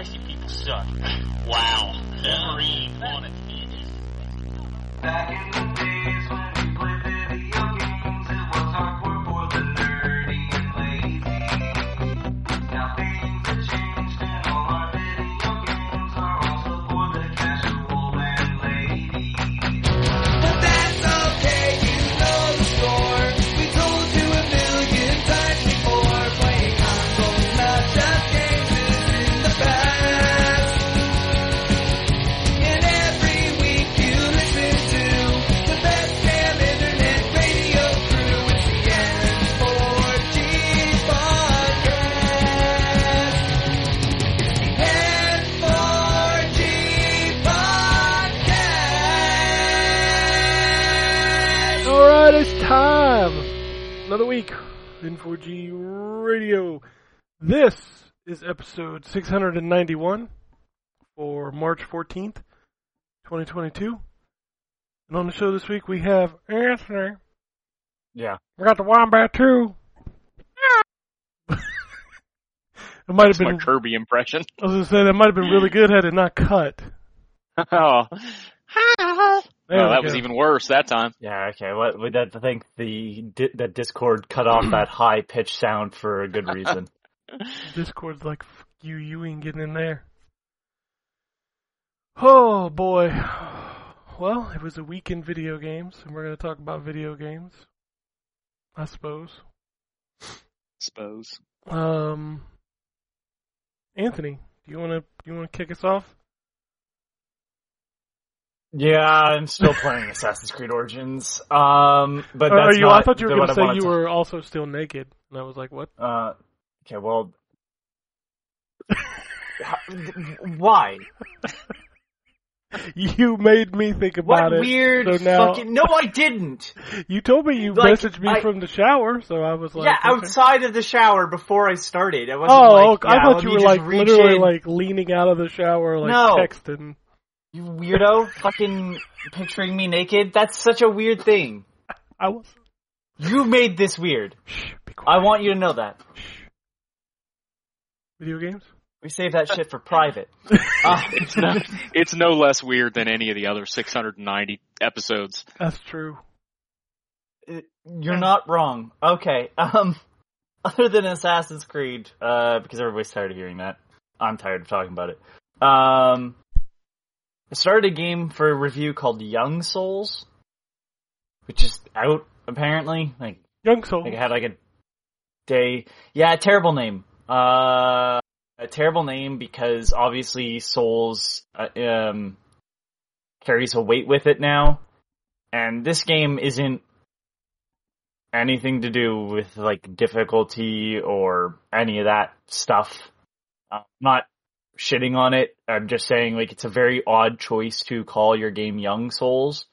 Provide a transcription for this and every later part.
Christ, you people suck. wow. Wolverine wanted Back in the days Another week in 4G Radio. This is episode 691 for March 14th, 2022. And on the show this week we have Anthony. Yeah. We got the Wombat too. it might have That's my been. Kirby impression. I was gonna say that might have been really good had it not cut. oh. There oh, that was even worse that time. Yeah, okay. Well, I think the di- that Discord cut off that high pitched sound for a good reason. Discord's like, F you, you ain't getting in there. Oh boy. Well, it was a week in video games, and we're going to talk about video games. I suppose. Suppose. Um, Anthony, do you want to you want to kick us off? Yeah, I'm still playing Assassin's Creed Origins. Um, but that's are you? not I thought you were going to say wanted you were also still naked, and I was like, what? Uh, okay. Well, how, why? You made me think What about it. weird so now- fucking? No, I didn't. You told me you Like, messaged me I- from the shower, so I was like, yeah, okay. outside of the shower before I started. I wasn't Oh, like, okay. I thought you were like literally in. like leaning out of the shower, like No. texting. You weirdo, fucking picturing me naked? That's such a weird thing. I was. You made this weird. Shh, be quiet. I want you to know that. Video games? We save that shit for private. Uh, It's no, it's no less weird than any of the other 690 episodes. That's true. You're not wrong. Okay. Um, other than Assassin's Creed, uh, because everybody's tired of hearing that. I'm tired of talking about it. Um, I started a game for review called Young Souls, which is out apparently. Like, Young Souls. like I had like a day. Yeah, terrible name. Uh, a terrible name because obviously Souls uh, um carries a weight with it now, and this game isn't anything to do with like difficulty or any of that stuff. I'm not shitting on it. I'm just saying like it's a very odd choice to call your game Young Souls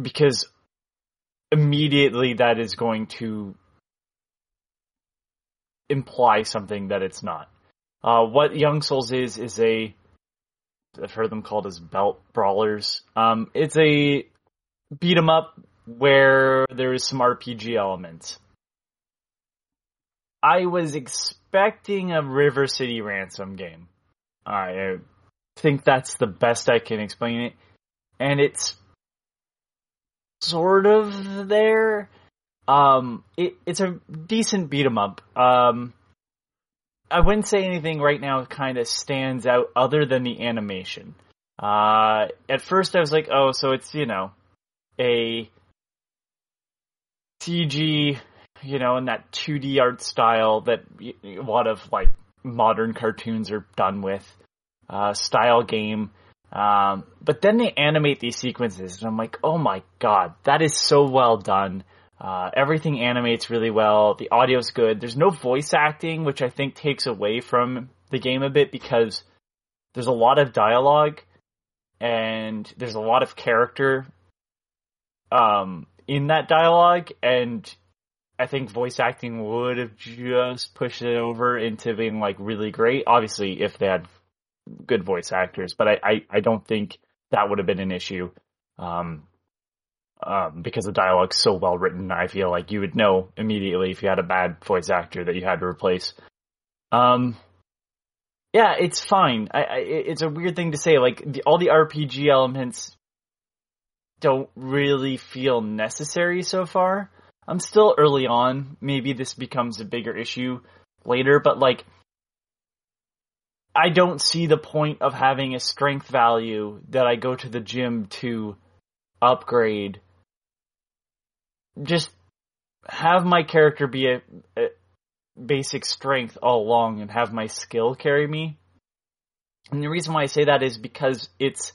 because immediately that is going to imply something that it's not. Uh, what Young Souls is is a I've heard them called as belt brawlers. Um, it's a beat 'em up where there is some RPG elements. I was expecting a River City Ransom game. I think that's the best I can explain it, and it's sort of there. Um, it, it's a decent beat 'em up. Um, I wouldn't say anything right now kind of stands out other than the animation. Uh, at first I was like, oh, so it's, you know, a CG, you know, in that 2D art style that a lot of like modern cartoons are done with, uh, style game. Um, but then they animate these sequences and I'm like, oh my god, that is so well done. Uh, everything animates really well. The audio's good. There's no voice acting, which I think takes away from the game a bit because there's a lot of dialogue and there's a lot of character um, in that dialogue, and I think voice acting would have just pushed it over into being like really great. Obviously, if they had good voice actors, but I, I, I don't think that would have been an issue. Um, um, because the dialogue's so well written, I feel like you would know immediately if you had a bad voice actor that you had to replace. Um, yeah, it's fine. I, I, it's a weird thing to say. Like the, all the RPG elements don't really feel necessary so far. I'm still early on. Maybe this becomes a bigger issue later, but like, I don't see the point of having a strength value that I go to the gym to upgrade. Just have my character be a, a basic strength all along and have my skill carry me. And the reason why I say that is because it's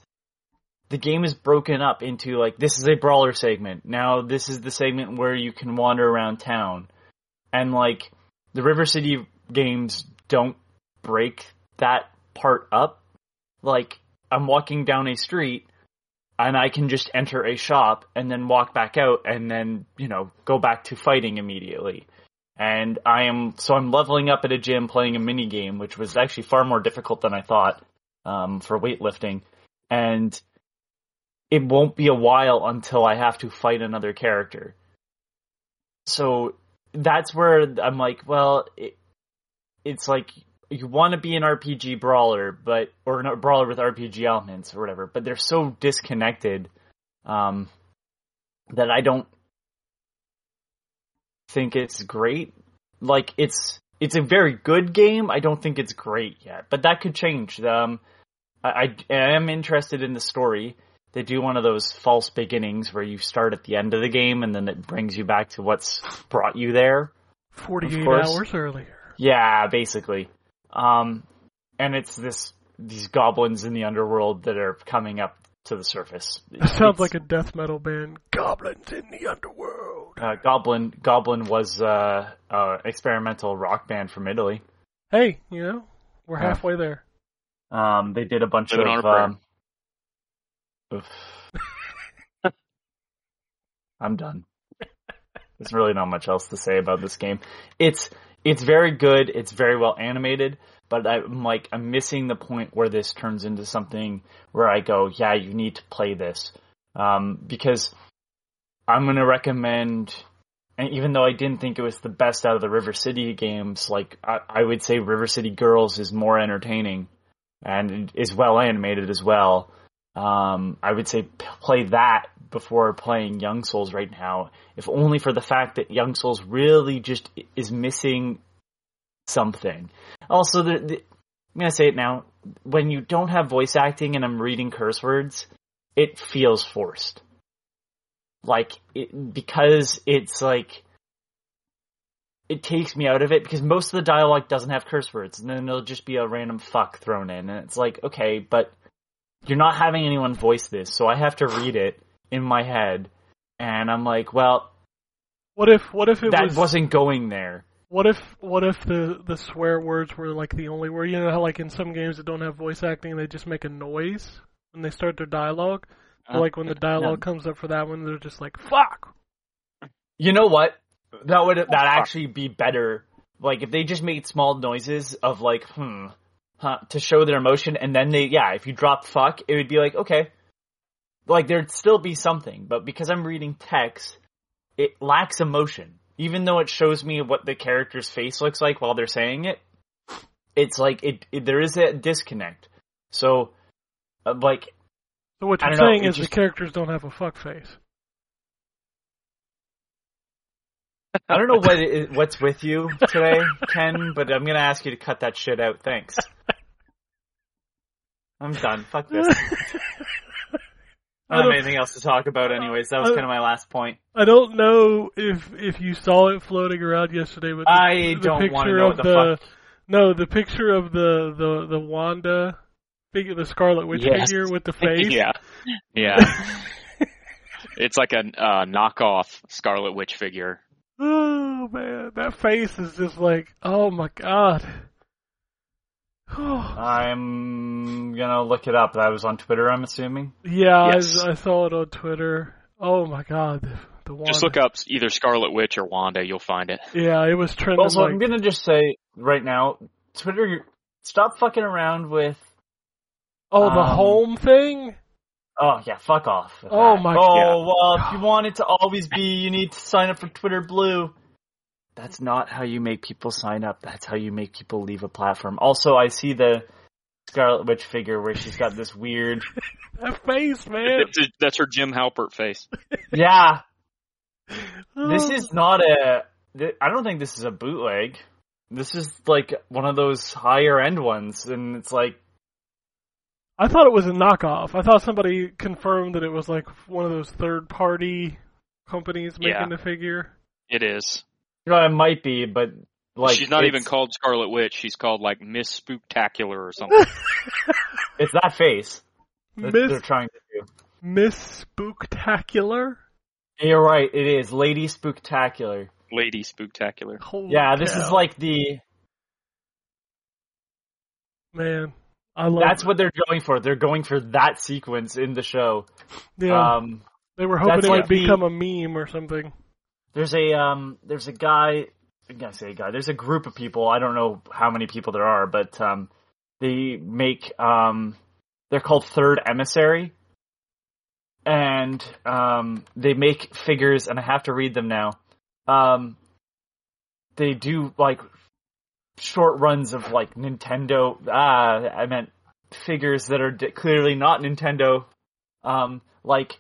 the game is broken up into like this is a brawler segment. Now this is the segment where you can wander around town. And like the River City games don't break that part up. Like I'm walking down a street and I can just enter a shop and then walk back out and then, you know, go back to fighting immediately. And I am, so I'm leveling up at a gym playing a mini game, which was actually far more difficult than I thought, um, for weightlifting. And it won't be a while until I have to fight another character. So that's where I'm like, well, it, it's like you want to be an RPG brawler, but or a brawler with RPG elements or whatever, but they're so disconnected um, that I don't think it's great. Like it's it's a very good game. I don't think it's great yet, but that could change. Um, I, I am interested in the story. They do one of those false beginnings where you start at the end of the game and then it brings you back to what's brought you there. 48 course. hours earlier. Yeah, basically. Um, and it's this these goblins in the underworld that are coming up to the surface. That sounds It's- like a death metal band. Goblins in the underworld. uh, Goblin. Goblin was uh, uh, experimental rock band from Italy. Hey, you know, we're Yeah. halfway there. Um, they did a bunch Living of. Um, oof. I'm done. There's really not much else to say about this game. It's it's very good. It's very well animated, but I'm like I'm missing the point where this turns into something where I go, yeah, you need to play this, um, because I'm gonna recommend. And even though I didn't think it was the best out of the River City games, like I, I would say River City Girls is more entertaining and is well animated as well. Um, I would say play that before playing Young Souls right now, if only for the fact that Young Souls really just is missing something. Also, the, the, I'm gonna say it now. When you don't have voice acting and I'm reading curse words, it feels forced. Like it, because it's like it takes me out of it because most of the dialogue doesn't have curse words, and then there'll just be a random fuck thrown in, and it's like okay, but you're not having anyone voice this, so I have to read it in my head, and I'm like, well, What if what if it that was wasn't going there. what if what if the the swear words were like the only word? You know how like in some games that don't have voice acting, they just make a noise when they start their dialogue. Or, like when the dialogue comes up for that one, they're just like "fuck." You know what? That would that actually be better. Like if they just made small noises of like hmm, huh, to show their emotion, and then they yeah, if you drop fuck, it would be like okay, like there'd still be something. But because I'm reading text, it lacks emotion. Even though it shows me what the character's face looks like while they're saying it, it's like it, it there is a disconnect. So, uh, like So what you're know, saying it is just- the characters don't have a fuck face. I don't know what is, what's with you today, Ken, but I'm gonna ask you to cut that shit out. Thanks. I'm done. Fuck this. I don't have anything else to talk about anyways. That was kind of my last point. I don't know if if you saw it floating around yesterday, but the, I the don't picture wanna know of the the no, the picture of the the the Wanda figure, the Scarlet Witch Yes. figure with the face. yeah, yeah. it's like a uh, knockoff Scarlet Witch figure. Oh man, that face is just like, oh my god. I'm gonna look it up. That was on Twitter, I'm assuming. yeah, Yes. I, I saw it on Twitter. Oh my god, the, the Wanda. Just look up either Scarlet Witch or Wanda, you'll find it. Yeah, it was trending Also, like I'm gonna just say right now, Twitter, stop fucking around with. oh the um, home thing. Oh yeah, fuck off. Oh, that. my Oh God. Oh well, if you want it to always be, you need to sign up for Twitter Blue. That's not how you make people sign up. That's how you make people leave a platform. Also, I see the Scarlet Witch figure where she's got this weird. That face, man. That's, that's her Jim Halpert face. yeah, this is not a. th- I don't think this is a bootleg. This is like one of those higher end ones, and it's like I thought it was a knockoff. I thought somebody confirmed that it was like one of those third party companies making Yeah. the figure. It is. You know, it might be, but like she's not even called Scarlet Witch. She's called like Miss Spooktacular or something. It's that face that Miss they're trying to do. Miss Spooktacular. You're right. It is Lady Spooktacular. Lady Spooktacular. Holy Yeah, this is like the. man. I love. That's what they're going for. They're going for that sequence in the show. Yeah, Um, they were hoping it like would the- become a meme or something. There's a um, there's a guy. I'm gonna say a guy. There's a group of people. I don't know how many people there are, but um, they make um, they're called Third Emissary, and um, they make figures, and I have to read them now. Um, they do like short runs of like Nintendo. Ah, I meant figures that are d- clearly not Nintendo. Um, like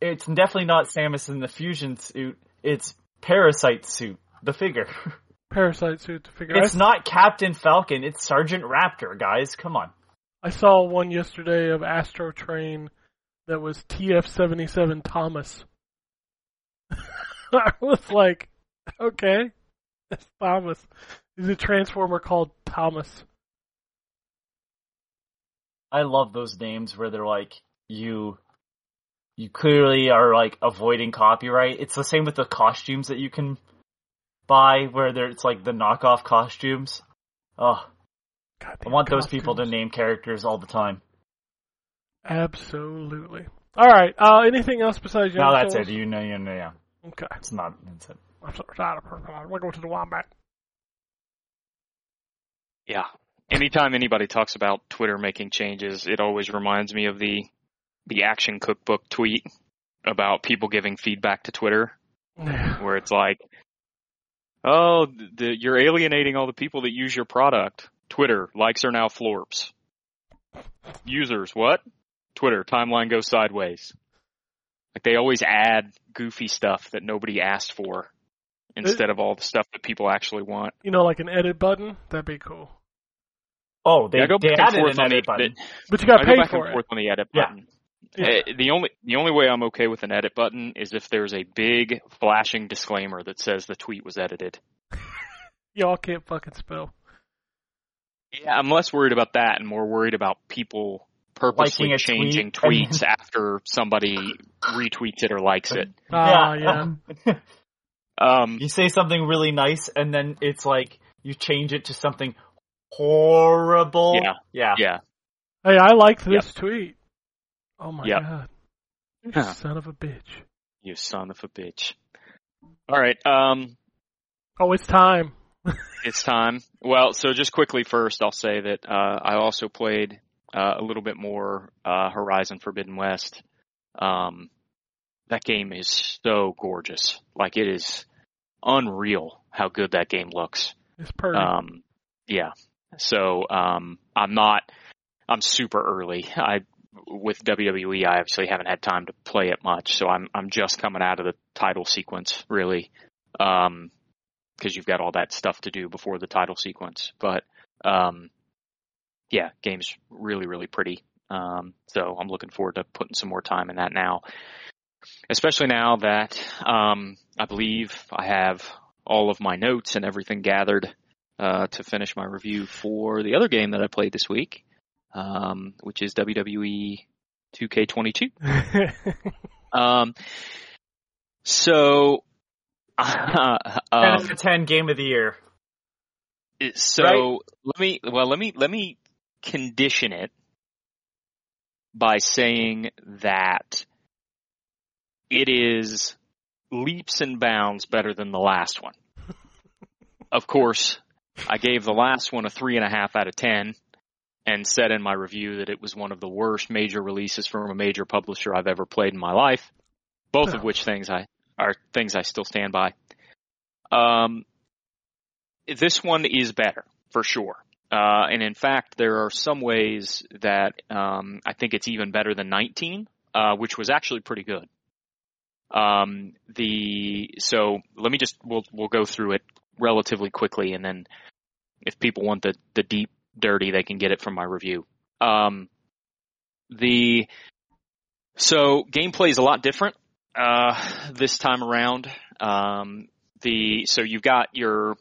it's definitely not Samus in the fusion suit. It's Parasite suit, the figure. Parasite suit to figure. it's I, not Captain Falcon. It's Sergeant Raptor, guys. Come on. I saw one yesterday of Astro Train that was TF seventy seven Thomas. I was like, okay, that's Thomas. He's a transformer called Thomas. I love those names where they're like you. You clearly are like avoiding copyright. It's the same with the costumes that you can buy, where there it's like the knockoff costumes. Oh, I Goddamn want those people to name characters all the time. Absolutely. All right. Uh, anything else besides Now Young that's Souls? it. You know, you know, yeah. Okay. It's not. That's it. I'm so excited. We're going to the Wombat. Yeah. Anytime anybody talks about Twitter making changes, it always reminds me of the the action cookbook tweet about people giving feedback to Twitter, where it's like, "Oh, the, you're alienating all the people that use your product." Twitter likes are now florps. Users, what? Twitter timeline goes sideways. Like they always add goofy stuff that nobody asked for instead of all the stuff that people actually want. You know, like an edit button. That'd be cool. Oh, they, Yeah, I go they back and added forth an edit button. But you got I paid go back for and it. forth on the edit button. Yeah. Uh, the only the only way I'm okay with an edit button is if there's a big flashing disclaimer that says the tweet was edited. Y'all can't fucking spell. Yeah, I'm less worried about that and more worried about people purposely changing tweet tweets after somebody retweets it or likes it. Ah, yeah. um, Um, you say something really nice, and then it's like you change it to something horrible. Yeah. Yeah. yeah, Hey, I liked this tweet. Oh my Yep. god. You son of a bitch. you son of a bitch. All right, um, Oh, it's time. it's time. Well, so just quickly first, I'll say that uh, I also played uh, a little bit more uh, Horizon Forbidden West. Um, that game is so gorgeous. Like it is unreal how good that game looks. It's perfect. Um, yeah. So um, I'm not. I'm super early. I with WWE. I obviously haven't had time to play it much, so I'm I'm just coming out of the title sequence really, um, because you've got all that stuff to do before the title sequence. But um, yeah, game's really really pretty. Um, so I'm looking forward to putting some more time in that now, especially now that um, I believe I have all of my notes and everything gathered uh, to finish my review for the other game that I played this week, um, which is WWE 2K22. Um, so, Ten um, out of ten game of the year. so Right. let me well let me let me condition it by saying that it is leaps and bounds better than the last one. of course, I gave the last one a three and a half out of ten and said in my review that it was one of the worst major releases from a major publisher I've ever played in my life. Both of Oh. which things I are things I still stand by. Um, this one is better for sure. Uh, and in fact, there are some ways that um, I think it's even better than 19, uh, which was actually pretty good. Um, the so let me just we'll we'll go through it relatively quickly, and then if people want the the deep dirty, they can get it from my review. Um, the so gameplay is a lot different uh, this time around. Um, the so you've got your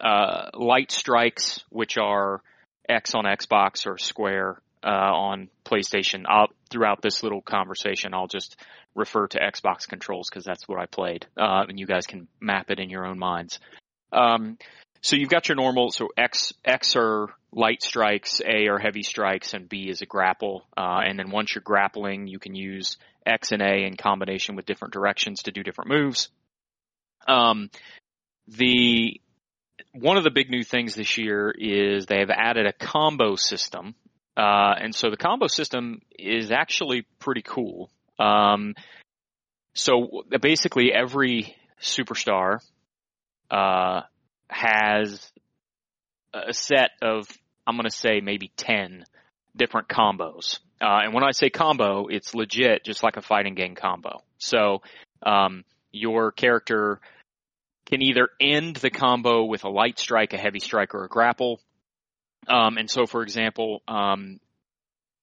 uh, light strikes, which are X on Xbox or Square uh, on PlayStation. I'll, throughout this little conversation, I'll just refer to Xbox controls because that's what I played, uh, and you guys can map it in your own minds. Um, so you've got your normal. So X X are light strikes, A are heavy strikes, and B is a grapple. Uh, and then once you're grappling, you can use X and A in combination with different directions to do different moves. Um, the one of the big new things this year is they have added a combo system, uh, and so the combo system is actually pretty cool. Um, so basically, every superstar uh, has a set of I'm going to say maybe ten different combos. Uh, and when I say combo, it's legit, just like a fighting game combo. So um, your character can either end the combo with a light strike, a heavy strike, or a grapple. Um, and so, for example, um,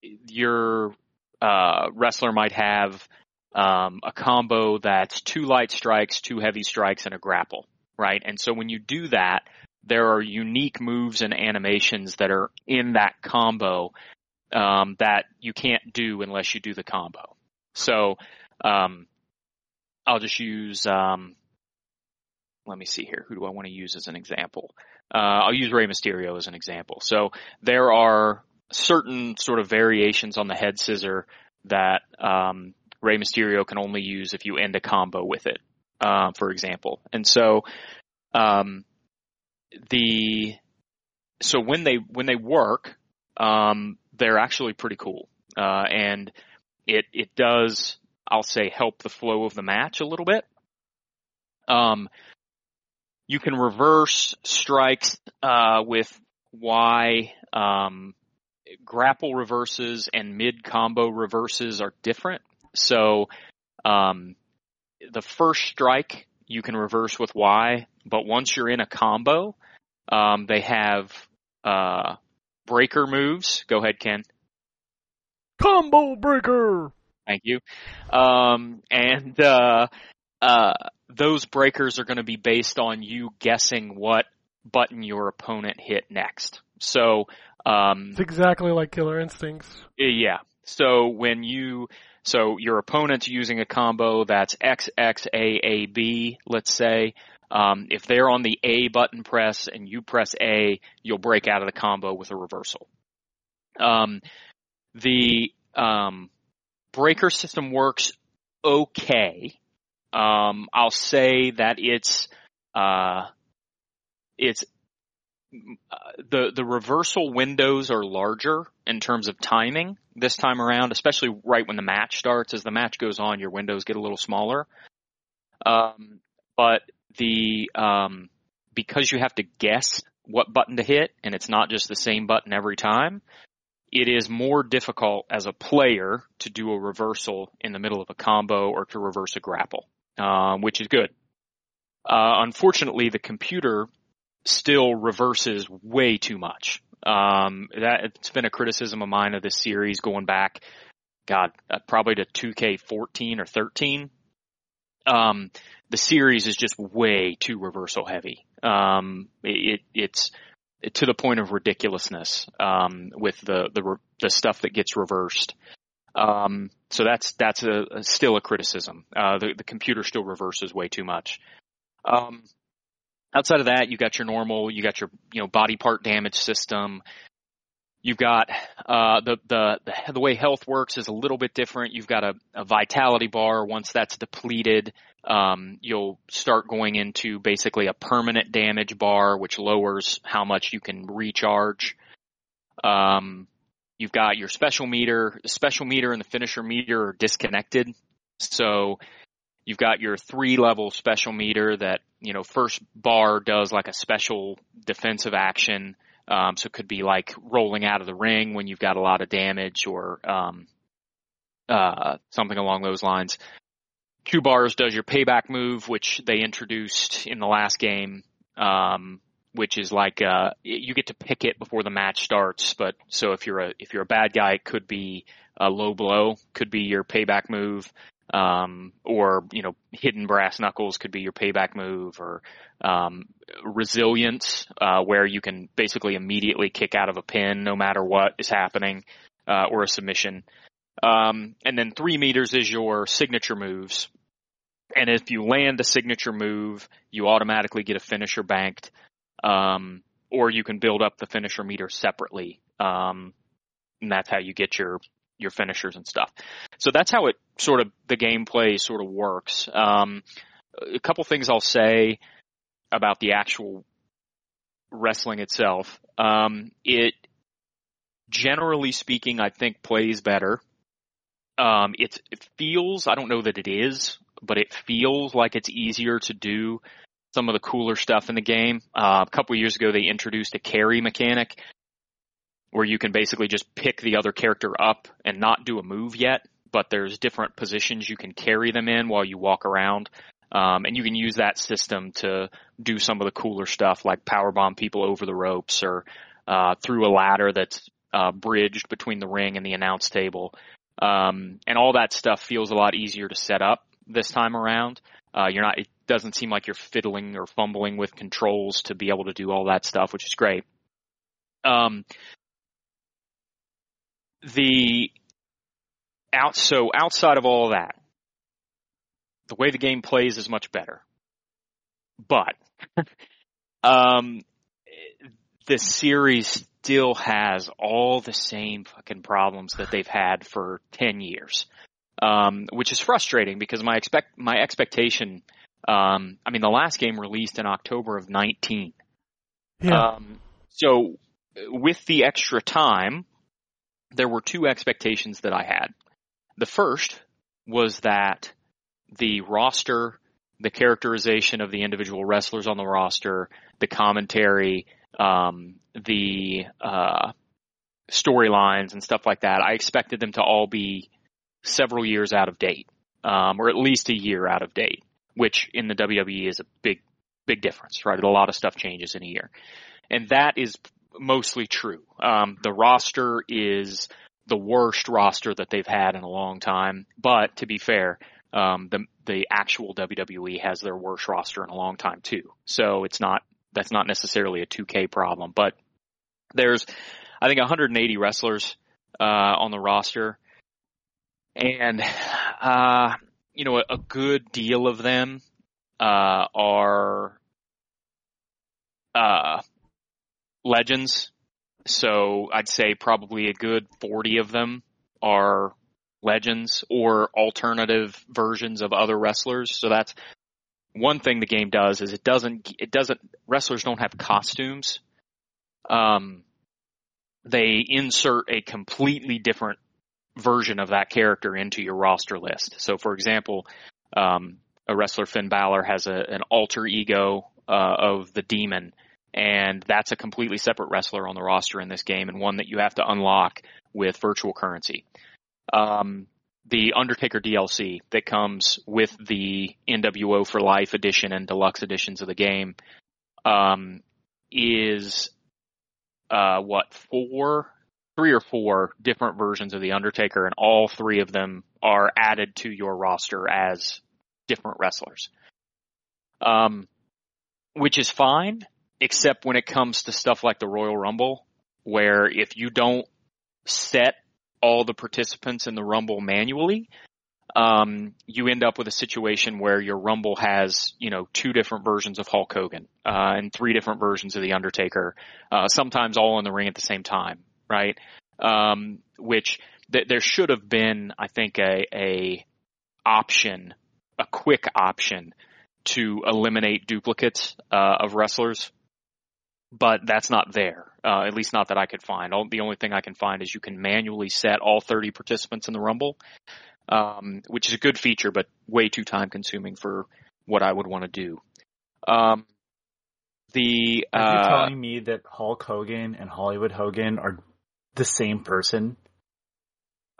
your uh, wrestler might have um, a combo that's two light strikes, two heavy strikes, and a grapple, right? And so when you do that, there are unique moves and animations that are in that combo um, that you can't do unless you do the combo. So um, I'll just use. Um, let me see here. Who do I want to use as an example? Uh, I'll use Rey Mysterio as an example. So there are certain sort of variations on the head scissor that um, Rey Mysterio can only use if you end a combo with it, uh, for example. And so um, the so when they when they work, um, they're actually pretty cool, uh, and it it does I'll say help the flow of the match a little bit. Um, you can reverse strikes uh, with Y. Um, grapple reverses and mid combo reverses are different. So um, the first strike you can reverse with Y, but once you're in a combo, um, they have uh, breaker moves. Go ahead, Ken. Combo breaker. Thank you. Um, and uh, uh, those breakers are going to be based on you guessing what button your opponent hit next. So, um, It's exactly like Killer Instincts. yeah. So when you, so your opponent's using a combo that's XXAAB, let's say. Um, if they're on the A button press and you press A, you'll break out of the combo with a reversal. Um, the um, breaker system works okay. Um, I'll say that it's uh, it's uh, the the reversal windows are larger in terms of timing this time around, especially right when the match starts. As the match goes on, your windows get a little smaller. Um, but the um, because you have to guess what button to hit, and it's not just the same button every time. It is more difficult as a player to do a reversal in the middle of a combo or to reverse a grapple, um, which is good. Uh, unfortunately, the computer still reverses way too much. Um, that it's been a criticism of mine of this series going back, God, uh, probably to 2K14 or 13. Um, the series is just way too reversal heavy. Um, it, it's to the point of ridiculousness um, with the, the the stuff that gets reversed. Um, so that's that's a, a still a criticism. Uh, the the computer still reverses way too much. Um, outside of that, you got your normal, you got your you know body part damage system. You've got uh, the, the the way health works is a little bit different. You've got a, a vitality bar. Once that's depleted, um, you'll start going into basically a permanent damage bar, which lowers how much you can recharge. Um, you've got your special meter. The special meter and the finisher meter are disconnected, so You've got your three level special meter that, you know, first bar does like a special defensive action. Um, so it could be like rolling out of the ring when you've got a lot of damage or, um, uh, something along those lines. Two bars does your payback move, which they introduced in the last game, um, which is like uh, you get to pick it before the match starts. But so if you're a if you're a bad guy, it could be a low blow, could be your payback move, um, or you know hidden brass knuckles could be your payback move, or um, resilience, uh, where you can basically immediately kick out of a pin no matter what is happening, uh, or a submission. Um, and then three meters is your signature moves. And if you land a signature move, you automatically get a finisher banked. Um, or you can build up the finisher meter separately. Um, and that's how you get your, your finishers and stuff. So that's how it sort of, the gameplay sort of works. Um, a couple things I'll say about the actual wrestling itself. Um, it, generally speaking, I think plays better. Um, it, feels, I don't know that it is, but it feels like it's easier to do some of the cooler stuff in the game. Uh, a couple years ago, they introduced a carry mechanic where you can basically just pick the other character up and not do a move yet, but there's different positions you can carry them in while you walk around. Um, and you can use that system to do some of the cooler stuff like powerbomb people over the ropes or uh, through a ladder that's uh, bridged between the ring and the announce table. Um, and all that stuff feels a lot easier to set up this time around. Uh, you're not, it doesn't seem like you're fiddling or fumbling with controls to be able to do all that stuff, which is great. Um, the out, so outside of all that, the way the game plays is much better. But, um, the series still has all the same fucking problems that they've had for 10 years. Um, which is frustrating because my expect, my expectation, um, I mean, the last game released in October of 19. Yeah. Um, so with the extra time, there were two expectations that I had. The first was that the roster, the characterization of the individual wrestlers on the roster, the commentary, um, the uh, storylines and stuff like that. I expected them to all be several years out of date, um, or at least a year out of date, which in the WWE is a big, big difference, right? A lot of stuff changes in a year, and that is mostly true. Um, the roster is the worst roster that they've had in a long time, but to be fair, um, the the actual WWE has their worst roster in a long time too. So it's not that's not necessarily a 2K problem, but there's I think 180 wrestlers uh, on the roster, and uh, you know a, a good deal of them uh, are uh, legends. So I'd say probably a good 40 of them are legends or alternative versions of other wrestlers. So that's one thing the game does is it doesn't it doesn't wrestlers don't have costumes. Um, they insert a completely different version of that character into your roster list. So, for example, um, a wrestler Finn Balor has a, an alter ego uh, of the Demon, and that's a completely separate wrestler on the roster in this game, and one that you have to unlock with virtual currency. Um, the Undertaker DLC that comes with the NWO for Life edition and deluxe editions of the game um, is uh, what four, three or four different versions of the Undertaker, and all three of them are added to your roster as different wrestlers. Um, which is fine, except when it comes to stuff like the Royal Rumble, where if you don't set all the participants in the Rumble manually, um, you end up with a situation where your Rumble has, you know, two different versions of Hulk Hogan, uh, and three different versions of The Undertaker, uh, sometimes all in the ring at the same time, right? Um, which th- there should have been, I think, a, a option, a quick option to eliminate duplicates, uh, of wrestlers, but that's not there. Uh, at least not that I could find. All, the only thing I can find is you can manually set all 30 participants in the Rumble. um, which is a good feature, but way too time consuming for what I would want to do. Um, the Are you uh, telling me that Hulk Hogan and Hollywood Hogan are the same person?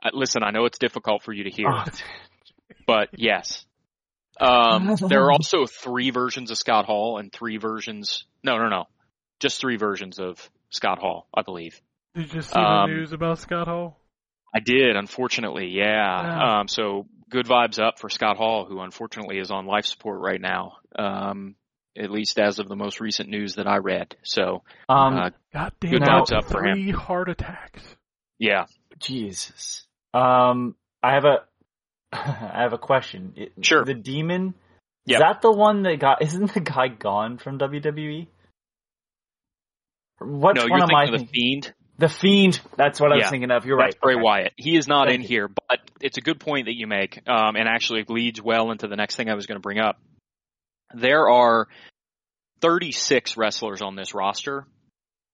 uh, listen, I know it's difficult for you to hear, Oh, but yes. Um, there are also three versions of Scott Hall and three versions. No, no, no, just three versions of Scott Hall, I believe. Did you see Um, the news about Scott Hall? I did, unfortunately, yeah. Yeah. Um, so good vibes up for Scott Hall, who unfortunately is on life support right now. Um, at least as of the most recent news that I read. So, um, uh, God damn good it, vibes up for him. three heart attacks. yeah, Jesus. Um, I have a, I have a question. It- Sure. The demon. Yeah. Is that the one that got? Isn't the guy gone from WWE? What no, one you're I thinking of the? Fiend. The Fiend. That's what I was Yeah. thinking of. You're That's right. Bray Okay. Wyatt. He is not Thank in you. here, but it's a good point that you make, um, and actually leads well into the next thing I was going to bring up. There are 36 wrestlers on this roster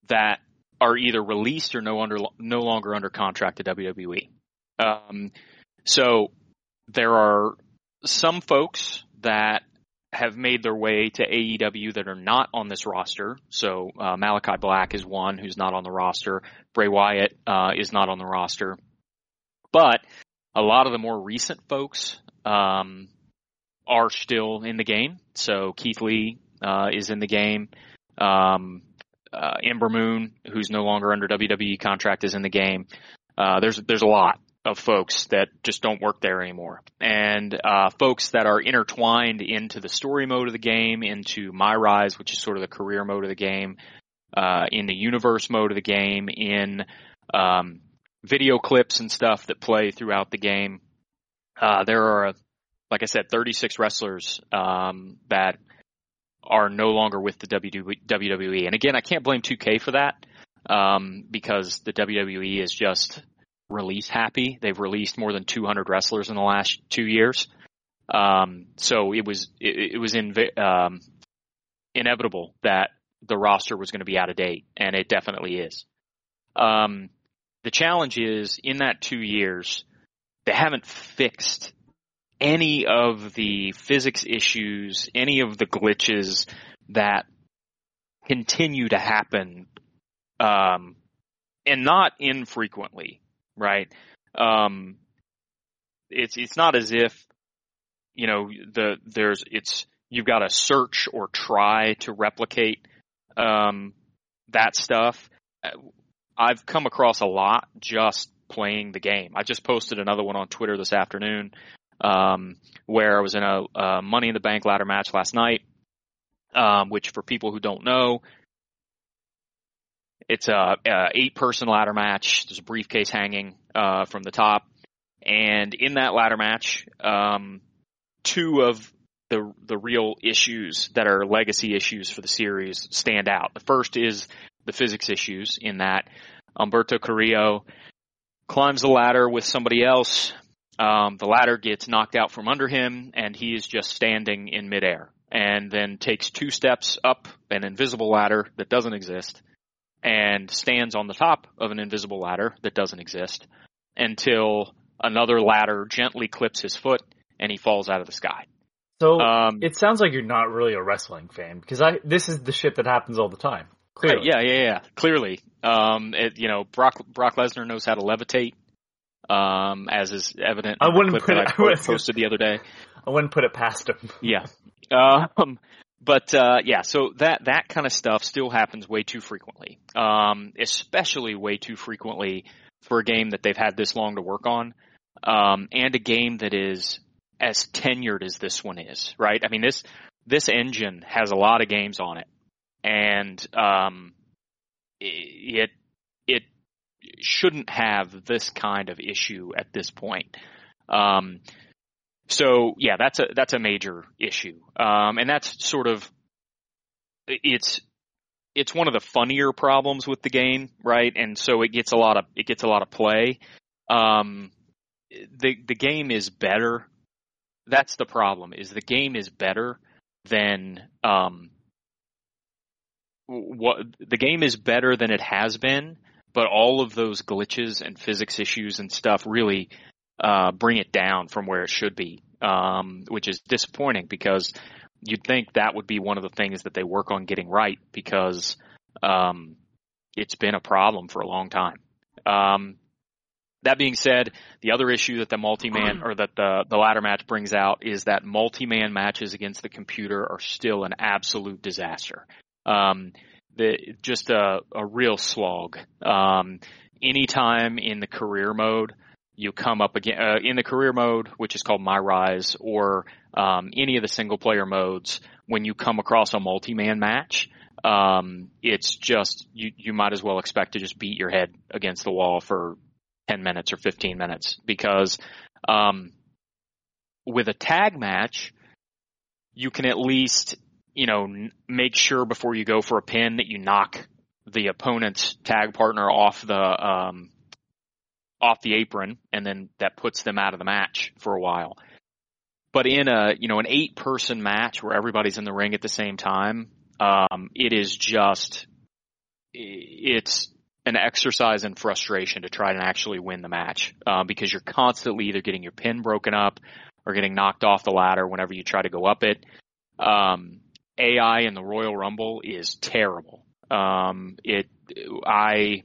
that are either released or no under no longer under contract to WWE. Um, so there are some folks that have made their way to AEW that are not on this roster. So uh, Malakai Black is one who's not on the roster. Bray Wyatt uh, is not on the roster. But a lot of the more recent folks um, are still in the game. So Keith Lee uh, is in the game. Um, uh, Ember Moon, who's no longer under WWE contract, is in the game. Uh, there's there's a lot of folks that just don't work there anymore, and uh, folks that are intertwined into the story mode of the game, into My Rise, which is sort of the career mode of the game, uh, in the universe mode of the game, in um, video clips and stuff that play throughout the game. Uh, there are, like I said, 36 wrestlers um, that are no longer with the WWE. And again, I can't blame 2K for that um, because the WWE is just release happy. They've released more than 200 wrestlers in the last two years. Um, so it was it, it was inv- um, inevitable that the roster was going to be out of date, and it definitely is. Um, the challenge is in that two years, they haven't fixed any of the physics issues, any of the glitches that continue to happen, um, and not infrequently, right? Um, it's it's not as if you know the there's it's you've got to search or try to replicate um, that stuff. I've come across a lot just playing the game. I just posted another one on Twitter this afternoon um, where I was in a, a Money in the Bank ladder match last night, um, which for people who don't know, it's a, a eight person ladder match. There's a briefcase hanging uh, from the top, and in that ladder match, um, two of the the real issues that are legacy issues for the series stand out. The first is the physics issues in that Humberto Carrillo climbs the ladder with somebody else. Um, the ladder gets knocked out from under him, and he is just standing in midair, and then takes two steps up an invisible ladder that doesn't exist, and stands on the top of an invisible ladder that doesn't exist until another ladder gently clips his foot and he falls out of the sky. So Um, it sounds like you're not really a wrestling fan because I this is the shit that happens all the time. Right, Clearly. yeah, yeah, yeah. Clearly, um, it, you know, Brock Brock Lesnar knows how to levitate, um, as is evident. I wouldn't put it- I I posted the other day. I wouldn't put it past him. Yeah. Um, but uh, yeah, so that that kind of stuff still happens way too frequently, um, especially way too frequently for a game that they've had this long to work on, um, and a game that is as tenured as this one is. Right? I mean this this engine has a lot of games on it, and um, it it shouldn't have this kind of issue at this point. Um, so yeah, that's a that's a major issue, um, and that's sort of it's it's one of the funnier problems with the game, right? And so it gets a lot of it gets a lot of play. Um, the the game is better. That's the problem. Is the game is better than um, what the game is better than it has been, but all of those glitches and physics issues and stuff really uh, bring it down from where it should be, um, which is disappointing because you'd think that would be one of the things that they work on getting right because um, it's been a problem for a long time. Um, that being said, the other issue that the multi-man or that the the ladder match brings out is that multi-man matches against the computer are still an absolute disaster. Um, the just a a real slog. Um, anytime in the career mode you come up again uh, in the career mode, which is called My Rise, or um, any of the single player modes, when you come across a multi-man match, um, it's just you you might as well expect to just beat your head against the wall for 10 minutes or 15 minutes because um, with a tag match, you can at least, you know, n- make sure before you go for a pin that you knock the opponent's tag partner off the um, off the apron, and then that puts them out of the match for a while. But in a you know an eight person match where everybody's in the ring at the same time, um, it is just it's an exercise in frustration to try and actually win the match uh, because you're constantly either getting your pin broken up or getting knocked off the ladder whenever you try to go up it. Um, AI in the Royal Rumble is terrible. Um, it I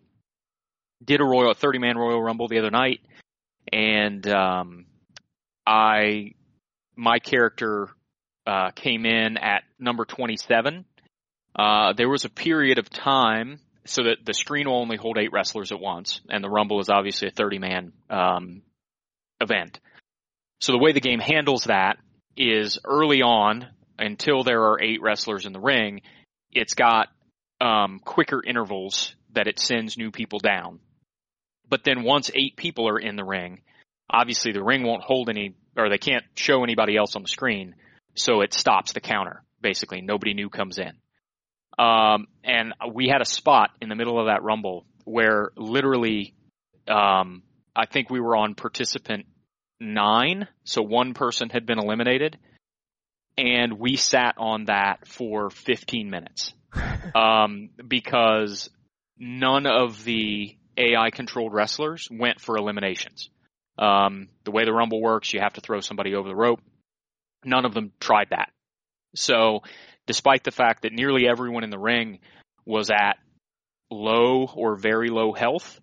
did a Royal a 30 man Royal Rumble the other night, and um, I my character uh, came in at number 27. Uh, there was a period of time so that the screen will only hold eight wrestlers at once, and the Rumble is obviously a 30 man um, event. So the way the game handles that is early on, until there are eight wrestlers in the ring, it's got um, quicker intervals that it sends new people down. But then once eight people are in the ring, obviously the ring won't hold any, or they can't show anybody else on the screen, so it stops the counter. Basically, nobody new comes in. Um, and we had a spot in the middle of that rumble where literally, um, I think we were on participant nine, so one person had been eliminated, and we sat on that for 15 minutes um, because none of the AI controlled wrestlers went for eliminations. Um, the way the Rumble works, you have to throw somebody over the rope. None of them tried that. So, despite the fact that nearly everyone in the ring was at low or very low health,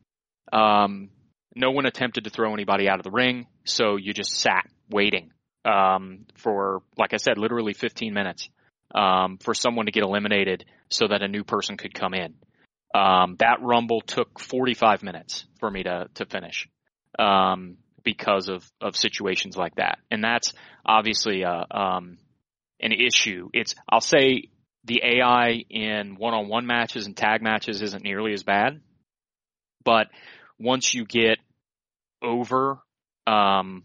um, no one attempted to throw anybody out of the ring. So you just sat waiting um, for, like I said, literally 15 minutes um, for someone to get eliminated so that a new person could come in. Um, that rumble took 45 minutes for me to to finish um, because of of situations like that, and that's obviously a, um, an issue. It's I'll say the AI in one-on-one matches and tag matches isn't nearly as bad, but once you get over um,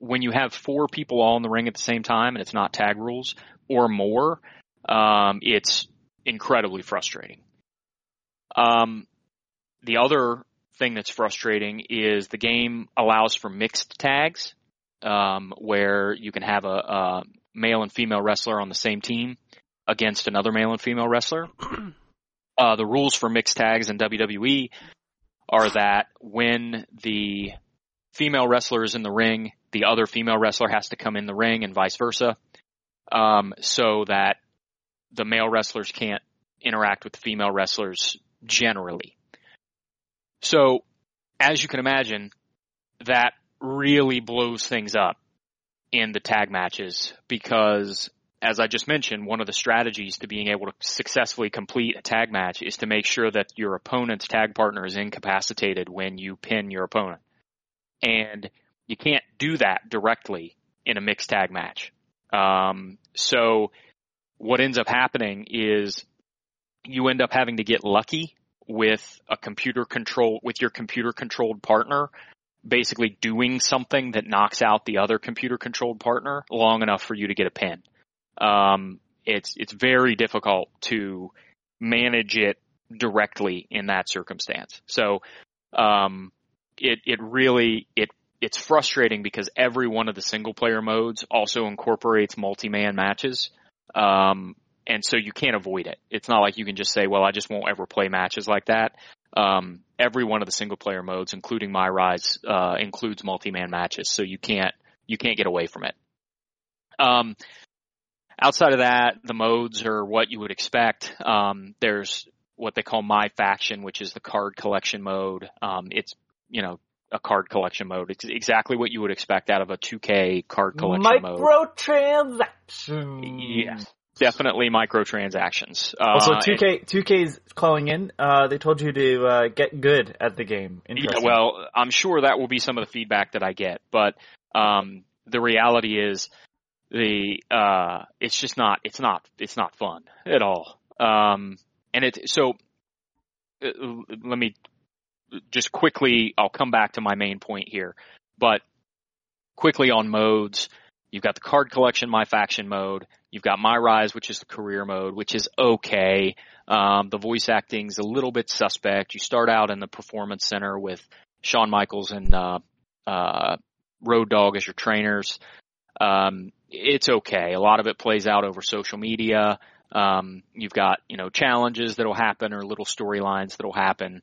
when you have four people all in the ring at the same time and it's not tag rules or more, um, it's incredibly frustrating. Um, the other thing that's frustrating is the game allows for mixed tags, um, where you can have a, a male and female wrestler on the same team against another male and female wrestler. Uh, the rules for mixed tags in WWE are that when the female wrestler is in the ring, the other female wrestler has to come in the ring and vice versa, um, so that the male wrestlers can't interact with the female wrestlers generally. So, as you can imagine, that really blows things up in the tag matches because as I just mentioned, one of the strategies to being able to successfully complete a tag match is to make sure that your opponent's tag partner is incapacitated when you pin your opponent. And you can't do that directly in a mixed tag match. Um, so what ends up happening is you end up having to get lucky with a computer control, with your computer controlled partner basically doing something that knocks out the other computer controlled partner long enough for you to get a pin um, it's it's very difficult to manage it directly in that circumstance. So um, it it really it it's frustrating because every one of the single player modes also incorporates multi man matches. Um, and so you can't avoid it. It's not like you can just say, well, I just won't ever play matches like that. um, every one of the single player modes, including My Rise, uh, includes multi man matches, so you can't you can't get away from it. Um, outside of that, the modes are what you would expect. Um, there's what they call My Faction, which is the card collection mode. Um, it's you know a card collection mode. It's exactly what you would expect out of a 2K card collection mode. Microtransactions. Yes, definitely microtransactions. Uh, Also, 2K 2K's calling in. Uh, they told you to uh, get good at the game. Yeah, well, I'm sure that will be some of the feedback that I get, but um, the reality is the uh, it's just not it's not it's not fun at all. Um, and it so uh, let me just quickly I'll come back to my main point here, but quickly on modes. You've got the card collection, my faction mode. You've got my rise, which is the career mode, which is okay. Um, the voice acting's a little bit suspect. You start out in the performance center with Shawn Michaels and uh, uh, Road Dog as your trainers. Um, it's okay. A lot of it plays out over social media. Um, you've got you know challenges that'll happen or little storylines that'll happen.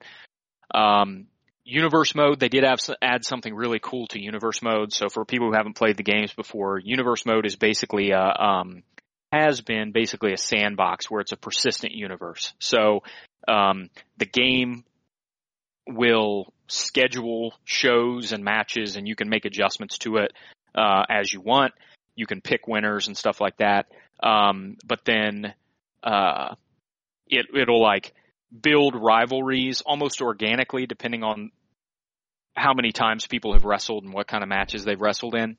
Um, universe mode, they did have add something really cool to universe mode. So for people who haven't played the games before, universe mode is basically a um, has been basically a sandbox where it's a persistent universe. So um, the game will schedule shows and matches, and you can make adjustments to it uh, as you want. You can pick winners and stuff like that. Um, but then uh, it it'll like build rivalries almost organically, depending on how many times people have wrestled and what kind of matches they've wrestled in.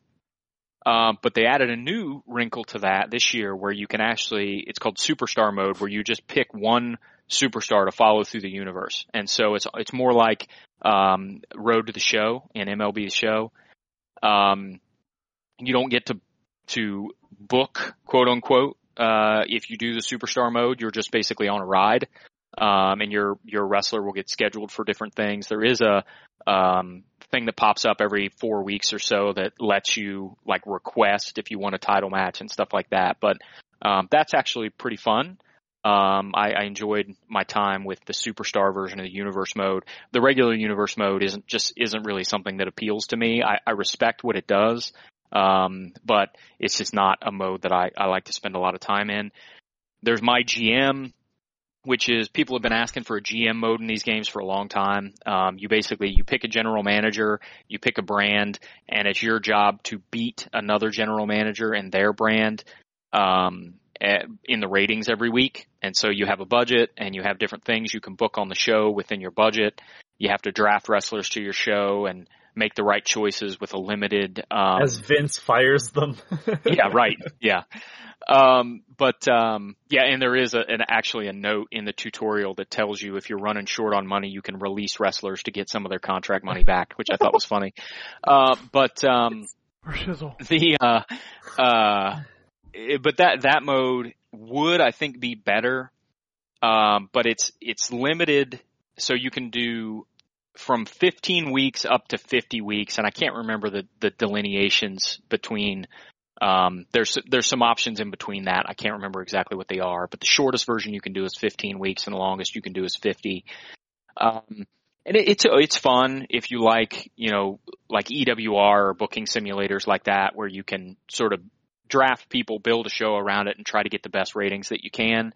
Um, but they added a new wrinkle to that this year where you can actually, it's called superstar mode where you just pick one superstar to follow through the universe. And so it's, it's more like, um, Road to the Show and MLB the Show. Um, you don't get to, to book quote unquote, uh, if you do the superstar mode, you're just basically on a ride. Um, and your, your wrestler will get scheduled for different things. There is a, um, thing that pops up every four weeks or so that lets you like request if you want a title match and stuff like that. But um, that's actually pretty fun. Um, I, I enjoyed my time with the superstar version of the universe mode. The regular universe mode isn't just isn't really something that appeals to me. I, I respect what it does, um, but it's just not a mode that I, I like to spend a lot of time in. There's my GM, which is people have been asking for a GM mode in these games for a long time. Um, you basically you pick a general manager, you pick a brand, and it's your job to beat another general manager and their brand um, at, in the ratings every week. And so you have a budget, and you have different things you can book on the show within your budget. You have to draft wrestlers to your show and make the right choices with a limited um, As Vince fires them. yeah, right. Yeah. Um, but um, yeah, and there is a, an actually a note in the tutorial that tells you if you're running short on money, you can release wrestlers to get some of their contract money back, which I thought was funny. Uh, but um, Or shizzle. the uh, uh, but that that mode would I think be better, um, but it's it's limited, so you can do from 15 weeks up to 50 weeks, and I can't remember the the delineations between. Um, there's there's some options in between that. I can't remember exactly what they are, but the shortest version you can do is 15 weeks, and the longest you can do is 50. Um, and it, it's it's fun if you like you know like EWR or booking simulators like that, where you can sort of draft people, build a show around it, and try to get the best ratings that you can.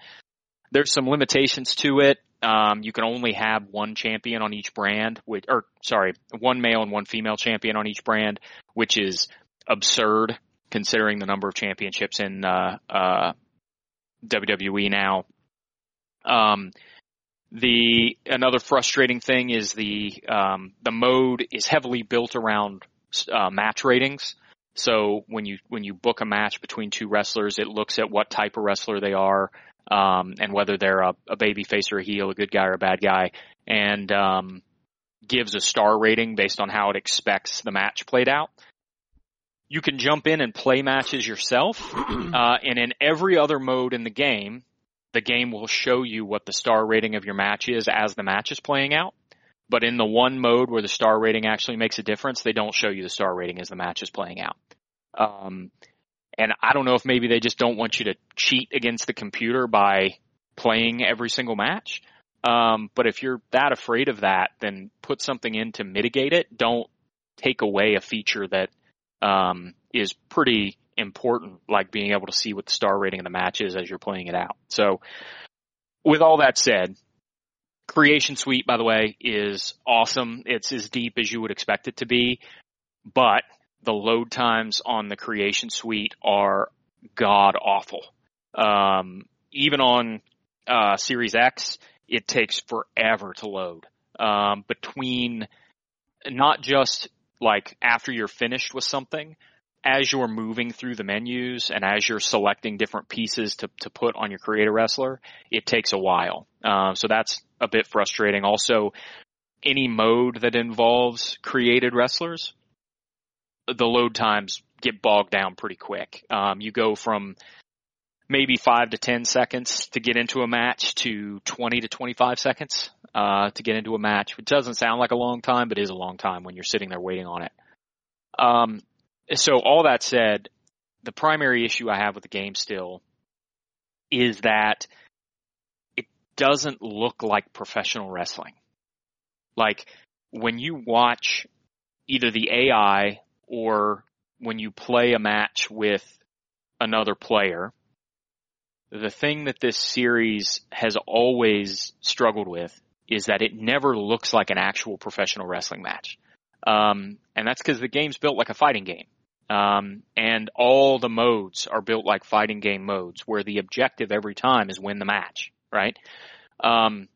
There's some limitations to it. Um, you can only have one champion on each brand, which, or sorry, one male and one female champion on each brand, which is absurd considering the number of championships in uh, uh, WWE now. Um, the another frustrating thing is the um, the mode is heavily built around uh, match ratings. So when you when you book a match between two wrestlers, it looks at what type of wrestler they are um, and whether they're a, a baby face or a heel, a good guy or a bad guy, and um, gives a star rating based on how it expects the match played out. You can jump in and play matches yourself, uh, and in every other mode in the game, the game will show you what the star rating of your match is as the match is playing out. But in the one mode where the star rating actually makes a difference, they don't show you the star rating as the match is playing out. Um, and I don't know if maybe they just don't want you to cheat against the computer by playing every single match. Um, but if you're that afraid of that, then put something in to mitigate it. Don't take away a feature that um, is pretty important, like being able to see what the star rating of the match is as you're playing it out. So, with all that said, Creation Suite, by the way, is awesome. It's as deep as you would expect it to be, but the load times on the Creation Suite are god awful. Um, even on uh, Series X, it takes forever to load. Um, between not just like after you're finished with something, as you're moving through the menus and as you're selecting different pieces to, to put on your creator wrestler, it takes a while. Um, so that's a bit frustrating. Also, any mode that involves created wrestlers, the load times get bogged down pretty quick. Um, you go from maybe five to 10 seconds to get into a match to 20 to 25 seconds, uh, to get into a match, which doesn't sound like a long time, but is a long time when you're sitting there waiting on it. Um, so all that said, the primary issue I have with the game still is that it doesn't look like professional wrestling. Like when you watch either the AI or when you play a match with another player, the thing that this series has always struggled with is that it never looks like an actual professional wrestling match. Um, and that's because the game's built like a fighting game. Um, and all the modes are built like fighting game modes where the objective every time is win the match, right? Um,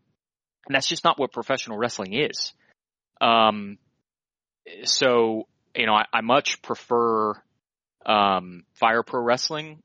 and that's just not what professional wrestling is. Um, so, you know, I, I much prefer, um, Fire Pro Wrestling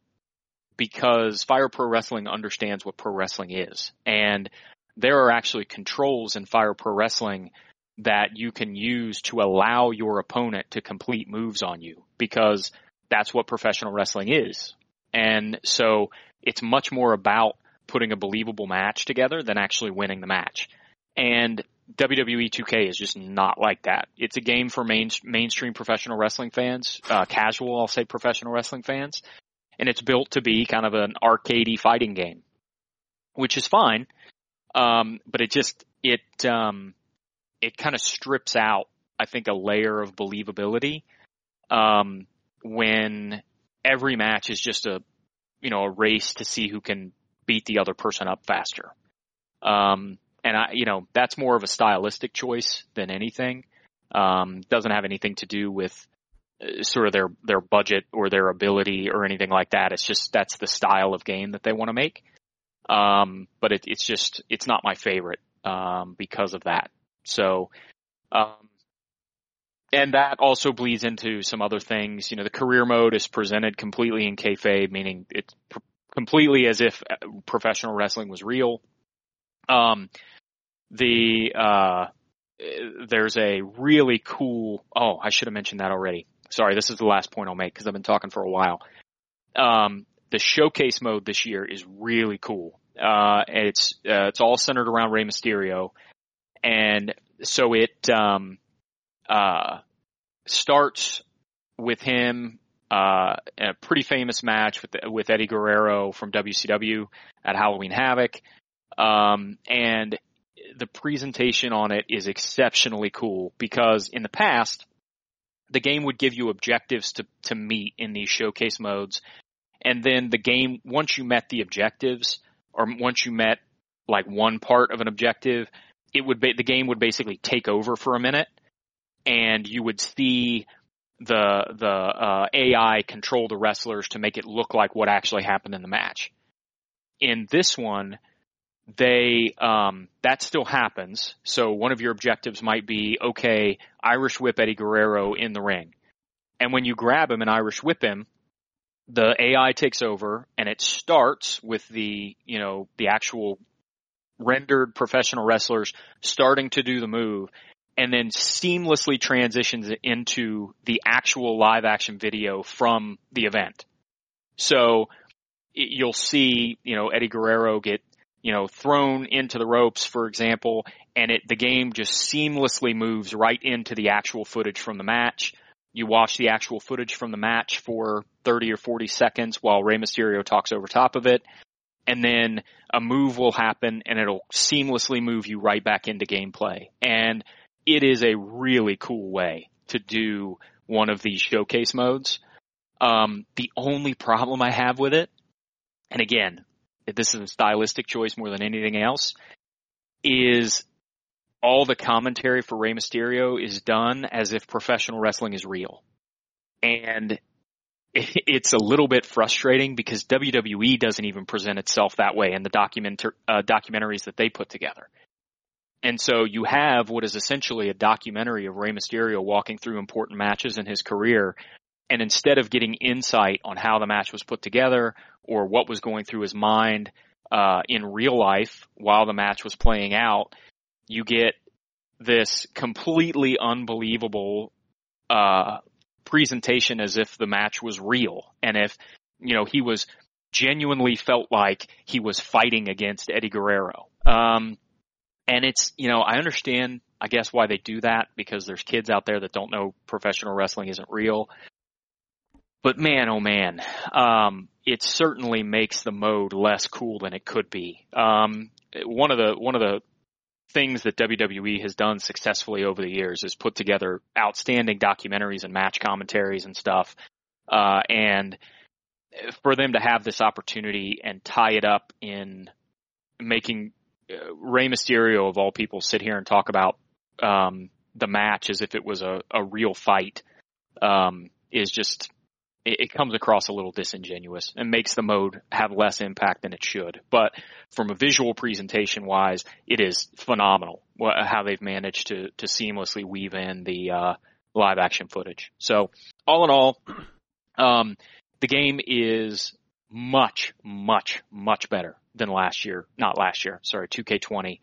because Fire Pro Wrestling understands what pro wrestling is. And there are actually controls in Fire Pro Wrestling that you can use to allow your opponent to complete moves on you because that's what professional wrestling is. And so it's much more about putting a believable match together than actually winning the match. And WWE 2K is just not like that. It's a game for main, mainstream professional wrestling fans, uh, casual, I'll say professional wrestling fans. And it's built to be kind of an arcadey fighting game, which is fine. Um, but it just, it, um, it kind of strips out, I think, a layer of believability um, when every match is just a you know a race to see who can beat the other person up faster. Um, and I, you know, that's more of a stylistic choice than anything. Um, doesn't have anything to do with uh, sort of their their budget or their ability or anything like that. It's just that's the style of game that they want to make. Um, but it, it's just it's not my favorite um, because of that. So, um, and that also bleeds into some other things. You know, the career mode is presented completely in kayfabe, meaning it's pr- completely as if uh, professional wrestling was real. Um, the uh, there's a really cool. Oh, I should have mentioned that already. Sorry, this is the last point I'll make because I've been talking for a while. Um, the showcase mode this year is really cool. Uh, it's uh, it's all centered around Rey Mysterio, and so it um, uh, starts with him uh, a pretty famous match with with Eddie Guerrero from WCW at Halloween Havoc, um, and the presentation on it is exceptionally cool because in the past the game would give you objectives to to meet in these showcase modes, and then the game once you met the objectives or once you met like one part of an objective, it would be the game would basically take over for a minute, and you would see the the uh, AI control the wrestlers to make it look like what actually happened in the match. In this one, they um, that still happens. So one of your objectives might be okay, Irish whip Eddie Guerrero in the ring, and when you grab him and Irish whip him, the AI takes over and it starts with the you know the actual rendered professional wrestlers starting to do the move and then seamlessly transitions into the actual live action video from the event. So you'll see, you know, Eddie Guerrero get, you know, thrown into the ropes, for example, and it, the game just seamlessly moves right into the actual footage from the match. You watch the actual footage from the match for 30 or 40 seconds while Rey Mysterio talks over top of it and then a move will happen and it'll seamlessly move you right back into gameplay. And it is a really cool way to do one of these showcase modes. Um, the only problem I have with it, and again, this is a stylistic choice more than anything else, is all the commentary for Rey Mysterio is done as if professional wrestling is real. And it's a little bit frustrating because WWE doesn't even present itself that way in the document, uh, documentaries that they put together. And so you have what is essentially a documentary of Rey Mysterio walking through important matches in his career. And instead of getting insight on how the match was put together or what was going through his mind uh, in real life while the match was playing out, you get this completely unbelievable uh, presentation as if the match was real and if you know he was genuinely felt like he was fighting against Eddie Guerrero. Um, and it's, you know, I understand, I guess, why they do that because there's kids out there that don't know professional wrestling isn't real. But man, oh man, um, it certainly makes the mode less cool than it could be. Um, one of the, one of the things that WWE has done successfully over the years is put together outstanding documentaries and match commentaries and stuff. Uh, and for them to have this opportunity and tie it up in making uh, Rey Mysterio of all people sit here and talk about um, the match as if it was a, a real fight um, is just it, it comes across a little disingenuous and makes the mode have less impact than it should. But from a visual presentation wise, it is phenomenal how they've managed to to seamlessly weave in the uh, live action footage. So all in all, um, the game is much, much, much better than last year. Not last year, sorry, 2K20.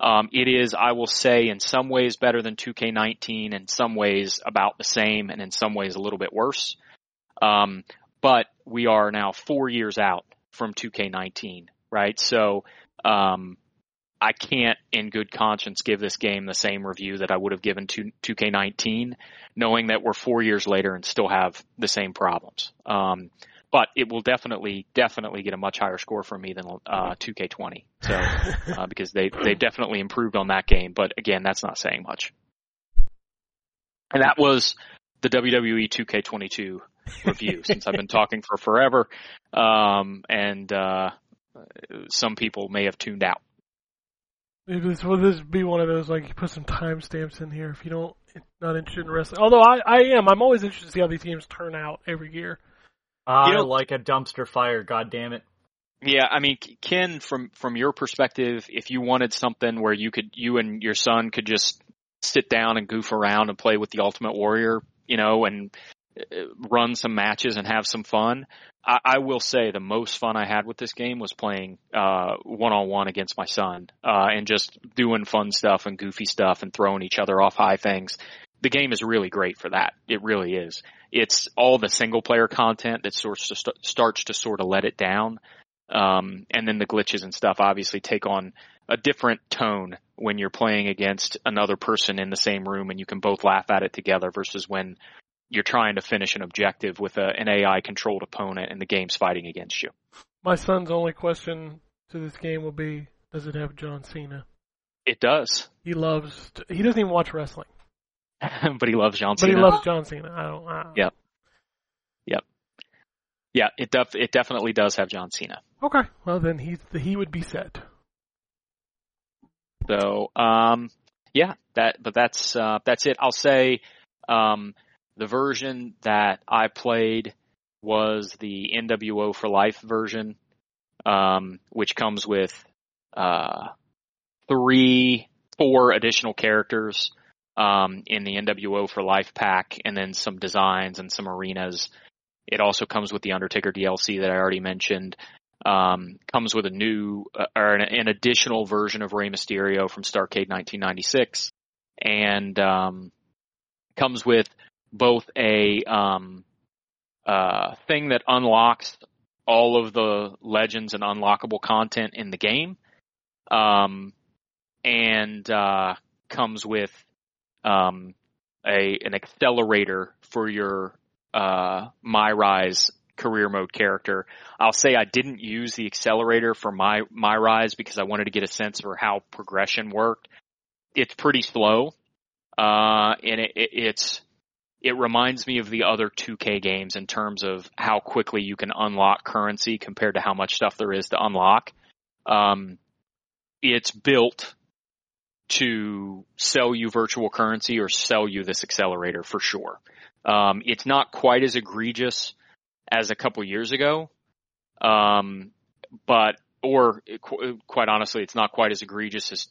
Um, it is, I will say, in some ways better than 2K19, in some ways about the same, and in some ways a little bit worse. Um, but we are now four years out from 2K19, right? So, um, I can't in good conscience give this game the same review that I would have given to 2K19, knowing that we're four years later and still have the same problems. Um, but it will definitely, definitely get a much higher score from me than uh, 2K20. So, uh, because they they definitely improved on that game, but again, that's not saying much. And that was the WWE 2K22 review. since I've been talking for forever, um, and uh, some people may have tuned out. Maybe this will this be one of those like you put some timestamps in here if you don't not interested in wrestling. Although I I am I'm always interested to see how these games turn out every year. I You know- like a dumpster fire. God damn it! Yeah, I mean, Ken, from from your perspective, if you wanted something where you could, you and your son could just sit down and goof around and play with the Ultimate Warrior, you know, and run some matches and have some fun. I, I will say the most fun I had with this game was playing one on one against my son uh, and just doing fun stuff and goofy stuff and throwing each other off high things. The game is really great for that. It really is. It's all the single player content that starts to st- starts to sort of let it down. Um, and then the glitches and stuff obviously take on a different tone when you're playing against another person in the same room and you can both laugh at it together versus when you're trying to finish an objective with a, an AI controlled opponent and the game's fighting against you. My son's only question to this game will be, does it have John Cena? It does, He loves. To, he doesn't even watch wrestling, but he loves John but Cena. he loves John Cena. I don't. I don't Yeah. yeah, it def- it definitely does have John Cena. Okay. Well, then he he would be set. So, um, yeah, that, but that's, uh, that's it. I'll say, um, the version that I played was the NWO for Life version, um, which comes with, uh, three, four additional characters, um, in the NWO for Life pack and then some designs and some arenas. It also comes with the Undertaker DLC that I already mentioned um, comes with a new uh, or an, an additional version of Rey Mysterio from Starcade 1996, and um, comes with both a um, uh, thing that unlocks all of the legends and unlockable content in the game, um, and uh, comes with um, a an accelerator for your uh, My Rise career mode character. I'll say I didn't use the accelerator for my my rise because I wanted to get a sense for how progression worked. It's pretty slow, uh, and it, it, it's it reminds me of the other 2K games in terms of how quickly you can unlock currency compared to how much stuff there is to unlock. Um, it's built to sell you virtual currency or sell you this accelerator for sure. Um, it's not quite as egregious as a couple years ago, um, but or qu- quite honestly, it's not quite as egregious as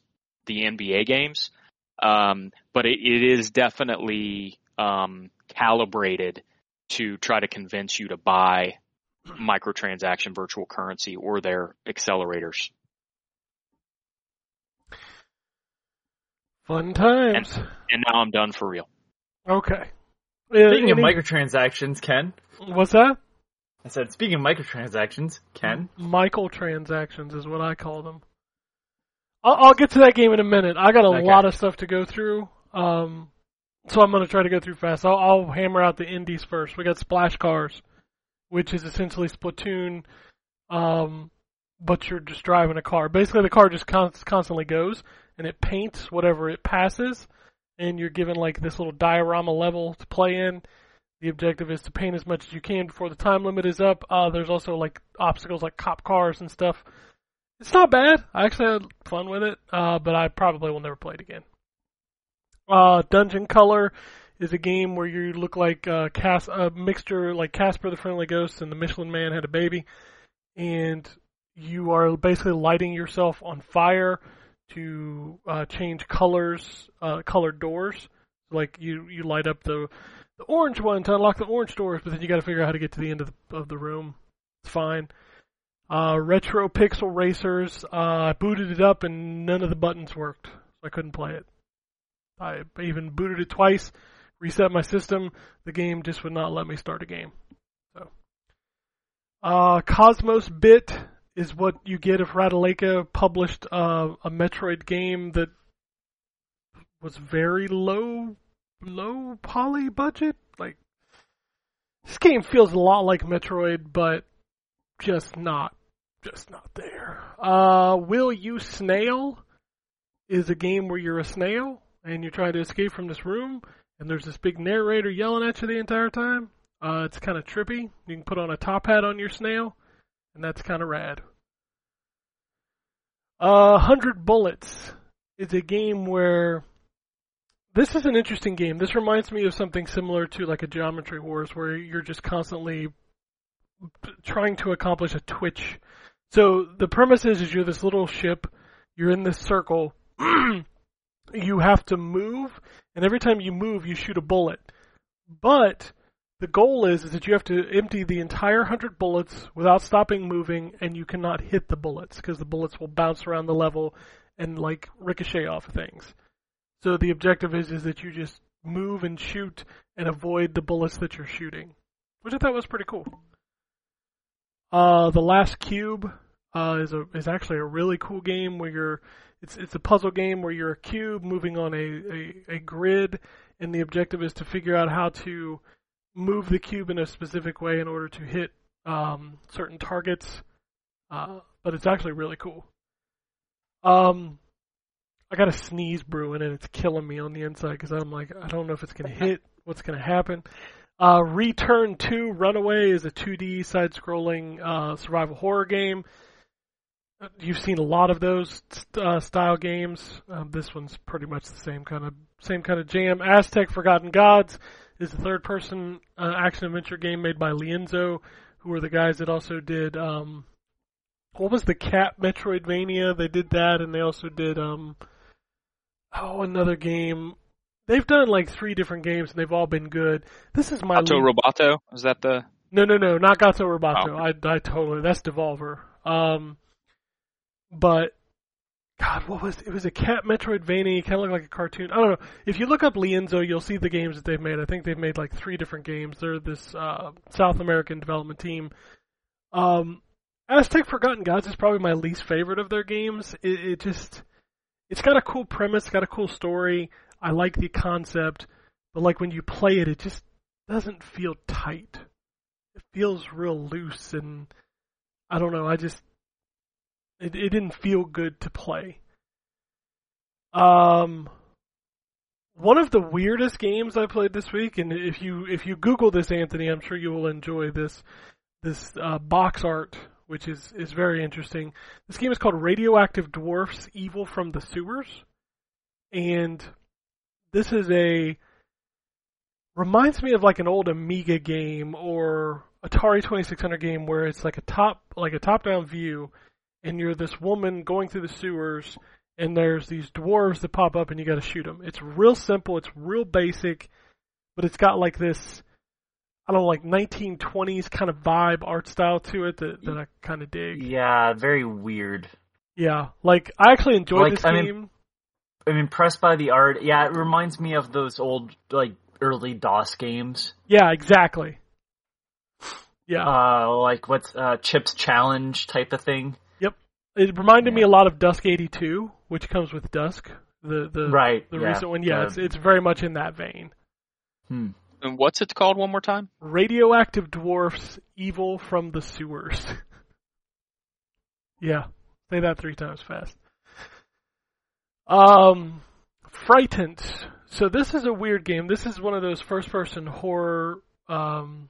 the NBA games. Um, but it, it is definitely um, calibrated to try to convince you to buy microtransaction virtual currency or their accelerators. Fun times. And now I'm done for real. Okay. Speaking of Any- microtransactions, Ken. what's that? I said, speaking of microtransactions, Ken. Michael transactions is what I call them. I'll, I'll get to that game in a minute. I got a Okay. lot of stuff to go through, um, so I'm going to try to go through fast. I'll, I'll hammer out the indies first. We got Splash Cars, which is essentially Splatoon, um, but you're just driving a car. Basically, the car just con- constantly goes and it paints whatever it passes, and you're given like this little diorama level to play in. The objective is to paint as much as you can before the time limit is up. Uh, there's also like obstacles like cop cars and stuff. It's not bad. I actually had fun with it, uh, but I probably will never play it again. Uh, Dungeon Color is a game where you look like uh, Cas- a mixture like Casper the Friendly Ghost and the Michelin Man had a baby, and you are basically lighting yourself on fire to uh, change colors, uh, colored doors. Like you, you light up the the orange one to unlock the orange doors, but then you got to figure out how to get to the end of the, of the room. It's fine. Uh, retro pixel racers. Uh, I booted it up and none of the buttons worked, so I couldn't play it. I even booted it twice, reset my system. The game just would not let me start a game. So, uh, Cosmos Bit is what you get if Radaleka published uh, a Metroid game that was very low low poly budget. Like this game feels a lot like Metroid, but just not just not there. Uh Will You Snail is a game where you're a snail and you're trying to escape from this room and there's this big narrator yelling at you the entire time. Uh it's kind of trippy. You can put on a top hat on your snail and that's kind of rad. Uh 100 Bullets is a game where this is an interesting game. This reminds me of something similar to like a Geometry Wars, where you're just constantly trying to accomplish a twitch. So the premise is, is you're this little ship, you're in this circle, you have to move, and every time you move, you shoot a bullet. But the goal is, is that you have to empty the entire hundred bullets without stopping moving, and you cannot hit the bullets because the bullets will bounce around the level and like ricochet off of things. So the objective is is that you just move and shoot and avoid the bullets that you're shooting, which I thought was pretty cool. Uh, the Last Cube uh, is a is actually a really cool game where you're it's it's a puzzle game where you're a cube moving on a, a, a grid, and the objective is to figure out how to move the cube in a specific way in order to hit um, certain targets. Uh, but it's actually really cool. Um, I got a sneeze brewing and it's killing me on the inside because I'm like, I don't know if it's gonna hit, what's gonna happen. Uh, Return 2 Runaway is a 2D side-scrolling uh, survival horror game. You've seen a lot of those uh, style games. Um, this one's pretty much the same kind of same kind of jam. Aztec Forgotten Gods is a third-person uh, action adventure game made by Lienzo, who are the guys that also did um, what was the Cat Metroidvania? They did that, and they also did um, oh another game. They've done like three different games, and they've all been good. This is my Otto lead- Roboto is that the? no, no, no, not Gato Roboto. Oh. I, I totally that's Devolver. Um, but God, what was it? Was a cat Metroidvania? Kind of looked like a cartoon. I don't know. If you look up Lienzo, you'll see the games that they've made. I think they've made like three different games. They're this uh, South American development team. Um, Aztec Forgotten Gods is probably my least favorite of their games. It, it just, it's got a cool premise, got a cool story. I like the concept, but like when you play it, it just doesn't feel tight. it feels real loose and I don't know. I just it it didn't feel good to play. Um, one of the weirdest games I played this week, and if you if you Google this, Anthony, I'm sure you will enjoy this this uh, box art, which is is very interesting. This game is called Radioactive Dwarfs: Evil from the Sewers, and this is a reminds me of like an old Amiga game or Atari 2600 game where it's like a top like a top down view, and you're this woman going through the sewers and there's these dwarves that pop up and you got to shoot them. It's real simple, it's real basic, but it's got like this I don't know, like 1920s kind of vibe art style to it that, that I kind of dig. Yeah, very weird. Yeah, like I actually enjoyed Like, this I mean- game. I'm impressed by the art. Yeah, it reminds me of those old like early DOS games. yeah, exactly. Yeah, Uh, like what's uh, Chips Challenge type of thing. It reminded me a lot of Dusk 82, which comes with Dusk. The the Right. the yeah. recent one. Yeah, Uh, it's it's very much in that vein. hmm. And what's it called one more time? Radioactive dwarfs, evil from the sewers. yeah, say that three times fast. Um, Frightence. So this is a weird game. This is one of those first-person horror um,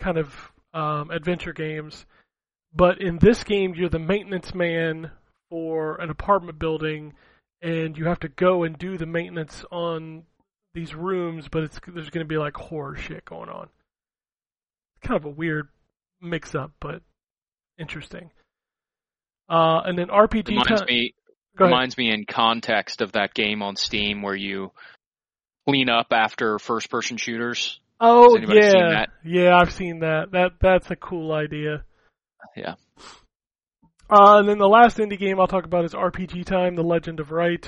kind of um, adventure games. But in this game, you're the maintenance man for an apartment building, and you have to go and do the maintenance on these rooms, but it's there's going to be like horror shit going on. Kind of a weird mix up, but interesting. Uh, and then RPG Reminds time. me reminds me in context of that game on Steam where you clean up after first person shooters. Oh yeah, yeah, I've seen that. That that's a cool idea. Yeah. Uh, and then the last indie game I'll talk about is RPG Time: The Legend of Wright.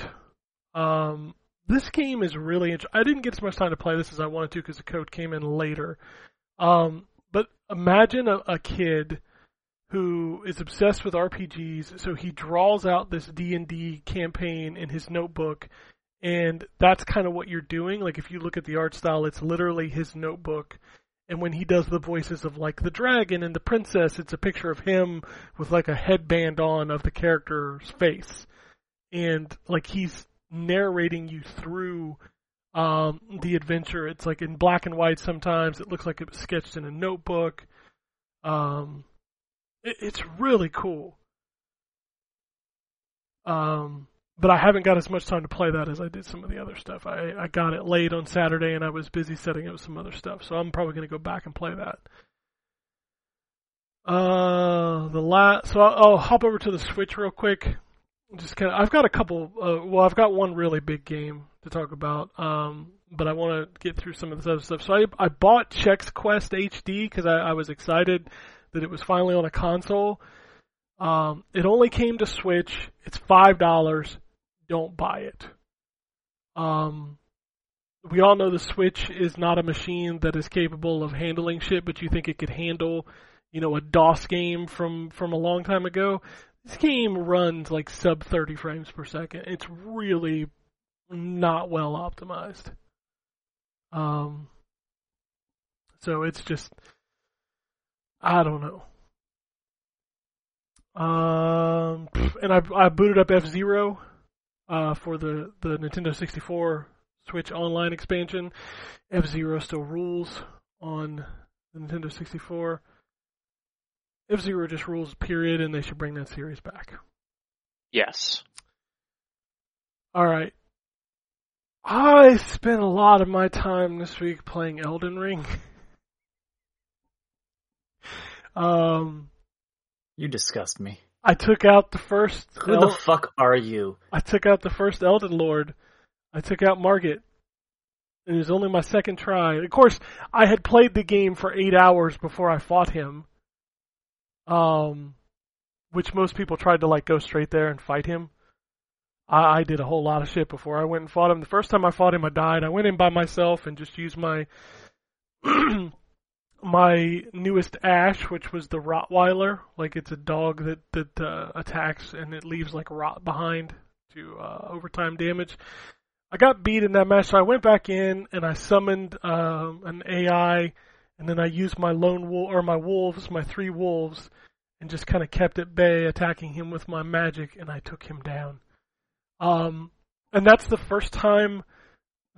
Um, this game is really interesting. I didn't get as much time to play this as I wanted to because the code came in later. Um, but imagine a, a kid who is obsessed with RPGs, so he draws out this D and D campaign in his notebook, and that's kind of what you're doing. Like if you look at the art style, it's literally his notebook. And when he does the voices of like the dragon and the princess, it's a picture of him with like a headband on of the character's face. And like he's narrating you through um, the adventure. It's like in black and white sometimes. It looks like it was sketched in a notebook. Um, it, it's really cool. Um, but I haven't got as much time to play that as I did some of the other stuff. I, I got it late on Saturday and I was busy setting up some other stuff, so I'm probably going to go back and play that. Uh, the last, so I'll, I'll hop over to the Switch real quick. Just kind of, I've got a couple. Uh, well, I've got one really big game to talk about. Um, but I want to get through some of this other stuff. So I I bought Chex Quest HD because I, I was excited that it was finally on a console. Um, it only came to Switch. It's five dollars. Don't buy it. Um, we all know the Switch is not a machine that is capable of handling shit, but you think it could handle, you know, a DOS game from from a long time ago. This game runs like sub 30 frames per second. It's really not well optimized. Um, so it's just, I don't know. Um, and I I booted up F Zero, uh, for the the Nintendo 64 Switch Online expansion. F Zero still rules on the Nintendo 64. F Zero just rules, period, and they should bring that series back. Yes. All right. I spent a lot of my time this week playing Elden Ring. um, You disgust me. I took out the first. Who El- the fuck are you? I took out the first Elden Lord. I took out Margit. It was only my second try. Of course, I had played the game for eight hours before I fought him. Um, which most people tried to like go straight there and fight him. I, I did a whole lot of shit before I went and fought him. The first time I fought him, I died. I went in by myself and just used my my newest Ash, which was the Rottweiler. Like it's a dog that that uh, attacks and it leaves like rot behind to uh, overtime damage. I got beat in that match, so I went back in and I summoned um, an AI, and then I used my lone wolf or my wolves, my three wolves, and just kind of kept at bay, attacking him with my magic, and I took him down. Um, and that's the first time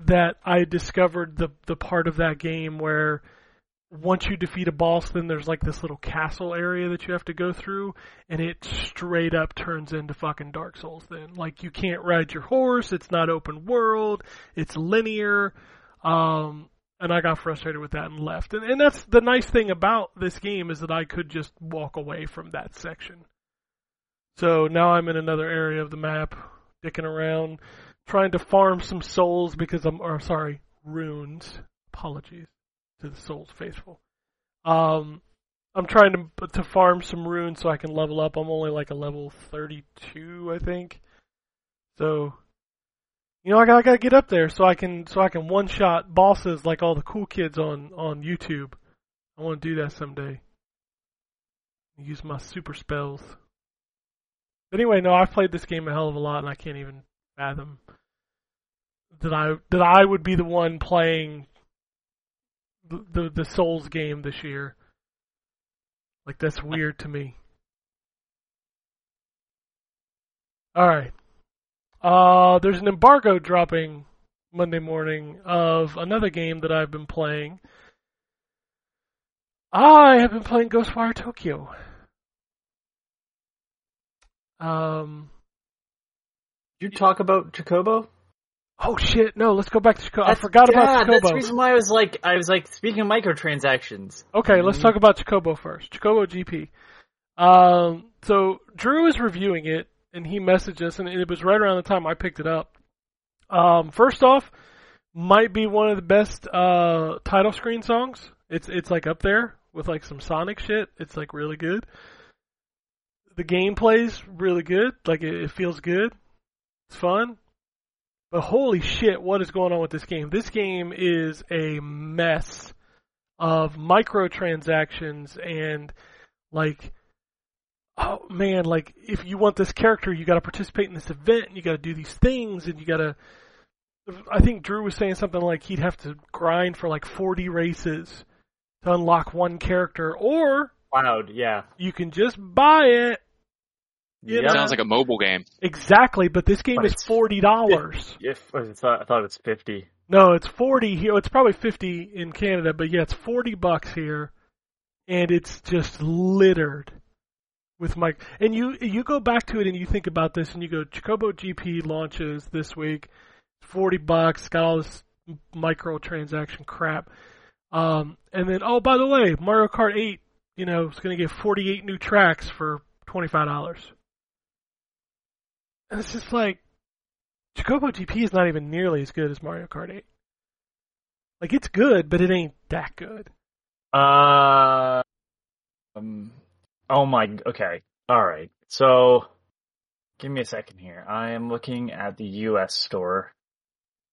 that I discovered the the part of that game where once you defeat a boss, then there's like this little castle area that you have to go through, and it straight up turns into fucking Dark Souls. Then, like, you can't ride your horse. It's not open world. It's linear. Um, and I got frustrated with that and left. And, and that's the nice thing about this game is that I could just walk away from that section. So now I'm in another area of the map, dicking around, trying to farm some souls because I'm, or sorry, runes. Apologies to the souls faithful. Um, I'm trying to to farm some runes so I can level up. I'm only like a level 32, I think. So, you know, I gotta, I gotta get up there so I can so I can one shot bosses like all the cool kids on on YouTube. I want to do that someday. Use my super spells. But anyway, no, I've played this game a hell of a lot, and I can't even fathom that I that I would be the one playing the the, Souls game this year. Like that's weird to me. All right. Uh, there's an embargo dropping Monday morning of another game that I've been playing. I have been playing Ghostwire Tokyo. Um. You talk about Chocobo? Oh shit! No, let's go back to Chocobo. I forgot yeah, about That's the reason why I was like, I was like, speaking of microtransactions. Okay, let's Mhm. talk about Chocobo first. Chocobo GP. Um, so Drew is reviewing it, and he messaged us, and it was right around the time I picked it up. Um, first off, might be one of the best uh, title screen songs. It's it's like up there with like some Sonic shit. It's like really good. The gameplay's really good. Like it, it feels good. It's fun. But holy shit, what is going on with this game? This game is a mess of microtransactions and like oh man, like if you want this character, you got to participate in this event, and you got to do these things, and you got to. I think Drew was saying something like he'd have to grind for like 40 races to unlock one character, or Cloud, yeah. you can just buy it. You know? Sounds like a mobile game. Exactly, but this game But is forty dollars. If, I thought I thought it's fifty. No, it's forty here. It's probably fifty in Canada, but yeah, it's forty bucks here, and it's just littered with mic. And you you go back to it and you think about this, and you go, Chocobo GP launches this week, forty bucks, got all this microtransaction crap, um, and then oh by the way, Mario Kart Eight, you know, is going to get forty eight new tracks for twenty five dollars. And it's just like, Chocobo GP is not even nearly as good as Mario Kart 8. Like, it's good, but it ain't that good. Uh, um, oh my. Okay, all right. So, give me a second here. I am looking at the U.S. store.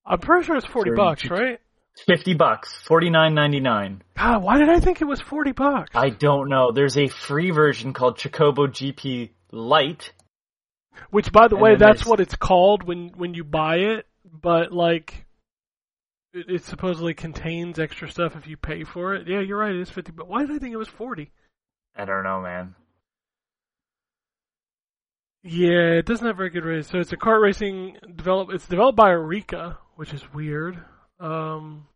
I'm pretty sure it's 40 Sure, bucks, right? Fifty bucks, forty nine ninety nine. God, why did I think it was 40 bucks? I don't know. There's a free version called Chocobo GP Lite. Which, by the And way, that's what it's called when, when you buy it, but, like, it, it supposedly contains extra stuff if you pay for it. Yeah, you're right, it is 50 but Why did I think it was 40? I don't know, man. Yeah, it doesn't have very good ratings. So it's a kart racing develop. It's developed by Arika, which is weird. Um,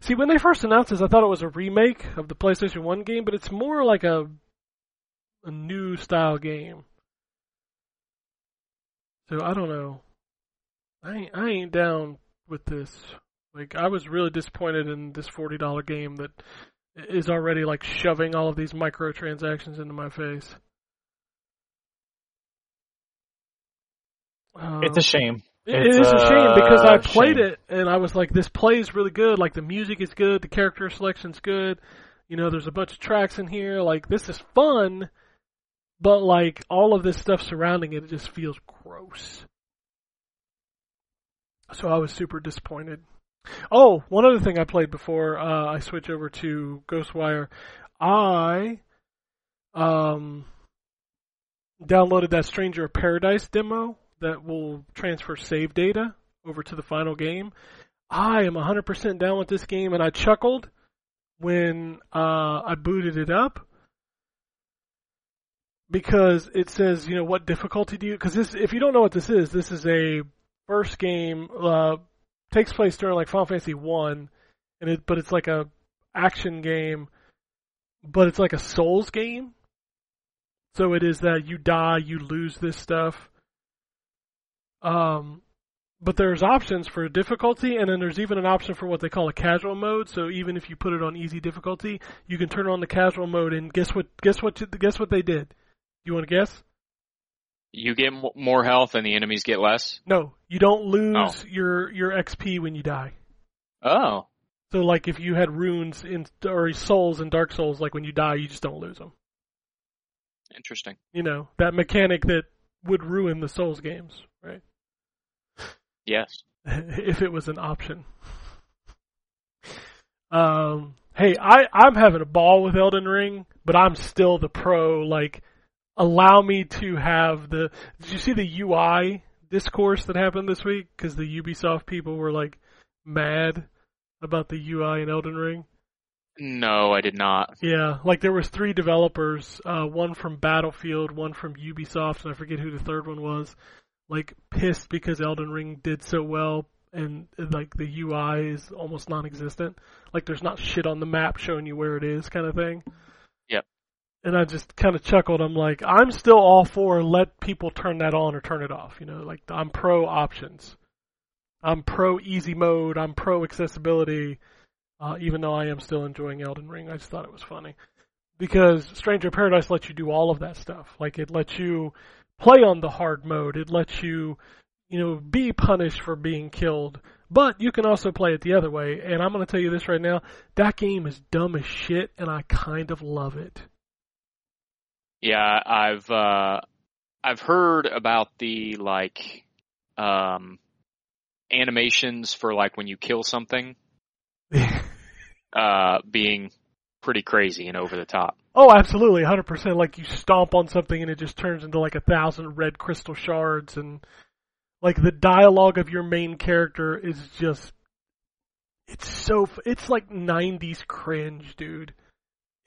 see, when they first announced this, I thought it was a remake of the PlayStation One game, but it's more like a a new style game. So I don't know. I ain't, I ain't down with this. Like I was really disappointed in this forty dollar game that is already like shoving all of these microtransactions into my face. Um, It's a shame. it It's is a shame because I played shame. it and I was like, this plays really good. Like the music is good, the character selection's good. You know, there's a bunch of tracks in here. Like this is fun, but like all of this stuff surrounding it, it just feels gross. So I was super disappointed. Oh, one other thing I played before uh, I switch over to Ghostwire, I um downloaded that Stranger of Paradise demo that will transfer save data over to the final game. I am 100% down with this game, and I chuckled when uh, I booted it up because it says, you know, what difficulty do you? Because this, if you don't know what this is, this is a first game uh, takes place during like Final Fantasy One, and it but it's like a action game, but it's like a Souls game. So it is that you die, you lose this stuff. Um, but there's options for difficulty, and then there's even an option for what they call a casual mode. So even if you put it on easy difficulty, you can turn on the casual mode, and guess what? Guess what? Guess what they did? You want to guess? You get m- more health and the enemies get less. No, you don't lose Oh. your your XP when you die. Oh, So like if you had runes in or souls in Dark Souls, like when you die, you just don't lose them. interesting. You know that mechanic that would ruin the Souls games, right? Yes. if it was an option. Um, hey, I I'm having a ball with Elden Ring, but I'm still the pro. Like, allow me to have the. Did you see the UI discourse that happened this week? Because the Ubisoft people were like mad about the UI in Elden Ring. No, I did not. Yeah, like there was three developers, uh, one from Battlefield, one from Ubisoft, and I forget who the third one was. Like pissed because Elden Ring did so well, and like the UI is almost non-existent. Like there's not shit on the map showing you where it is, kind of thing. And I just kind of chuckled. I'm like, I'm still all for let people turn that on or turn it off. You know, like I'm pro options. I'm pro easy mode. I'm pro accessibility. Uh, even though I am still enjoying Elden Ring, I just thought it was funny because Stranger Paradise lets you do all of that stuff. Like it lets you play on the hard mode. It lets you, you know, be punished for being killed. But you can also play it the other way. And I'm going to tell you this right now: that game is dumb as shit, and I kind of love it. Yeah, I've uh, I've heard about the like um, animations for like when you kill something uh, being pretty crazy and over the top. Oh, absolutely, hundred percent. Like you stomp on something and it just turns into like a thousand red crystal shards, and like the dialogue of your main character is just, it's so—it's like '90s cringe, dude.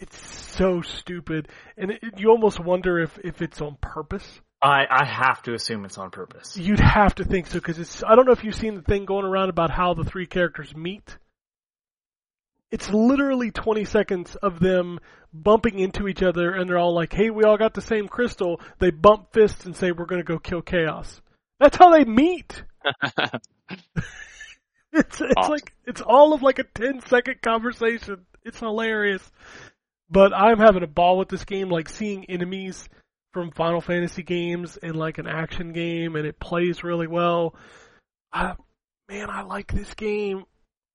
It's so stupid, and it, you almost wonder if if it's on purpose. I I have to assume it's on purpose. You'd have to think so because it's. I don't know if you've seen the thing going around about how the three characters meet. It's literally 20 seconds of them bumping into each other, and they're all like, "Hey, we all got the same crystal." They bump fists and say, "We're going to go kill chaos." That's how they meet. It's it's Awesome. like it's all of like a 10 second conversation. It's hilarious. But I'm having a ball with this game, like seeing enemies from Final Fantasy games in like an action game, and it plays really well. I, man, I like this game.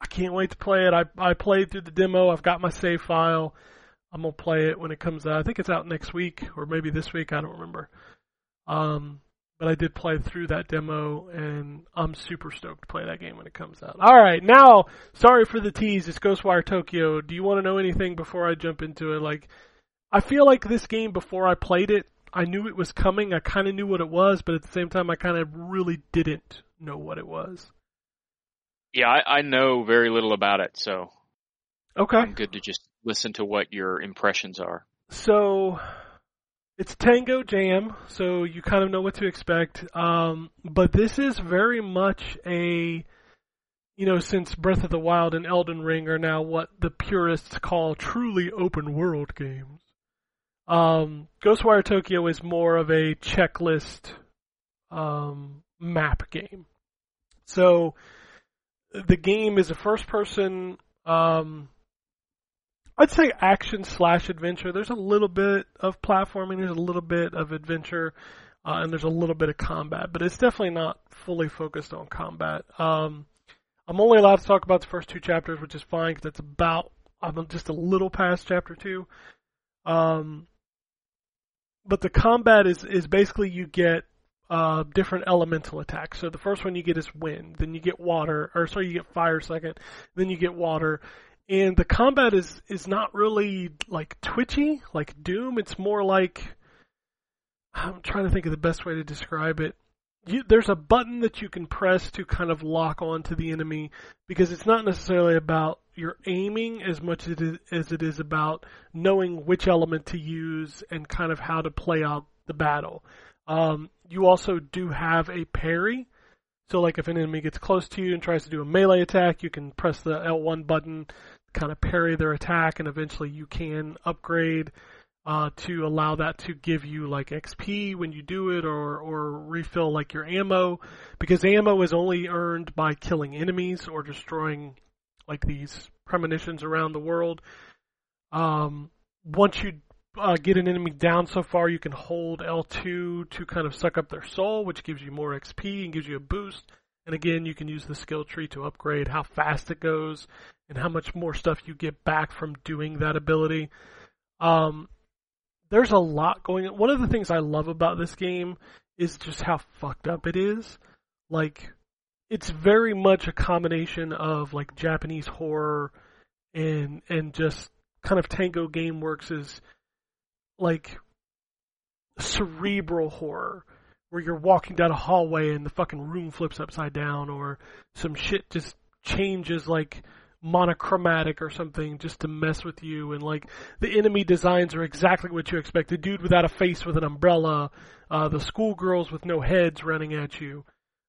I can't wait to play it. I I played through the demo. I've got my save file. I'm gonna play it when it comes out. I think it's out next week or maybe this week. I don't remember. Um, but I did play through that demo, and I'm super stoked to play that game when it comes out. All right, now, sorry for the tease. It's Ghostwire Tokyo. Do you want to know anything before I jump into it? Like, I feel like this game before I played it, I knew it was coming. I kind of knew what it was, but at the same time, I kind of really didn't know what it was. Yeah, I, I know very little about it, so Okay. I'm good to just listen to what your impressions are. So it's Tango Jam, so you kind of know what to expect. Um, but this is very much a, you know, since Breath of the Wild and Elden Ring are now what the purists call truly open world games. Um, Ghostwire Tokyo is more of a checklist um, map game. So the game is a first person um, I'd say action slash adventure. There's a little bit of platforming, there's a little bit of adventure, uh, and there's a little bit of combat, but it's definitely not fully focused on combat. Um, I'm only allowed to talk about the first two chapters, which is fine because it's about I'm just a little past chapter two. Um, but the combat is is basically you get uh, different elemental attacks. So the first one you get is wind, then you get water, or sorry, you get fire second, then you get water, and the combat is is not really like twitchy like Doom. It's more like I'm trying to think of the best way to describe it. you, there's a button that you can press to kind of lock onto the enemy because it's not necessarily about your aiming as much as it is, as it is about knowing which element to use and kind of how to play out the battle. Um, you also do have a parry. So like if an enemy gets close to you and tries to do a melee attack, you can press the L1 button, kind of parry their attack, and eventually you can upgrade uh, to allow that to give you like XP when you do it, or or refill like your ammo, because ammo is only earned by killing enemies or destroying like these premonitions around the world. Um, once you uh, get an enemy down so far, you can hold L2 to kind of suck up their soul, which gives you more XP and gives you a boost. And again, you can use the skill tree to upgrade how fast it goes and how much more stuff you get back from doing that ability. Um, there's a lot going on. One of the things I love about this game is just how fucked up it is. Like, it's very much a combination of like Japanese horror and and just kind of Tango Gameworks is like cerebral horror where you're walking down a hallway and the fucking room flips upside down or some shit just changes like monochromatic or something just to mess with you and like the enemy designs are exactly what you expect the dude without a face with an umbrella uh the schoolgirls with no heads running at you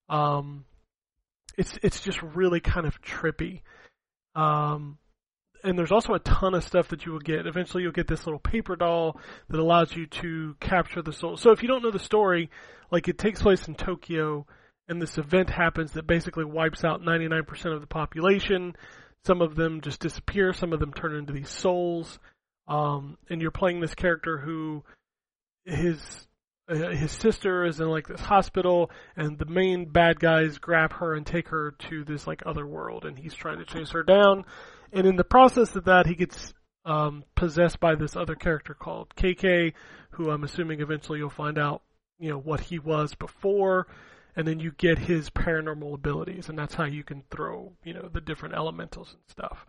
um it's it's just really kind of trippy um and there's also a ton of stuff that you will get. Eventually, you'll get this little paper doll that allows you to capture the soul. So if you don't know the story, like it takes place in Tokyo, and this event happens that basically wipes out 99% of the population. Some of them just disappear. Some of them turn into these souls. Um, and you're playing this character who his uh, his sister is in like this hospital, and the main bad guys grab her and take her to this like other world, and he's trying to chase her down and in the process of that, he gets um, possessed by this other character called KK, who I'm assuming eventually you'll find out, you know, what he was before, and then you get his paranormal abilities, and that's how you can throw, you know, the different elementals and stuff.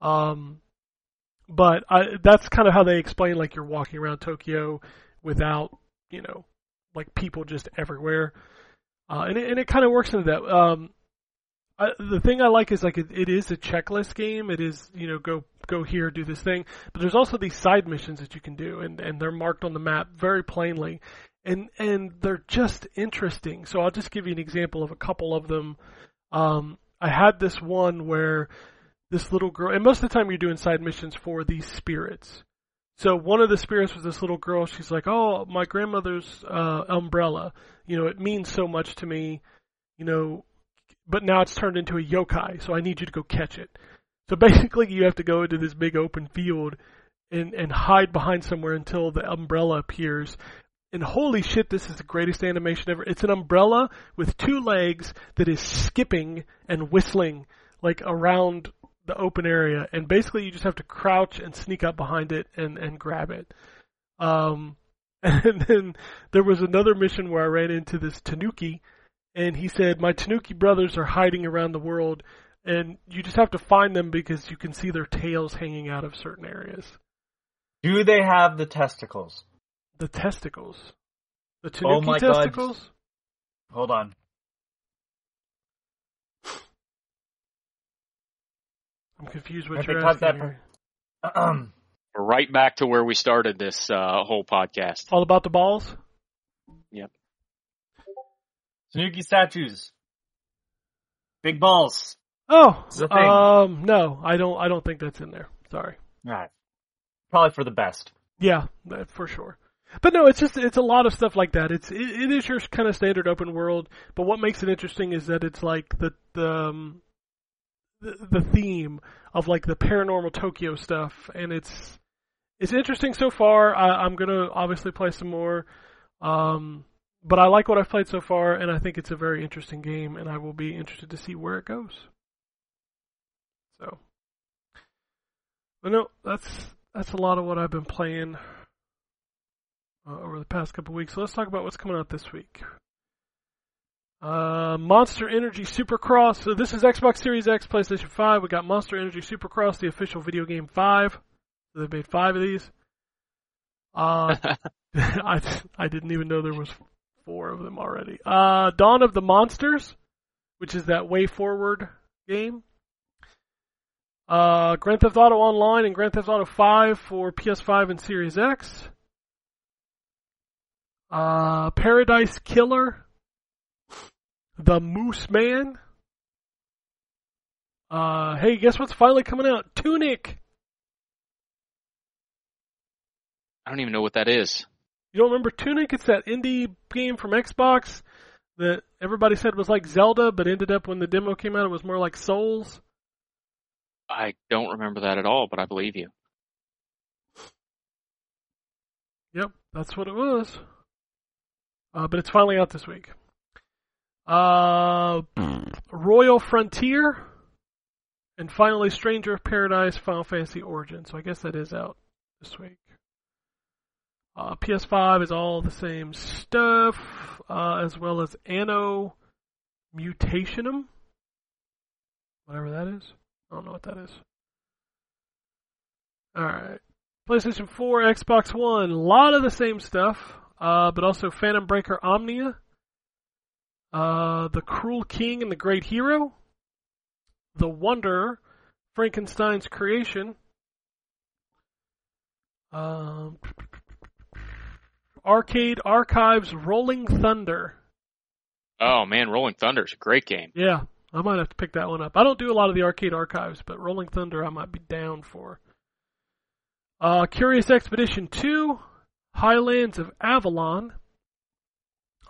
Um, but I, that's kind of how they explain, like you're walking around Tokyo without, you know, like people just everywhere, uh, and it, and it kind of works into that. Um, I, the thing I like is like it, it is a checklist game. It is you know go go here do this thing, but there's also these side missions that you can do, and and they're marked on the map very plainly, and and they're just interesting. So I'll just give you an example of a couple of them. Um, I had this one where this little girl, and most of the time you're doing side missions for these spirits. So one of the spirits was this little girl. She's like, "Oh, my grandmother's uh, umbrella. You know, it means so much to me. You know, but now it's turned into a yokai, so I need you to go catch it. So basically, you have to go into this big open field and and hide behind somewhere until the umbrella appears. And holy shit, this is the greatest animation ever. It's an umbrella with two legs that is skipping and whistling like around the open area, and basically you just have to crouch and sneak up behind it and and grab it. Um, and then there was another mission where I ran into this tanuki and he said, "My Tanuki brothers are hiding around the world, and you just have to find them because you can see their tails hanging out of certain areas. Do they have the testicles? The testicles, the Oh Tanuki my God. testicles. Hold on. I'm confused what Have you're cut asking. that here. We're right back to where we started this uh, whole podcast. All about the balls. Yep. Tanuki statues. Big balls. Oh, It's a thing. um, no, I don't. I don't think that's in there. Sorry. Alright. Probably for the best. Yeah, for sure. But no, it's just it's a lot of stuff like that. It's it, it is your kind of standard open world, but what makes it interesting is that it's like the the um, the, the theme of like the paranormal Tokyo stuff, and it's it's interesting so far. I, I'm gonna obviously play some more, um, but I like what I've played so far, and I think it's a very interesting game, and I will be interested to see where it goes. So, but no, that's that's a lot of what I've been playing uh, over the past couple weeks. So let's talk about what's coming out this week. Uh, Monster Energy Supercross. So this is Xbox Series X, PlayStation 5. We got Monster Energy Supercross, the official video game 5. So they've made five of these. Uh, I I didn't even know there was four of them already. Uh, Dawn of the Monsters, which is that WayForward game. Uh, Grand Theft Auto Online and Grand Theft Auto 5 for PS5 and Series X. Uh, Paradise Killer. The Moose Man. Uh, hey, guess what's finally coming out? Tunic. I don't even know what that is. You don't remember Tunic? It's that indie game from Xbox that everybody said was like Zelda, but ended up when the demo came out, it was more like Souls. I don't remember that at all, but I believe you. Yep, that's what it was. Uh, but it's finally out this week. Uh, Royal Frontier, and finally Stranger of Paradise Final Fantasy Origin. So I guess that is out this week. Uh, PS5 is all the same stuff, uh, as well as Anno Mutationum. Whatever that is. I don't know what that is. Alright. PlayStation 4, Xbox One, a lot of the same stuff, uh, but also Phantom Breaker Omnia, uh, The Cruel King and the Great Hero, The Wanderer, Frankenstein's Creation, um, Arcade Archives Rolling Thunder. Oh man, Rolling Thunder is a great game. Yeah, I might have to pick that one up. I don't do a lot of the arcade archives, but Rolling Thunder I might be down for. Uh, Curious Expedition 2, Highlands of Avalon,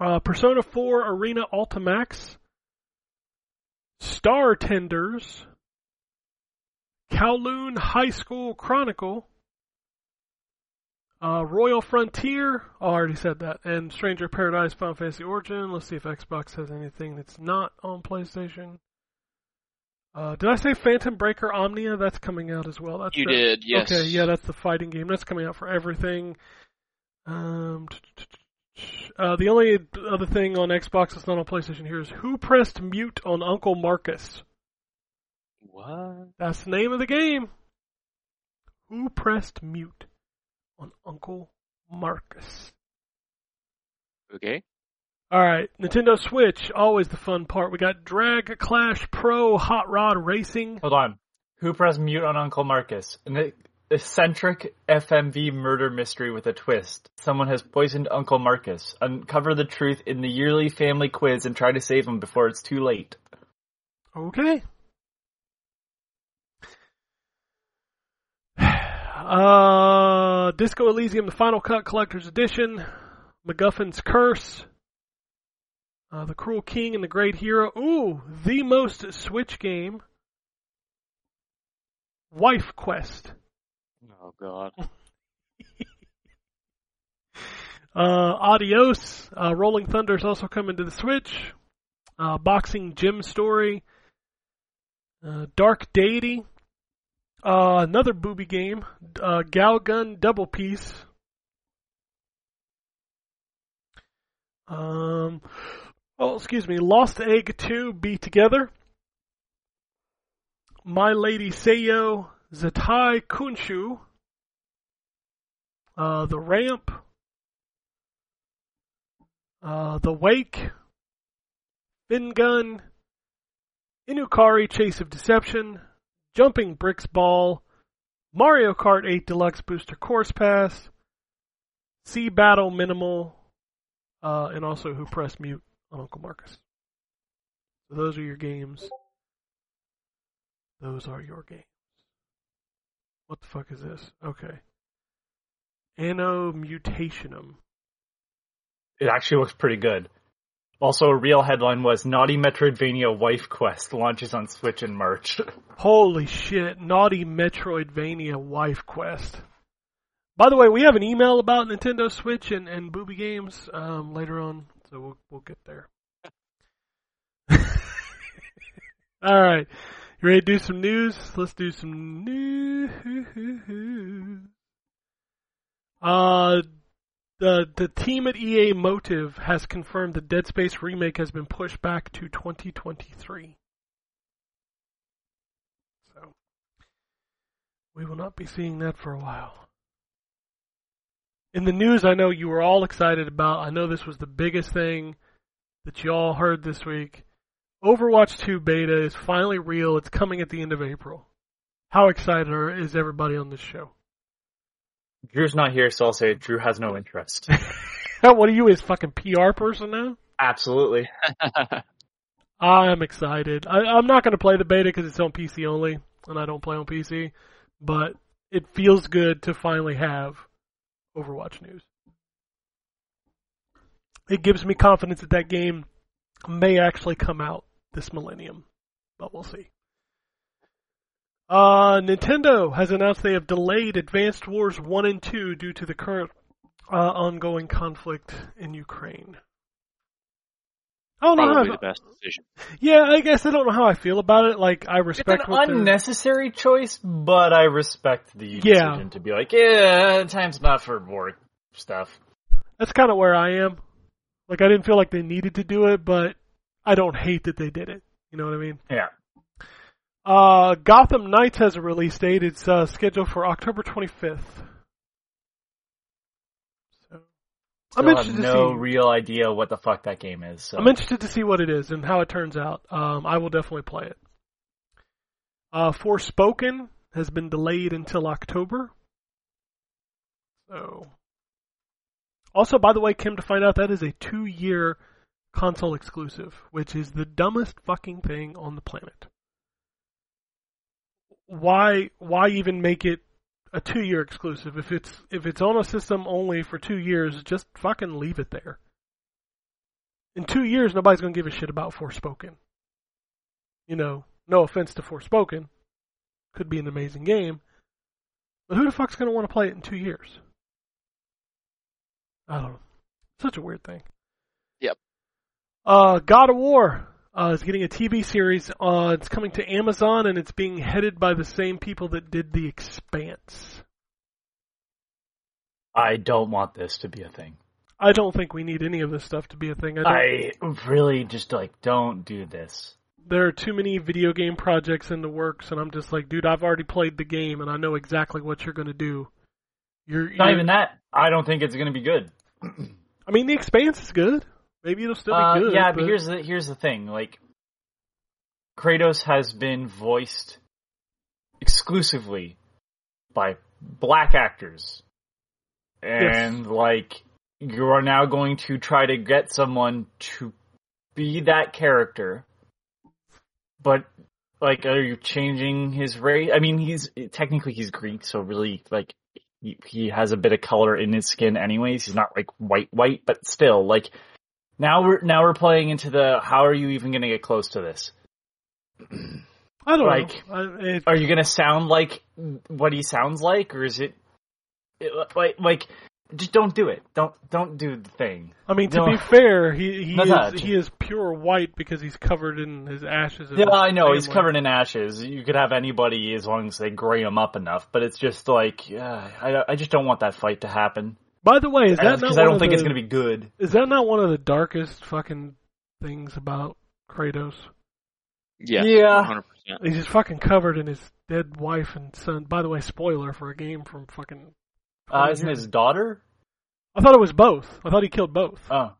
uh, Persona 4 Arena Ultimax, Star Tenders, Kowloon High School Chronicle, uh, Royal Frontier, oh, I already said that, and Stranger Paradise Final Fantasy Origin. Let's see if Xbox has anything that's not on PlayStation. Uh, did I say Phantom Breaker Omnia? That's coming out as well. That's You the- did, yes. Okay, yeah, that's the fighting game. That's coming out for everything. Um, uh, the only other thing on Xbox that's not on PlayStation here is Who Pressed Mute on Uncle Marcus? What? That's the name of the game. Who Pressed Mute on Uncle Marcus? Okay. All right, Nintendo Switch, always the fun part. We got Drag Clash Pro Hot Rod Racing. Hold on. Who pressed mute on Uncle Marcus? An eccentric FMV murder mystery with a twist. Someone has poisoned Uncle Marcus. Uncover the truth in the yearly family quiz and try to save him before it's too late. Okay. Uh, Disco Elysium, the Final Cut Collector's Edition, MacGuffin's Curse, uh, The Cruel King and the Great Hero. Ooh, the most Switch game, Wife Quest. Oh god. Uh, Adios, uh, Rolling Thunder is also coming to the Switch. Uh, Boxing Gym Story, uh, Dark Deity, uh, another booby game, uh, Galgun Double Peace. Um, oh, excuse me, Lost Egg 2 Be Together. My Lady Seiyo, Zatai Kunshu, uh, The Ramp, uh, The Wake, fin gun, Inukari Chase of Deception, Jumping Bricks Ball, Mario Kart 8 Deluxe Booster Course Pass, Sea Battle Minimal, uh, and also Who Pressed Mute on Uncle Marcus. So those are your games. Those are your games. What the fuck is this? Okay. Anno Mutationum. It actually looks pretty good. Also, a real headline was Naughty Metroidvania Wife Quest launches on Switch in March. Holy shit, naughty Metroidvania wife quest. By the way, we have an email about Nintendo Switch and, and booby games um, later on, so we'll we'll get there. All right, you ready to do some news? Let's do some news. Uh, the the team at EA Motive has confirmed the Dead Space remake has been pushed back to 2023. So we will not be seeing that for a while. in the news, I know you were all excited about. I know this was the biggest thing that you all heard this week. Overwatch 2 beta is finally real. It's coming at the end of April. How excited is everybody on this show? Drew's not here, so I'll say Drew has no interest. what are you, his fucking PR person now? Absolutely. I'm excited. I, I'm not going to play the beta because it's on PC only, and I don't play on PC. But it feels good to finally have Overwatch news. It gives me confidence that that game may actually come out this millennium, but we'll see. Uh, Nintendo has announced they have delayed Advanced Wars 1 and 2 due to the current uh, ongoing conflict in Ukraine. I don't know how, the best decision. yeah, I guess I don't know how I feel about it. Like, I It's respect an what they're- unnecessary choice, but I respect the Yeah. decision to be like, yeah, time's not for war stuff. That's kind of where I am. Like, I didn't feel like they needed to do it, but I don't hate that they did it. You know what I mean? Yeah. Uh, Gotham Knights has a release date. It's uh, scheduled for October 25th. So, I'm interested have to no see. real idea what the fuck that game is. So. I'm interested to see what it is and how it turns out. Um, I will definitely play it. Uh, Forspoken has been delayed until October. So, also, by the way, Kim, to find out that is a two-year console exclusive, which is the dumbest fucking thing on the planet. Why? Why even make it a two-year exclusive if it's if it's on a system only for two years? Just fucking leave it there in two years, nobody's going to give a shit about Forspoken. You know, no offense to Forspoken. Could be an amazing game. But who the fuck's going to want to play it in two years? I don't know. Such a weird thing. Yep. Uh, God of War uh, is getting a TV series. Uh, it's coming to Amazon and it's being headed by the same people that did The Expanse. I don't want this to be a thing. I don't think we need any of this stuff to be a thing. I I really just like don't do this. there are too many video game projects in the works, and I'm just like, dude, I've already played the game, and I know exactly what you're going to do. You're, Not you're- even that. I don't think it's going to be good. I mean, the Expanse is good. Maybe it'll still be Uh, good. yeah, but here's the here's the thing. Like, Kratos has been voiced exclusively by black actors, and like you are now going to try to get someone to be that character, but like, are you changing his race? I mean, he's technically he's Greek, so really like. He, he has a bit of color in his skin anyways. He's not like white white, but still like now we're now we're playing into the how are you even going to get close to this? I don't like- know. It, Are you going to sound like what he sounds like, or is it, it like like just don't do it? Don't don't do the thing. I mean, to be fair, he he No, is he is pure white because he's covered in his ashes. Yeah, I know he's covered in ashes. You could have anybody as long as they gray him up enough, but it's just like uh, I I just don't want that fight to happen By the way, is that not because one I don't of think the, it's going to be good. Is that not one of the darkest fucking things about Kratos? Yeah. Yeah. 100%. He's just fucking covered in his dead wife and son. By the way, spoiler for a game from fucking. Uh, isn't his daughter? I thought it was both. I thought he killed both. Oh,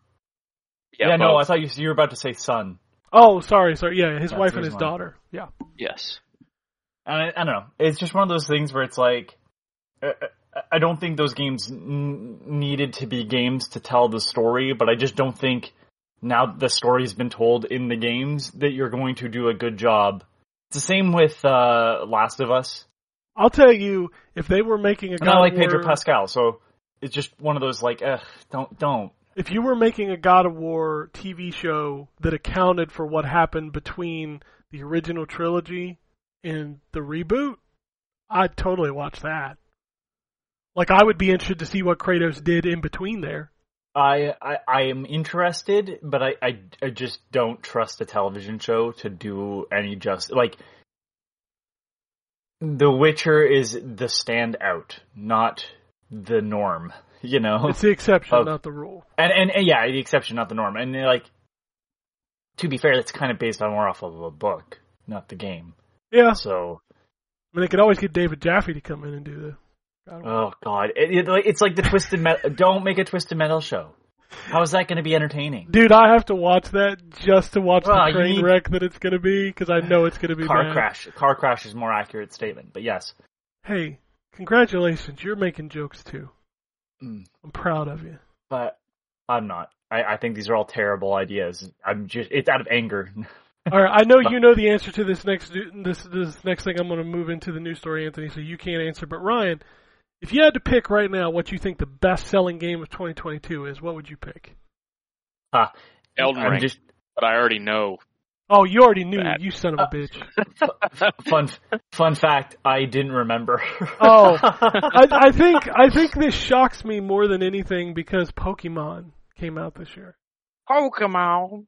Yeah, yeah, no, I thought you you were about to say son. Oh, sorry, sorry. Yeah, his That's wife and his his daughter. Yeah. Yes. And I, I don't know. It's just one of those things where it's like, uh, uh, I don't think those games n- needed to be games to tell the story, but I just don't think now that the story's been told in the games that you're going to do a good job. It's the same with uh, Last of Us. I'll tell you, if they were making a And God I like of War, Pedro Pascal, so it's just one of those like, ugh, don't, don't. if you were making a God of War TV show that accounted for what happened between the original trilogy and the reboot, I'd totally watch that. Like I would be interested to see what Kratos did in between there. I, I I am interested, but I, I I just don't trust a television show to do any just like The Witcher is the standout, not the norm. You know, It's the exception, Of- not the rule. and, and and yeah, the exception, not the norm. And like, to be fair, that's kind of based on more off of a book, not the game. Yeah, So I mean they could always get David Jaffe to come in and do the God, Oh God, it, it, it's like the twisted metal. Don't make a twisted metal show. How is that going to be entertaining? Dude, I have to watch that just to watch Well, the train need- wreck that it's gonna be because I know it's gonna be Car bad. crash. Car crash is more accurate statement, but yes. Hey, congratulations! You're making jokes too. Mm. I'm proud of you. But I'm not. I, I think these are all terrible ideas. I'm just. It's out of anger. All right, I know you know the answer to this next this this next thing. I'm going to move into the news story, Anthony. So you can't answer, but Ryan, if you had to pick right now what you think the best selling game of 2022 is, what would you pick? Ah, Elden I'm Ring, just but I already know. Oh, you already knew, That- you son of a bitch. fun. Fun fact. I didn't remember. Oh. I, I think I think this shocks me more than anything because Pokemon came out this year. Pokemon.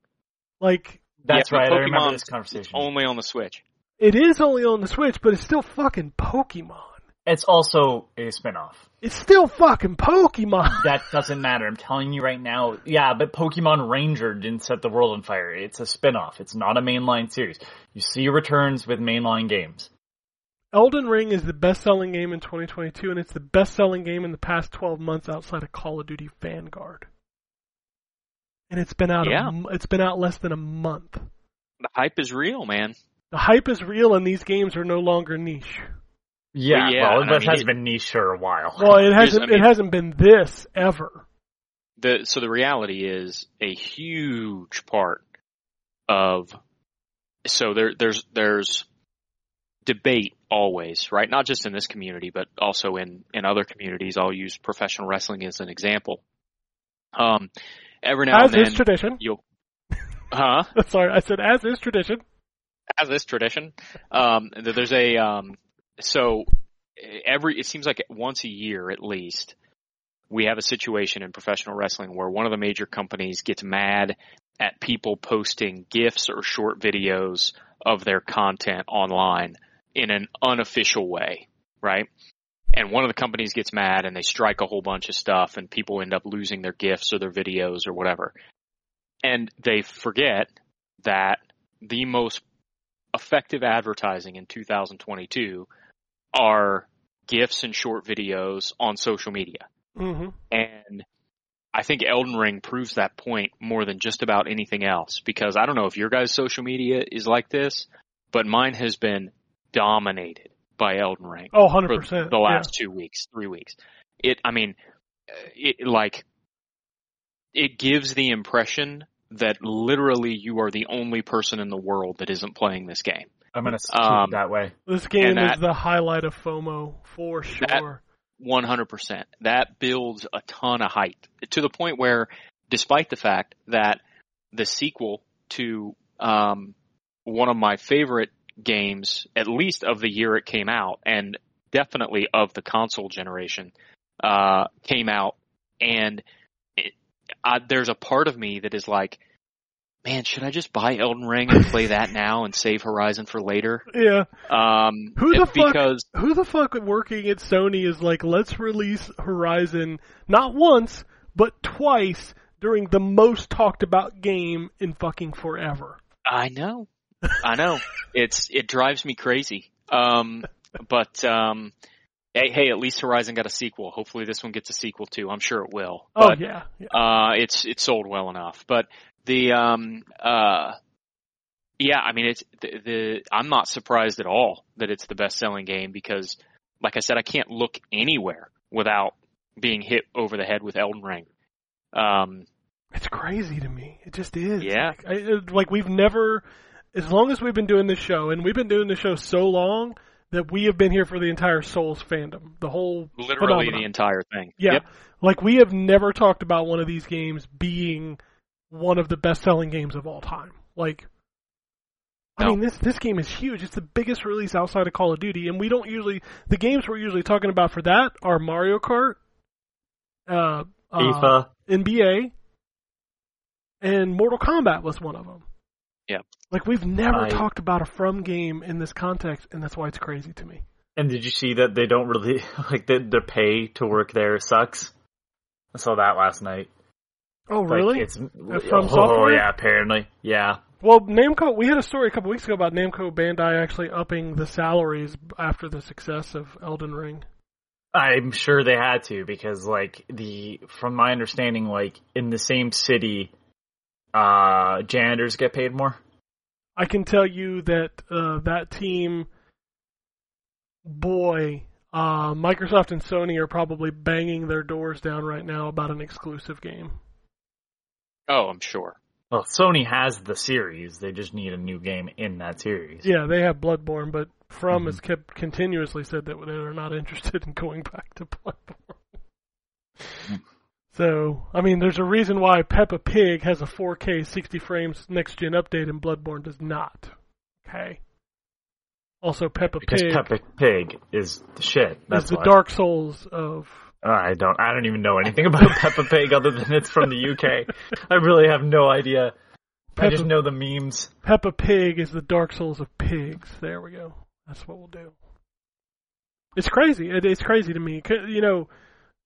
Like That's Yeah, but right. I remember this conversation. Only on the Switch. it is only on the Switch, but it's still fucking Pokemon. It's also a spinoff. It's still fucking Pokemon. That doesn't matter. I'm telling you right now. Yeah, but Pokemon Ranger didn't set the world on fire. It's a spinoff. It's not a mainline series. You see returns with mainline games. Elden Ring is the best selling game in 2022, and it's the best selling game in the past 12 months outside of Call of Duty Vanguard. And it's been out. Yeah. m- it's been out less than a month. The hype is real, man. The hype is real, and these games are no longer niche. Yeah, yeah, well, and I mean, has it- been niche for a while. Well, it hasn't. I mean- it hasn't been this ever. The so the reality is a huge part of so there there's there's debate always, right? Not just in this community, but also in in other communities. I'll use professional wrestling as an example. Um, every now as and is then tradition. you'll, huh? Sorry, I said as is tradition. as is tradition. Um, there's a um, so every it seems like once a year at least we have a situation in professional wrestling where one of the major companies gets mad at people posting gifs or short videos of their content online in an unofficial way, right? And one of the companies gets mad and they strike a whole bunch of stuff and people end up losing their gifs or their videos or whatever. And they forget that the most effective advertising in 2022 are GIFs and short videos on social media. hmm And I think Elden Ring proves that point more than just about anything else because I don't know if your guys' social media is like this, but mine has been dominated by Elden Ring Oh, 100%. the last two weeks, three weeks. It, I mean, it like, it gives the impression that literally you are the only person in the world that isn't playing this game. I'm gonna keep Um, it that way. This game and that- is the highlight of FOMO for sure. 100%. That builds a ton of hype to the point where, despite the fact that the sequel to um, one of my favorite games, at least of the year it came out, and definitely of the console generation, uh, came out, and it, I, there's a part of me that is like, man, should I just buy Elden Ring and play that now and save Horizon for later? yeah. Um, Who the fuck- because Who the fuck working at Sony is like, let's release Horizon not once, but twice during the most talked about game in fucking forever? I know. I know. It's it drives me crazy. Um but um hey, hey, at least Horizon got a sequel. Hopefully this one gets a sequel too. I'm sure it will. Oh yeah, yeah. uh it's it's sold well enough. But the um uh yeah, I mean it's the, the I'm not surprised at all that it's the best selling game because like I said I can't look anywhere without being hit over the head with Elden Ring. Um It's crazy to me. It just is. Yeah. Like, I, like we've never, as long as we've been doing this show, and we've been doing this show so long that we have been here for the entire Souls fandom, the whole literally phenomenon. the entire thing. Yeah. Yep. Like we have never talked about one of these games being one of the best selling games of all time. Like I mean this this game is huge. It's the biggest release outside of Call of Duty and we don't usually the games we're usually talking about for that are Mario Kart, uh, uh FIFA. NBA, and Mortal Kombat was one of them. Yeah. Like we've never I- talked about a From game in this context and that's why it's crazy to me. And did you see that they don't really like the the pay to work there sucks? I saw that last night. Oh Like, really? it's From oh, Software? yeah, apparently, yeah. Well, Namco, we had a story a couple weeks ago about Namco Bandai actually upping the salaries after the success of Elden Ring. I'm sure they had to because like the from my understanding like in the same city uh janitors get paid more. I can tell you that uh, that team, boy, uh, Microsoft and Sony are probably banging their doors down right now about an exclusive game. Oh, I'm sure. Well, Sony has the series. They just need a new game in that series. Yeah, they have Bloodborne, but From Mhm. has kept continuously said that they're not interested in going back to Bloodborne. so, I mean, there's a reason why Peppa Pig has a 4K 60 frames next gen update and Bloodborne does not. Okay. Also, Peppa Because Pig Peppa Pig is the shit. That's is the why. Dark Souls of Uh, I don't. I don't even know anything about Peppa Pig other than it's from the UK. I really have no idea. I just know the memes. Peppa Pig is the Dark Souls of pigs. There we go. That's what we'll do. It's crazy. It, it's crazy to me. You know,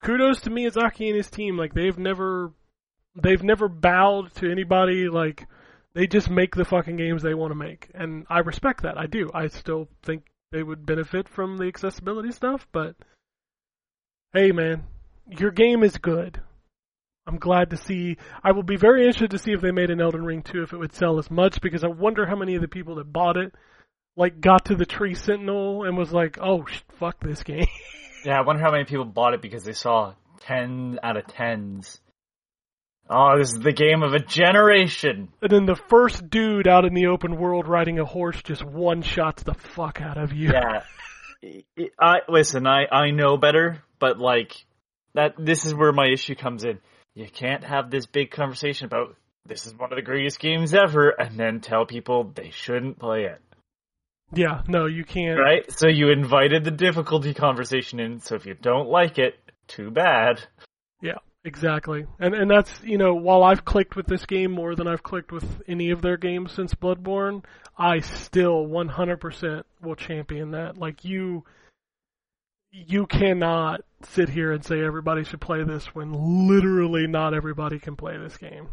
kudos to Miyazaki and his team. Like they've never, they've never bowed to anybody. Like they just make the fucking games they want to make, and I respect that. I do. I still think they would benefit from the accessibility stuff, but hey, man, your game is good. I'm glad to see. I will be very interested to see if they made an Elden Ring 2 if it would sell as much because I wonder how many of the people that bought it like got to the Tree Sentinel and was like, "Oh, sh- fuck this game." Yeah, I wonder how many people bought it because they saw 10 out of 10s. Oh, this is the game of a generation. and then the first dude out in the open world riding a horse just one shots the fuck out of you. Yeah. I listen, I I know better, but like that this is where my issue comes in. You can't have this big conversation about this is one of the greatest games ever and then tell people they shouldn't play it. Yeah, no, you can't. Right? So you invited the difficulty conversation in, so if you don't like it, too bad. Yeah, exactly. And and that's you know, while I've clicked with this game more than I've clicked with any of their games since Bloodborne, I still 100% will champion that. Like you you cannot sit here and say everybody should play this when literally not everybody can play this game.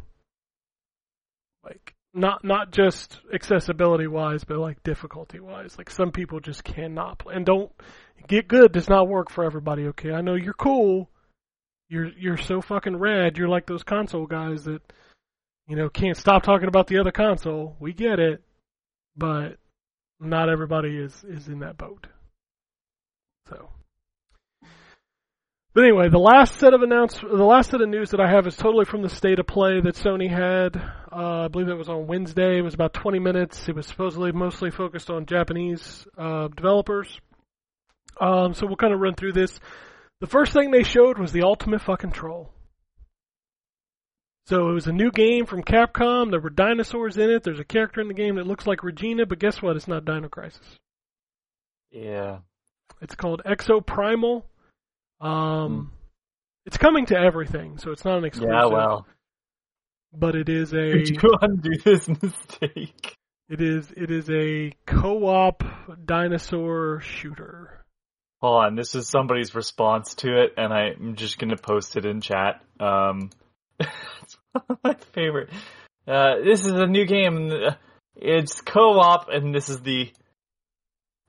Like not not just accessibility wise, but like difficulty wise. Like some people just cannot play and don't get good does not work for everybody, okay? I know you're cool, you're you're so fucking rad. You're like those console guys that you know can't stop talking about the other console. We get it, but not everybody is is in that boat. So, but anyway, the last set of announce the last set of news that I have is totally from the state of play that Sony had. Uh, I believe it was on Wednesday. It was about 20 minutes. It was supposedly mostly focused on Japanese uh, developers. Um, so we'll kind of run through this. The first thing they showed was the ultimate fucking troll. So it was a new game from Capcom. There were dinosaurs in it. There's a character in the game that looks like Regina, but guess what? It's not Dino Crisis. Yeah. It's called Exoprimal. Um, it's coming to everything, so it's not an exclusive. Yeah, well. but it is a Did you undo this mistake? it is it is a co-op dinosaur shooter. Hold on, this is somebody's response to it, and I'm just gonna post it in chat. Um, it's one of my favorite. Uh, this is a new game. It's co-op, and this is the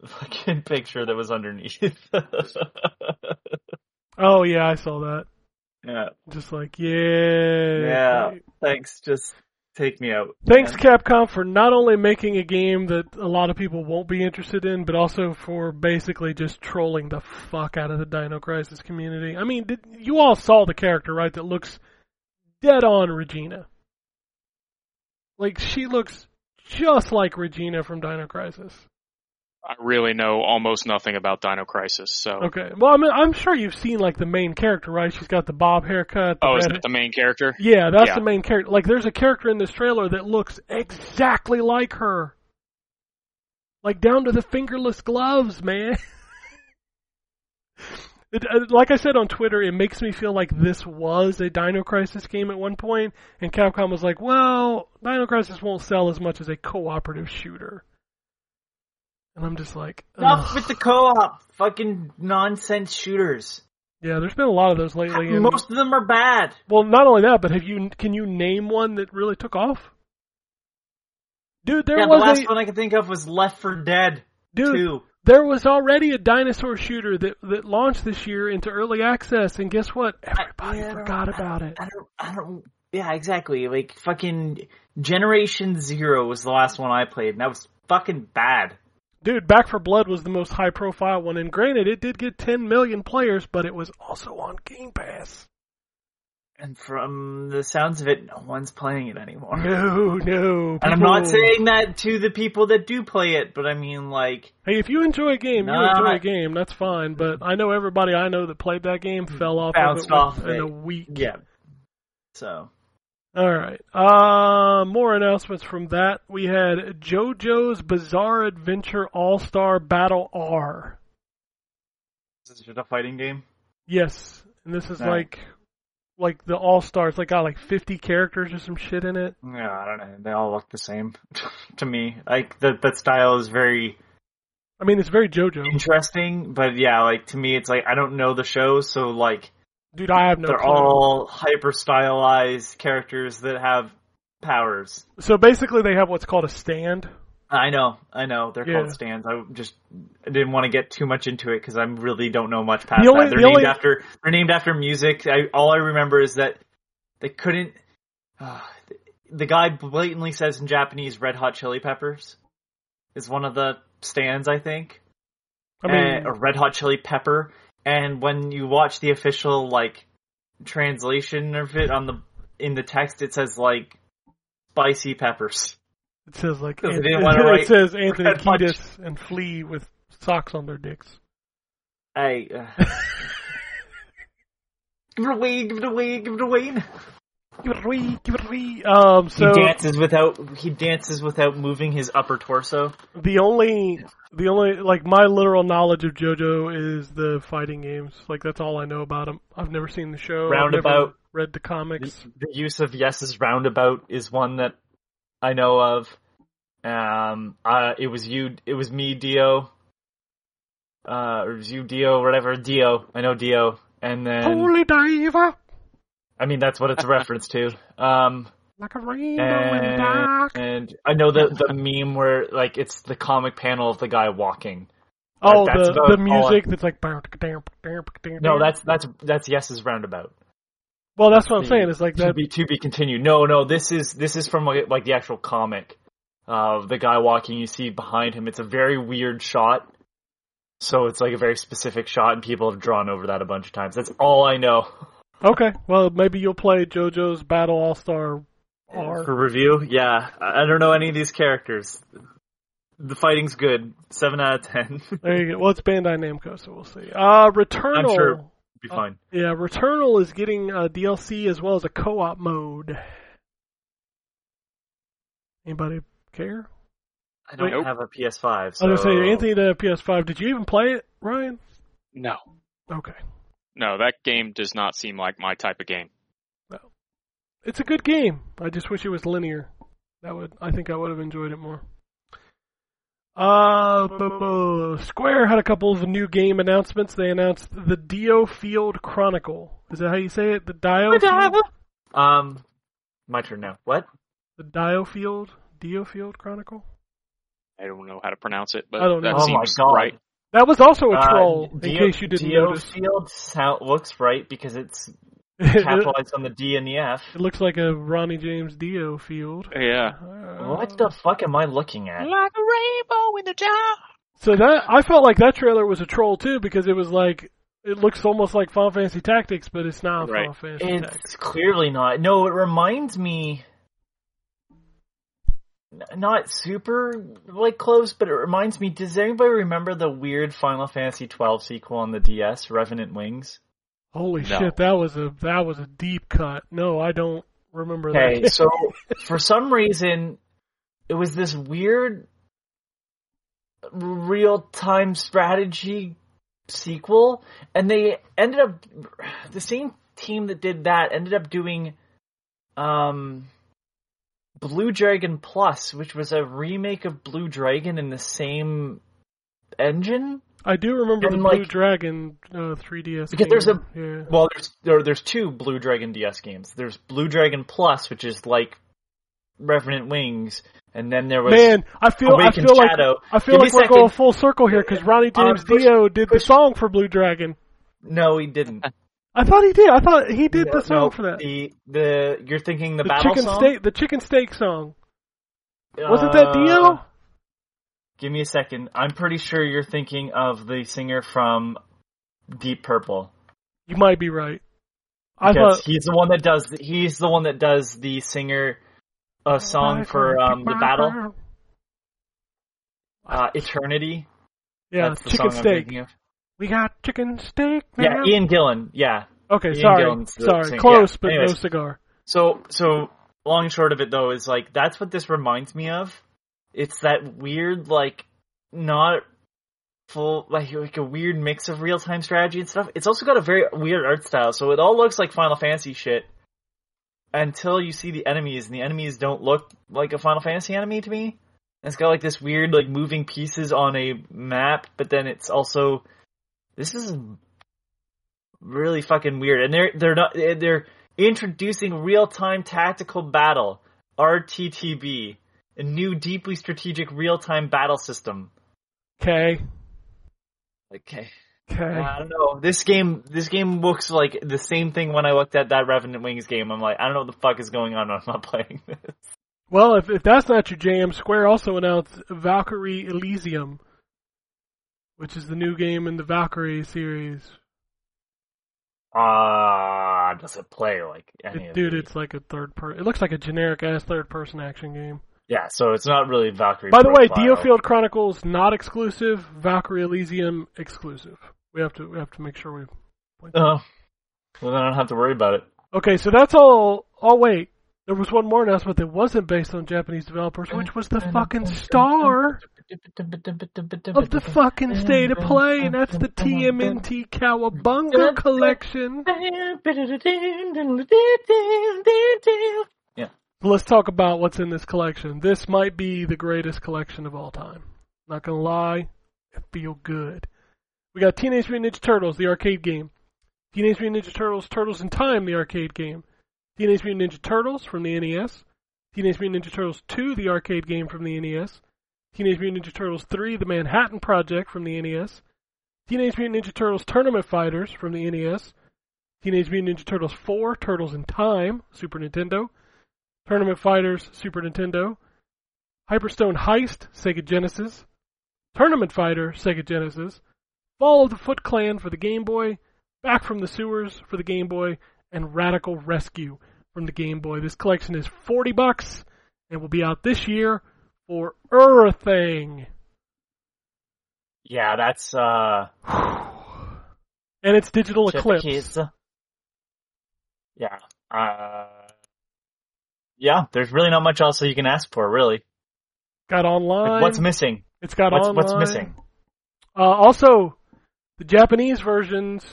fucking picture that was underneath. Oh yeah, I saw that. yeah, Just like yeah. yeah. Thanks. Just take me out. Thanks. Capcom, for not only making a game that a lot of people won't be interested in, but also for basically just trolling the fuck out of the Dino Crisis community. I mean, did, you all saw the character, right? That looks dead on Regina. Like she looks just like Regina from Dino Crisis. I really know almost nothing about Dino Crisis, so. Okay, well, I mean, I'm sure you've seen like the main character, right? She's got the bob haircut. The Oh, is that the main character? Yeah, that's Yeah. the main character. Like, there's a character in this trailer that looks exactly like her. Like, down to the fingerless gloves, man. It, uh, like I said on Twitter, it makes me feel like this was a Dino Crisis game at one point, and Capcom was like, well, Dino Crisis won't sell as much as a cooperative shooter. And I'm just like, ugh. with the co-op. Fucking nonsense shooters. yeah, there's been a lot of those lately. And, Most of them are bad. well, not only that, but have you can you name one that really took off? Dude, there yeah, the was last a one I could think of was Left 4 Dead dude. 2. There was already a dinosaur shooter that that launched this year into early access, and guess what? Everybody Yeah, I don't- forgot about it. I don't, I don't, yeah, exactly. Like fucking Generation Zero was the last one I played, and that was fucking bad. Dude, Back 4 Blood was the most high profile one, and granted, it did get 10 million players, but it was also on Game Pass. And from the sounds of it, no one's playing it anymore. No, no. And I'm not saying that to the people that do play it, but I mean, like, Hey, if you enjoy a game, you enjoy a game. That's fine. But I know everybody I know that played that game mm-hmm. fell off Bounced of it off it. a week. yeah. So, All right. Uh, more announcements from that. We had JoJo's Bizarre Adventure All Star Battle R. is this just a fighting game? Yes, and this is right. like, like the All Stars. Like got like 50 characters or some shit in it. Yeah, I don't know. They all look the same to me. Like that that style is very I mean, it's very JoJo. interesting, but yeah, like to me, it's like I don't know the show, so like Dude, I have no they're clue. all hyper stylized characters that have powers. So basically, they have what's called a stand. I know, I know. They're Yeah. called stands. I just I didn't want to get too much into it because I really don't know much past The only- that. They're the named only- after they're named after music. I, all I remember is that they couldn't. Uh, the guy blatantly says in Japanese, "Red Hot Chili Peppers" is one of the stands. I think, I mean, uh, or Red Hot Chili Pepper. And when you watch the official like translation of it on the in the text, it says like spicy peppers. it says like Because they didn't wanna it says Anthony Kiedis and Flea with socks on their dicks. Hey, uh, give it away, give it away, give it away. Give it give it. Um, so he dances without he dances without moving his upper torso. the only, the only like my literal knowledge of JoJo is the fighting games. Like that's all I know about him. I've never seen the show. I've never Roundabout. read the The, comics. the use of Yes's roundabout is one that I know of. Um, uh, it was you, it was me, Dio. Uh, or it was you, Dio, whatever, Dio. I know Dio, and then Holy diver, I mean that's what it's a reference to. Um, like a rainbow in the and, dark. and I know the the meme where like it's the comic panel of the guy walking. Oh, that's the the music that's like. No, that's that's that's Yes's roundabout. well, that's what I'm saying. It's like to that. be to be continued. No, no, this is this is from like, like the actual comic of the guy walking. You see behind him. It's a very weird shot. So it's like a very specific shot, and people have drawn over that a bunch of times. That's all I know Okay, well maybe you'll play JoJo's Battle All Star R. for review. Yeah, I I don't know any of these characters. The fighting's good. Seven out of ten. There you go. Well, it's Bandai Namco, so we'll see. Uh, Returnal. I'm sure Be fine. Yeah, Returnal is getting a DLC as well as a co-op mode. Anybody care? I don't Wait. have a PS5. So I was gonna say Anthony to PS5. Did you even play it, Ryan? No. Okay, No, that game does not seem like my type of game. No. it's a good game. I just wish it was linear. That would I think I would have enjoyed it more. Uh, bu- bu- Square had a couple of new game announcements. They announced the Dio Field Chronicle. Is that how you say it? The Dio Field? Um, my turn now. What? The Dio Field? Dio Field Chronicle? I don't know how to pronounce it, but I don't know. that Oh my seems God. right. That was also a Uh, troll, in Dio- case you didn't Dio notice. Field sound, looks right because it's capitalized on the D and the F. It looks like a Ronnie James Dio Field. Yeah. Uh, What the fuck am I looking at? Like a rainbow in the dark. So that I felt like that trailer was a troll too because it was like it looks almost like Final Fantasy Tactics, but it's not Right. Final Fantasy Tactics. It's clearly not. No, it reminds me. N- Not super like close, but it reminds me. Does anybody remember the weird Final Fantasy twelve sequel on the DS, Revenant Wings? Holy No. shit, that was a that was a deep cut. No, I don't remember Okay, that. so for some reason, it was this weird real time strategy sequel, and they ended up the same team that did that ended up doing um Blue Dragon Plus, which was a remake of Blue Dragon in the same engine. I do remember the and, Blue Dragon uh, 3DS. Because game. there's a- yeah. Well, there's there, there's two Blue Dragon DS games. There's Blue Dragon Plus, which is like Revenant Wings, and then there was Man, I feel I Awakened feel like I feel Give like a we're second. going full circle here because Ronnie Uh, James push- Dio did the song for Blue Dragon. no, he didn't. I thought he did. I thought he did the song no, for that. The the you're thinking the, The battle chicken song. steak, the chicken steak song. Wasn't that Uh, Dio? Give me a second. I'm pretty sure you're thinking of the singer from Deep Purple. You might be right. I Because thought he's the one that does. He's the one that does the singer, a song for um the battle, uh, Eternity. Yeah, That's the chicken song I'm steak. We got chicken steak. Yeah. Ian Gillan. Yeah. Okay, Ian sorry, Gillan's sorry, singer. close, Yeah, but no cigar. So so long and short of it though is like that's what this reminds me of. It's that weird like not full like like a weird mix of real time strategy and stuff. It's also got a very weird art style, so it all looks like Final Fantasy shit until you see the enemies, and the enemies don't look like a Final Fantasy enemy to me. And it's got like this weird like moving pieces on a map, but then it's also this is really fucking weird. And they're they're not eh, they're introducing real time tactical battle RTTB, a new deeply strategic real time battle system. Okay, Okay. okay. I don't know. This game, this game looks like the same thing when I looked at that Revenant Wings game. I'm like, I don't know what the fuck is going on. When I'm not playing this. Well, if if that's not your jam, Square also announced Valkyrie Elysium, which is the new game in the Valkyrie series. Ah, does it play like any It- dude, the- it's like a third person. It looks like a generic ass third person action game. yeah. So it's not really Valkyrie. By the way, profile. Diofield Chronicles not exclusive. Valkyrie Elysium exclusive. We have to we have to make sure we. Oh, well then I don't have to worry about it. Okay, so that's all. Oh wait, there was one more announcement that wasn't based on Japanese developers, which was the fucking star of the fucking state of play, and that's the TMNT Cowabunga collection. Yeah. Let's talk about what's in this collection. This might be the greatest collection of all time. Not gonna lie, it feel good. We got Teenage Mutant Ninja Turtles, the arcade game. Teenage Mutant Ninja Turtles, Turtles in Time, the arcade game. Teenage Mutant Ninja Turtles from the NES. Teenage Mutant Ninja Turtles 2, the arcade game from the NES. Teenage Mutant Ninja Turtles 3, the Manhattan Project from the NES. Teenage Mutant Ninja Turtles Tournament Fighters from the NES. Teenage Mutant Ninja Turtles 4, Turtles in Time, Super Nintendo. Tournament Fighters, Super Nintendo. Hyperstone Heist, Sega Genesis. Tournament Fighter, Sega Genesis. Fall of the Foot Clan for the Game Boy. Back from the Sewers for the Game Boy. And Radical Rescue from the Game Boy. This collection is 40 bucks and will be out this year for everything. Yeah, that's uh. And it's digital eclipse. kids. Yeah. Uh. Yeah, there's really not much else that you can ask for, really. Got online. Like, what's missing? It's got What's online. what's missing? Uh, also, the Japanese versions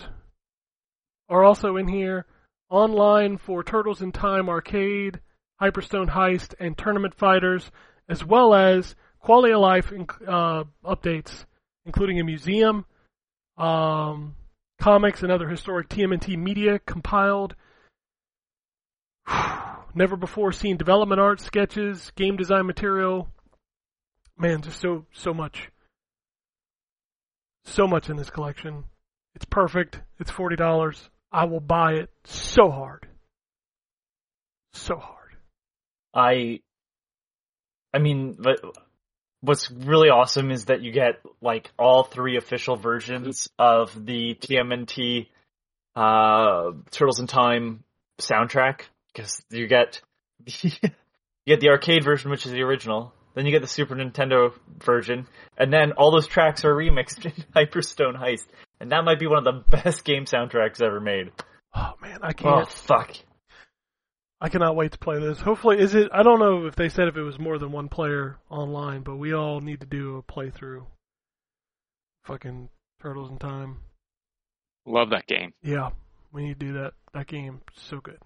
are also in here. Online for Turtles in Time Arcade, Hyperstone Heist, and Tournament Fighters, as well as quality of life uh, updates, including a museum, um, comics, and other historic TMNT media compiled. Never before seen development art, sketches, game design material. Man, just so so much so much in this collection. It's perfect. It's forty dollars. I will buy it so hard. So hard. I. I mean, what's really awesome is that you get like all three official versions of the TMNT uh, Turtles in Time soundtrack because you get you get the arcade version, which is the original. Then you get the Super Nintendo version, and then all those tracks are remixed in Hyperstone Heist, and that might be one of the best game soundtracks ever made. Oh man, I Oh can't. fuck! I cannot wait to play this. Hopefully, is it? I don't know if they said if it was more than one player online, but we all need to do a playthrough. Fucking Turtles in Time. Love that game. Yeah, we need to do that. That game, so good,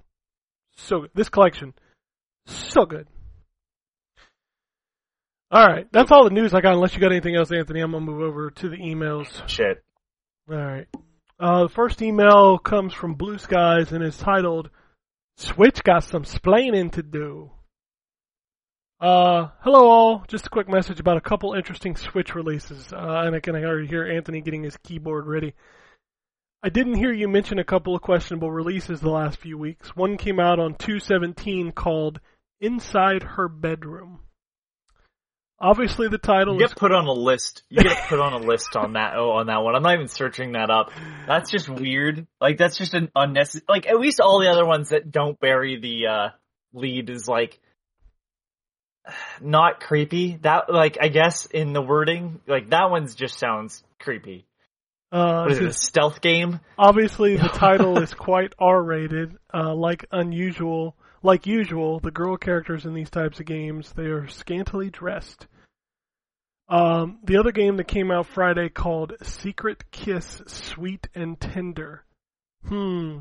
so good. This collection, so good. All right, that's all the news I got. Unless you got anything else, Anthony, I'm gonna move over to the emails. Shit. All right. Uh, the first email comes from Blue Skies and is titled "Switch got some splaining to do." Uh, hello all. Just a quick message about a couple interesting Switch releases. Uh, and I can already hear Anthony getting his keyboard ready. I didn't hear you mention a couple of questionable releases the last few weeks. One came out on 217 called Inside Her Bedroom. Obviously, the title You is get put on a list. You get put on a list on that. Oh, on that one. I'm not even searching that up. That's just weird. Like that's just an unnecessary. Like at least all the other ones that don't bury the uh, lead is like not creepy. That like I guess in the wording, like that one's just sounds creepy. uh, What is it? A stealth game? Obviously, the title is quite R-rated. Uh, like unusual, like usual, the girl characters in these types of games they are scantily dressed. Um, the other game that came out Friday called Secret Kiss, Sweet and Tender. Hmm.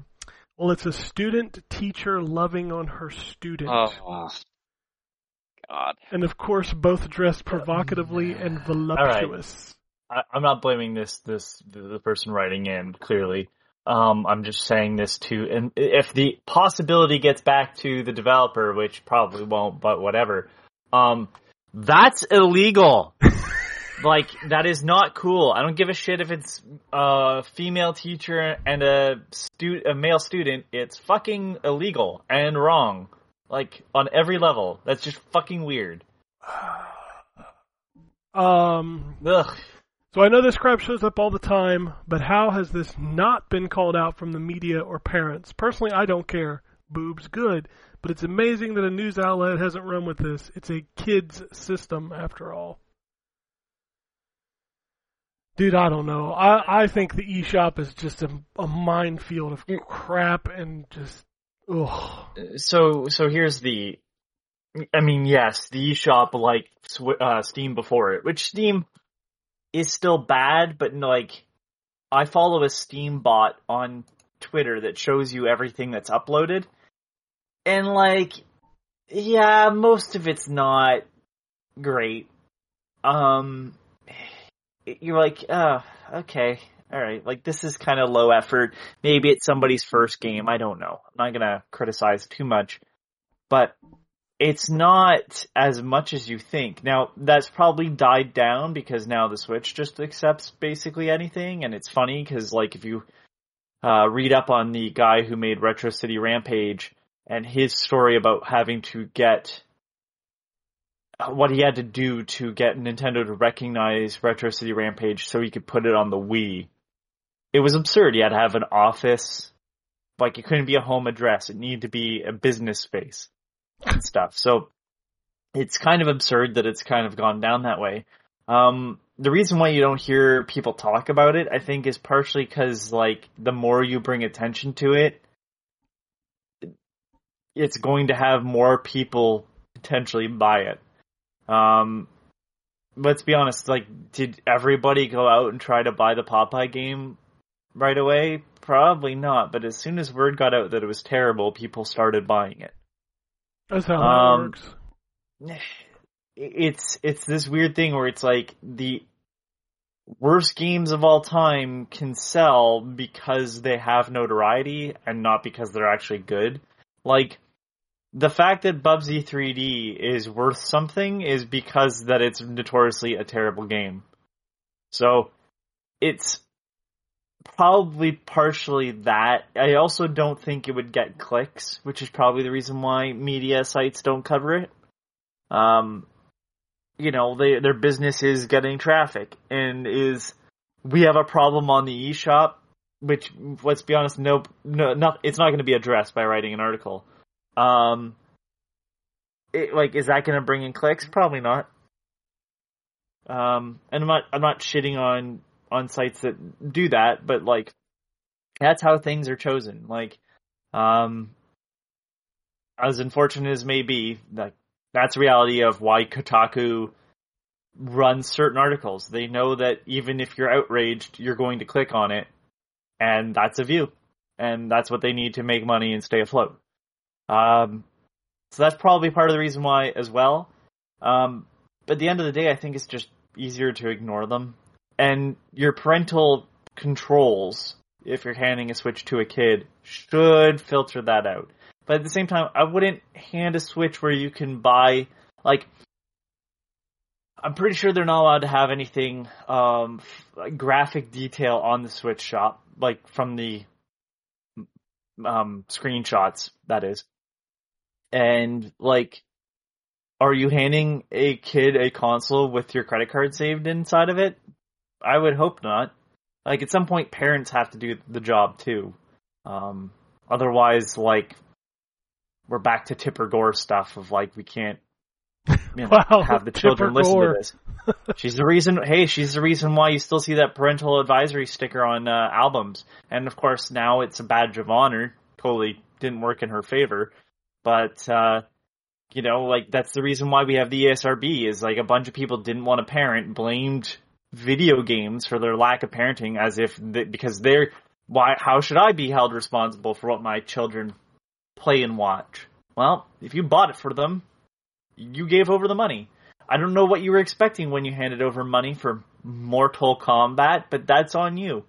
Well, it's a student teacher loving on her student, Oh, God. and of course, both dressed provocatively and voluptuous. I, I'm not blaming this this the, the person writing in clearly. Um, I'm just saying this to, and if the possibility gets back to the developer, which probably won't, but whatever. Um, that's illegal. like that is not cool. I don't give a shit if it's a female teacher and a stu- a male student. It's fucking illegal and wrong. Like on every level. That's just fucking weird. Um, Ugh. So I know this crap shows up all the time, but how has this not been called out from the media or parents? Personally, I don't care. Boobs good, but it's amazing that a news outlet hasn't run with this. It's a kids system after all. Dude, I don't know. I I think the eShop is just a, a minefield of crap and just ugh. so so here's the I mean yes the eShop like uh, Steam before it which Steam is still bad but like I follow a Steam bot on Twitter that shows you everything that's uploaded and like yeah most of it's not great um you're like uh okay all right, like this is kind of low effort. Maybe it's somebody's first game. I don't know. I'm not gonna criticize too much, but it's not as much as you think. Now that's probably died down because now the Switch just accepts basically anything, and it's funny because like if you uh, read up on the guy who made Retro City Rampage and his story about having to get what he had to do to get Nintendo to recognize Retro City Rampage so he could put it on the Wii. It was absurd. He had to have an office. Like, it couldn't be a home address. It needed to be a business space and stuff. So, it's kind of absurd that it's kind of gone down that way. Um, the reason why you don't hear people talk about it, I think, is partially because, like, the more you bring attention to it, it's going to have more people potentially buy it. Um, let's be honest, like, did everybody go out and try to buy the Popeye game right away? Probably not, but as soon as word got out that it was terrible, people started buying it. That's how Um, works. It's it's this weird thing where it's like the worst games of all time can sell because they have notoriety and not because they're actually good. Like the fact that Bubsy 3D is worth something is because that it's notoriously a terrible game. So it's probably partially that. I also don't think it would get clicks, which is probably the reason why media sites don't cover it. Um, you know, they, their business is getting traffic and is, we have a problem on the eShop, which, let's be honest, no, no, not, it's not going to be addressed by writing an article. Um, it, like, is that going to bring in clicks? Probably not. Um, and I'm not, I'm not shitting on, on sites that do that, but like, that's how things are chosen. Like, um, as unfortunate as may be, like, that's reality of why Kotaku runs certain articles. They know that even if you're outraged, you're going to click on it, and that's a view. And that's what they need to make money and stay afloat. Um, so that's probably part of the reason why as well. Um, but at the end of the day, I think it's just easier to ignore them. And your parental controls, if you're handing a Switch to a kid, should filter that out. But at the same time, I wouldn't hand a Switch where you can buy Like, I'm pretty sure they're not allowed to have anything um, graphic detail on the Switch shop, like from the um, screenshots. That is, and like, are you handing a kid a console with your credit card saved inside of it? I would hope not. Like at some point, parents have to do the job too. Um, otherwise, like we're back to Tipper Gore stuff of like we can't you know, Wow, have the children listen Gore. to this. She's the reason. Hey, she's the reason why you still see that parental advisory sticker on uh, albums, and of course now it's a badge of honor. Totally didn't work in her favor, but uh, you know, like that's the reason why we have the ESRB. Is like a bunch of people didn't want a parent, blamed video games for their lack of parenting, as if th- because they're why? How should I be held responsible for what my children play and watch? Well, if you bought it for them, you gave over the money. I don't know what you were expecting when you handed over money for Mortal Kombat, but that's on you.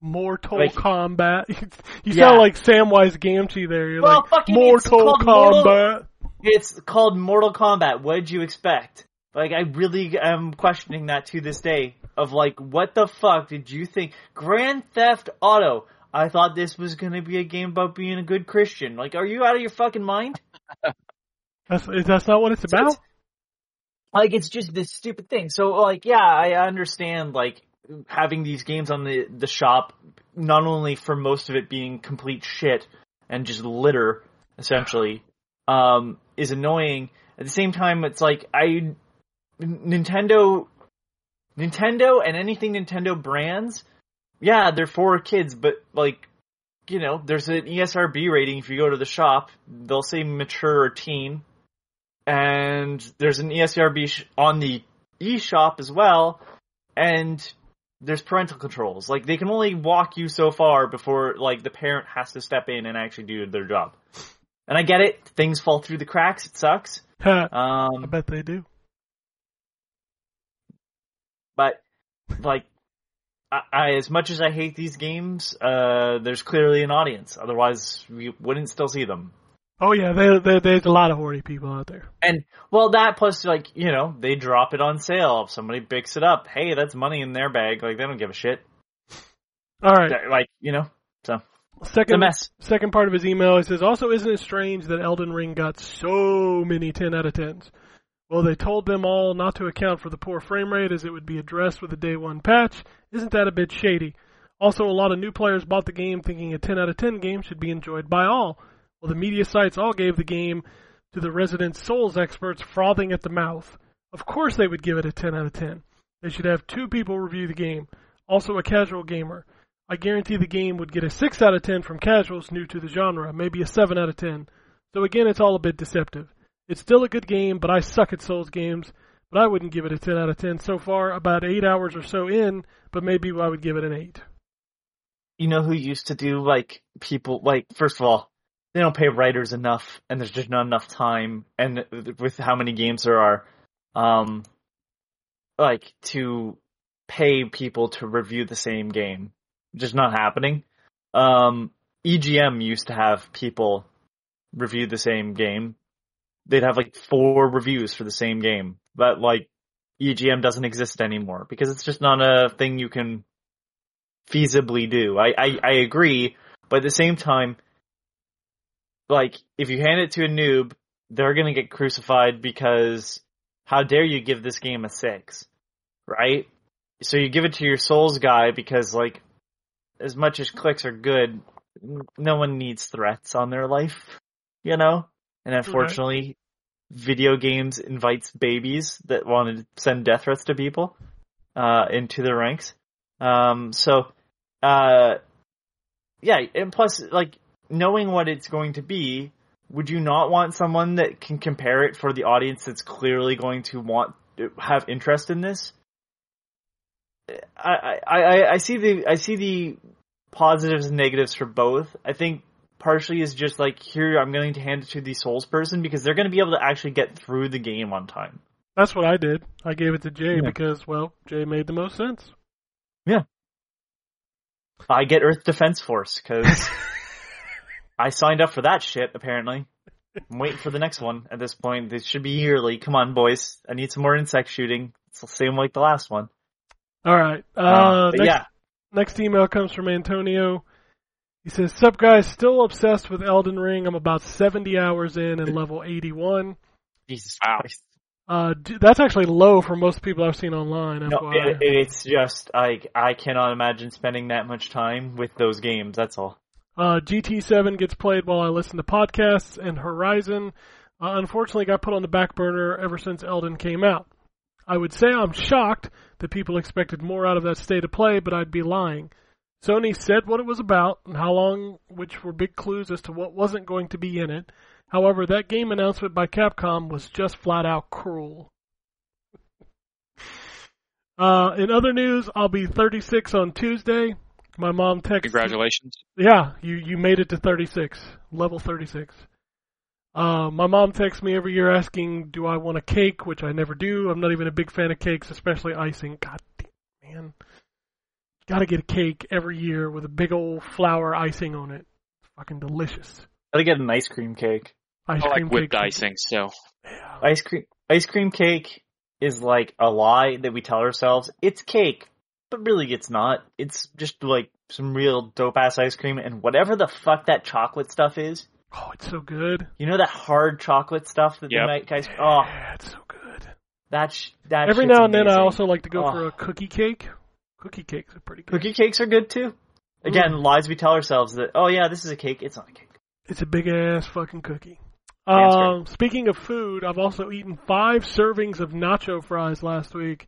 Mortal Like- Kombat. you Yeah. sound like Samwise Gamgee there. You're Well, like fucking it's Mortal called Mortal- Kombat. It's called Mortal Kombat. What did you expect? Like, I really am questioning that to this day. Of like, what the fuck did you think? Grand Theft Auto. I thought this was gonna be a game about being a good Christian. Like, are you out of your fucking mind? That's that's not what it's So about. it's- like it's just this stupid thing. So like yeah, I understand like having these games on the the shop not only for most of it being complete shit and just litter essentially um is annoying. At the same time it's like I Nintendo Nintendo and anything Nintendo brands yeah, they're for kids, but like you know, there's an E ESRB rating if you go to the shop, they'll say mature or teen and there's an E ESRB sh- on the eShop as well, and there's parental controls. Like they can only walk you so far before like the parent has to step in and actually do their job. And I get it, things fall through the cracks. It sucks. Ha, I Um, bet they do. But like, I, I as much as I hate these games, uh, there's clearly an audience. Otherwise, we wouldn't still see them. Oh yeah, there, there, there's a lot of horny people out there. And well, that plus like you know they drop it on sale. If somebody picks it up, hey, that's money in their bag. Like they don't give a shit. All right, Like you know, so second mess. second part of his email. He says, also, isn't it strange that Elden Ring got so many 10 out of 10s? Well, they told them all not to account for the poor frame rate as it would be addressed with a day one patch. Isn't that a bit shady? Also, a lot of new players bought the game thinking a 10 out of 10 game should be enjoyed by all. Well, the media sites all gave the game to the resident Souls experts frothing at the mouth. Of course they would give it a 10 out of 10. They should have two people review the game, also a casual gamer. I guarantee the game would get a 6 out of 10 from casuals new to the genre, maybe a 7 out of 10. So again, it's all a bit deceptive. It's still a good game, but I suck at Souls games, but I wouldn't give it a 10 out of 10 so far, about 8 hours or so in, but maybe I would give it an 8. You know who used to do like people like first of all, they don't pay writers enough, and there's just not enough time, and with how many games there are, um, like to pay people to review the same game, just not happening. Um, EGM used to have people review the same game. They'd have like four reviews for the same game, but like EGM doesn't exist anymore because it's just not a thing you can feasibly do. I, I, I agree, but at the same time, like, if you hand it to a noob, they're gonna get crucified because how dare you give this game a six, right? So you give it to your Souls guy because, like, as much as clicks are good, no one needs threats on their life, you know? And unfortunately, video games invites babies that want to send death threats to people, uh, into their ranks. Um, so, uh, yeah, and plus, like, knowing what it's going to be, would you not want someone that can compare it for the audience that's clearly going to want have interest in this? I, I, I see the I see the positives and negatives for both. I think partially is just like here I'm going to hand it to the Souls person because they're going to be able to actually get through the game on time. That's what I did. I gave it to Jay Yeah. because, well, Jay made the most sense. Yeah. I get Earth Defense Force because I signed up for that shit apparently. I'm waiting for the next one at this point. This should be yearly. Come on, boys. I need some more insect shooting. It's the same like the last one. All right. Uh, but next, yeah, next email comes from Antonio. He says, Sup guys, still obsessed with Elden Ring. I'm about 70 hours in and level 81. Jesus Wow. Christ. Uh, that's actually low for most people I've seen online. No, it, it's just I I cannot imagine spending that much time with those games. That's all. Uh, GT7 gets played while I listen to podcasts, and Horizon, uh, unfortunately, got put on the back burner ever since Elden came out. I would say I'm shocked that people expected more out of that state of play, but I'd be lying. Sony said what it was about and how long, which were big clues as to what wasn't going to be in it. However, that game announcement by Capcom was just flat out cruel. Uh, in other news, I'll be 36 on Tuesday. My mom texted. Congratulations. Yeah, you you made it to 36, level 36. Uh, my mom texts me every year asking, "Do I want a cake?" Which I never do. I'm not even a big fan of cakes, especially icing. God damn, man, got to get a cake every year with a big old flour icing on it. Fucking delicious. Gotta get an ice cream cake. Ice I cream like whipped cake. icing, so Yeah. Ice cream ice cream cake is like a lie that we tell ourselves. It's cake, but really it's not. It's just like some real dope ass ice cream and whatever the fuck that chocolate stuff is. Oh, it's so good. You know that hard chocolate stuff that Yep. they make guys. Oh, Yeah, it's so good. that sh- that. Every now and then, I also like to go Oh. for a cookie cake. Cookie cakes are pretty good. cookie cakes are good too. Again, lies we tell ourselves that oh yeah, this is a cake. It's not a cake. It's a big ass fucking cookie. Um, speaking of food, I've also eaten five servings of nacho fries last week.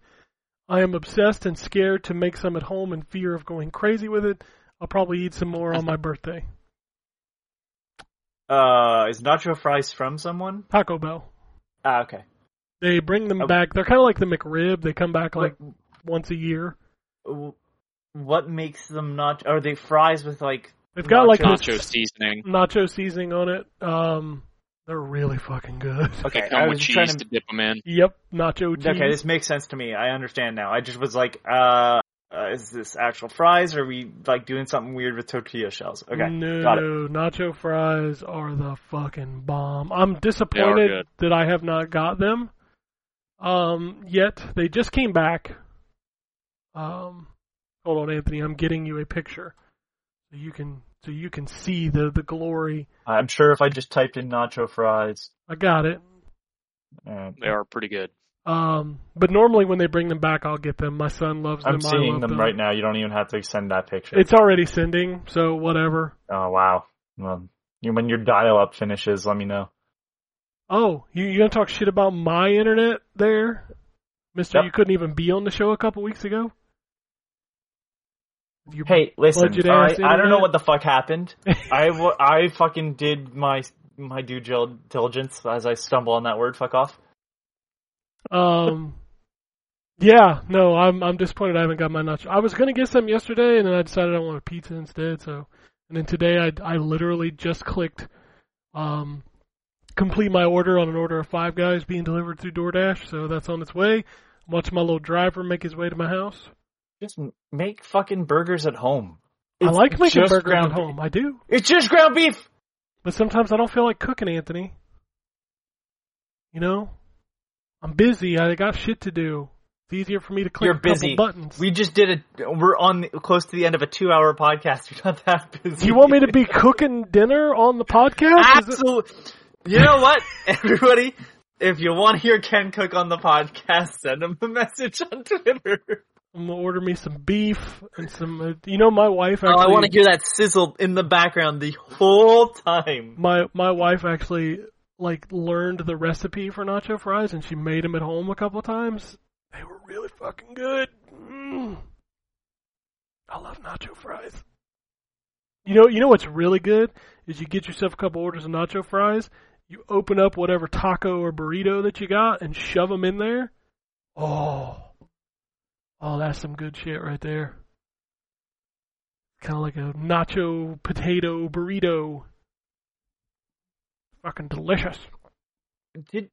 I am obsessed and scared to make some at home in fear of going crazy with it. I'll probably eat some more on my birthday. Uh, is nacho fries from someone? Taco Bell. Ah, okay. They bring them Oh. back. They're kind of like the McRib. They come back like What, once a year. What makes them not? Are they fries with like? They've got like Nacho nacho seasoning. nacho seasoning on it. Um, they're really fucking good. Okay, They I come was with trying cheese to to dip them in. Yep, nacho cheese. Okay, this makes sense to me. I understand now. I just was like, uh, uh, is this actual fries or are we like doing something weird with tortilla shells? Okay, no, got it. nacho fries are the fucking bomb. I'm disappointed that I have not got them um, yet. They just came back. Um, hold on, Anthony. I'm getting you a picture so you can so you can see the the glory. I'm sure if I just typed in nacho fries, I got it. uh, They are pretty good. Um, but normally when they bring them back, I'll get them. My son loves them. I'm I seeing love them right now. You don't even have to send that picture. It's already sending, so whatever. oh wow. Well, you, when your dial-up finishes, let me know. Oh, you you gonna talk shit about my internet there, Mister? Yep. You couldn't even be on the show a couple weeks ago. You, Hey, listen. Ass I don't know what the fuck happened. I I fucking did my my due diligence as I stumble on that word. Fuck off. um, yeah, no, I'm I'm disappointed I haven't got my nacho. I was gonna get some yesterday, and then I decided I want a pizza instead. So, and then today I I literally just clicked, um, complete my order on an order of five guys being delivered through DoorDash. So that's on its way. I'm watching my little driver make his way to my house. Just make fucking burgers at home. I It's like making just burgers ground at home. I do. It's just ground beef. But sometimes I don't feel like cooking, Anthony. You know? I'm busy. I got shit to do. It's easier for me to click You're a couple busy. buttons. We just did it. We're on the, close to the end of a two-hour podcast. We're not that busy. Do you want me to be cooking dinner on the podcast? Is it- Absolutely. You know what, everybody? If you want to hear Ken cook on the podcast, send him a message on Twitter. I'm gonna order me some beef and some. Uh, you know, my wife Oh. I want to hear that sizzle in the background the whole time. My my wife actually like learned the recipe for nacho fries and she made them at home a couple times. They were really fucking good. Mm. I love nacho fries. You know, you know what's really good is you get yourself a couple orders of nacho fries. You open up whatever taco or burrito that you got and shove them in there. Oh, oh, that's some good shit right there. Kind of like a nacho potato burrito. Fucking delicious. Did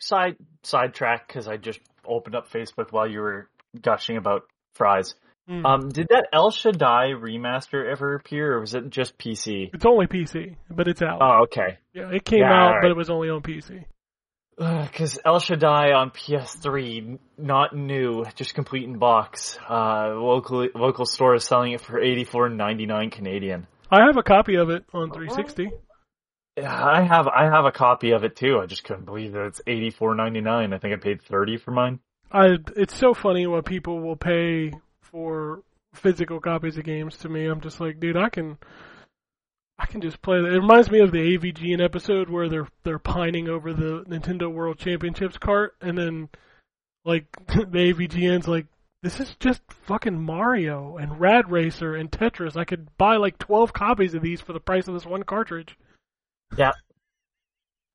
side sidetrack because I just opened up Facebook while you were gushing about fries. Mm. Um, did that El Shaddai remaster ever appear, or was it just PC? it's only PC, but it's out. Oh, okay. yeah, it came yeah, out, alright. but it was only on PC. Because El Shaddai on PS3, not new, just complete in box. Uh, local local store is selling it for eighty four ninety nine Canadian. I have a copy of it on 360. Yeah, I have I have a copy of it too. I just couldn't believe that it's eighty four ninety nine. I think I paid thirty for mine. I it's so funny what people will pay for physical copies of games to me. I'm just like, dude, I can I can just play that. It reminds me of the AVGN episode where they're they're pining over the Nintendo World Championships cart and then like the AVGN's like this is just fucking Mario and Rad Racer and Tetris. I could buy like 12 copies of these for the price of this one cartridge. Yeah.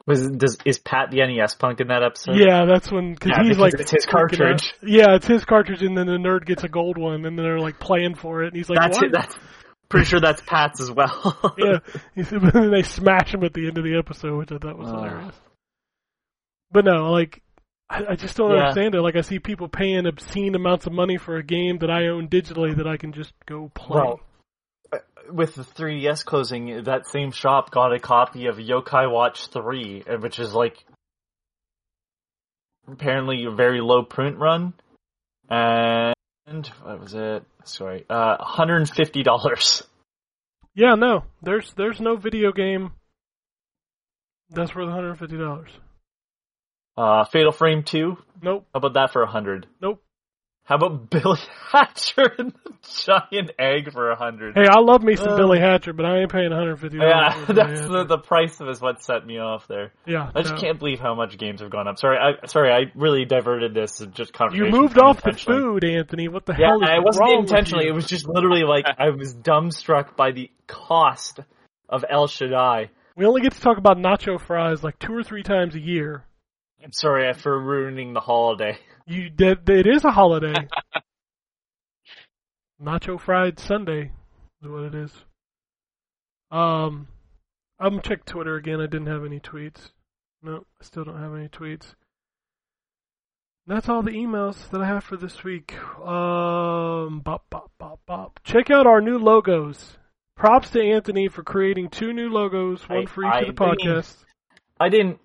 Was does is Pat the NES punk in that episode? Yeah, that's when cause Yeah, he's because like it's his freaking out. cartridge. Yeah, it's his cartridge, and then the nerd gets a gold one, and they're like playing for it, and he's like, that's "What?" it. That's pretty sure that's Pat's as well. yeah, he said, but then they smash him at the end of the episode, which I thought was Ah. hilarious. But no, like I, I just don't Yeah. understand it. Like I see people paying obscene amounts of money for a game that I own digitally that I can just go play. Well, with the 3DS closing, that same shop got a copy of Yokai Watch 3, uh, which is like apparently a very low print run. And what was it? Sorry, uh, $150. yeah, no, there's there's no video game that's worth 150 dollars. Uh, Fatal Frame 2, Nope, how about that for a 100? nope. How about Billy Hatcher and the giant egg for a 100? Hey, I love me some Uh, Billy Hatcher, but I ain't paying 150. Yeah, that's the, the price of is what set me off there. yeah. I just no. can't believe how much games have gone up. Sorry, I sorry, I really diverted this. to Just You moved off the unintentionally. food, Anthony. What the Yeah, hell is it wasn't wrong intentionally. It was just literally like I was dumbstruck by the cost of El Shaddai. We only get to talk about nacho fries like two or three times a year. I'm sorry for ruining the holiday. You that it is a holiday. nacho fried Sunday is what it is. Um, I'm check Twitter again. I didn't have any tweets. No, I still don't have any tweets. That's all the emails that I have for this week. Um, bop, bop, bop, bop. Check out our new logos. Props to Anthony for creating two new logos, one I- for each I of the podcasts. I didn't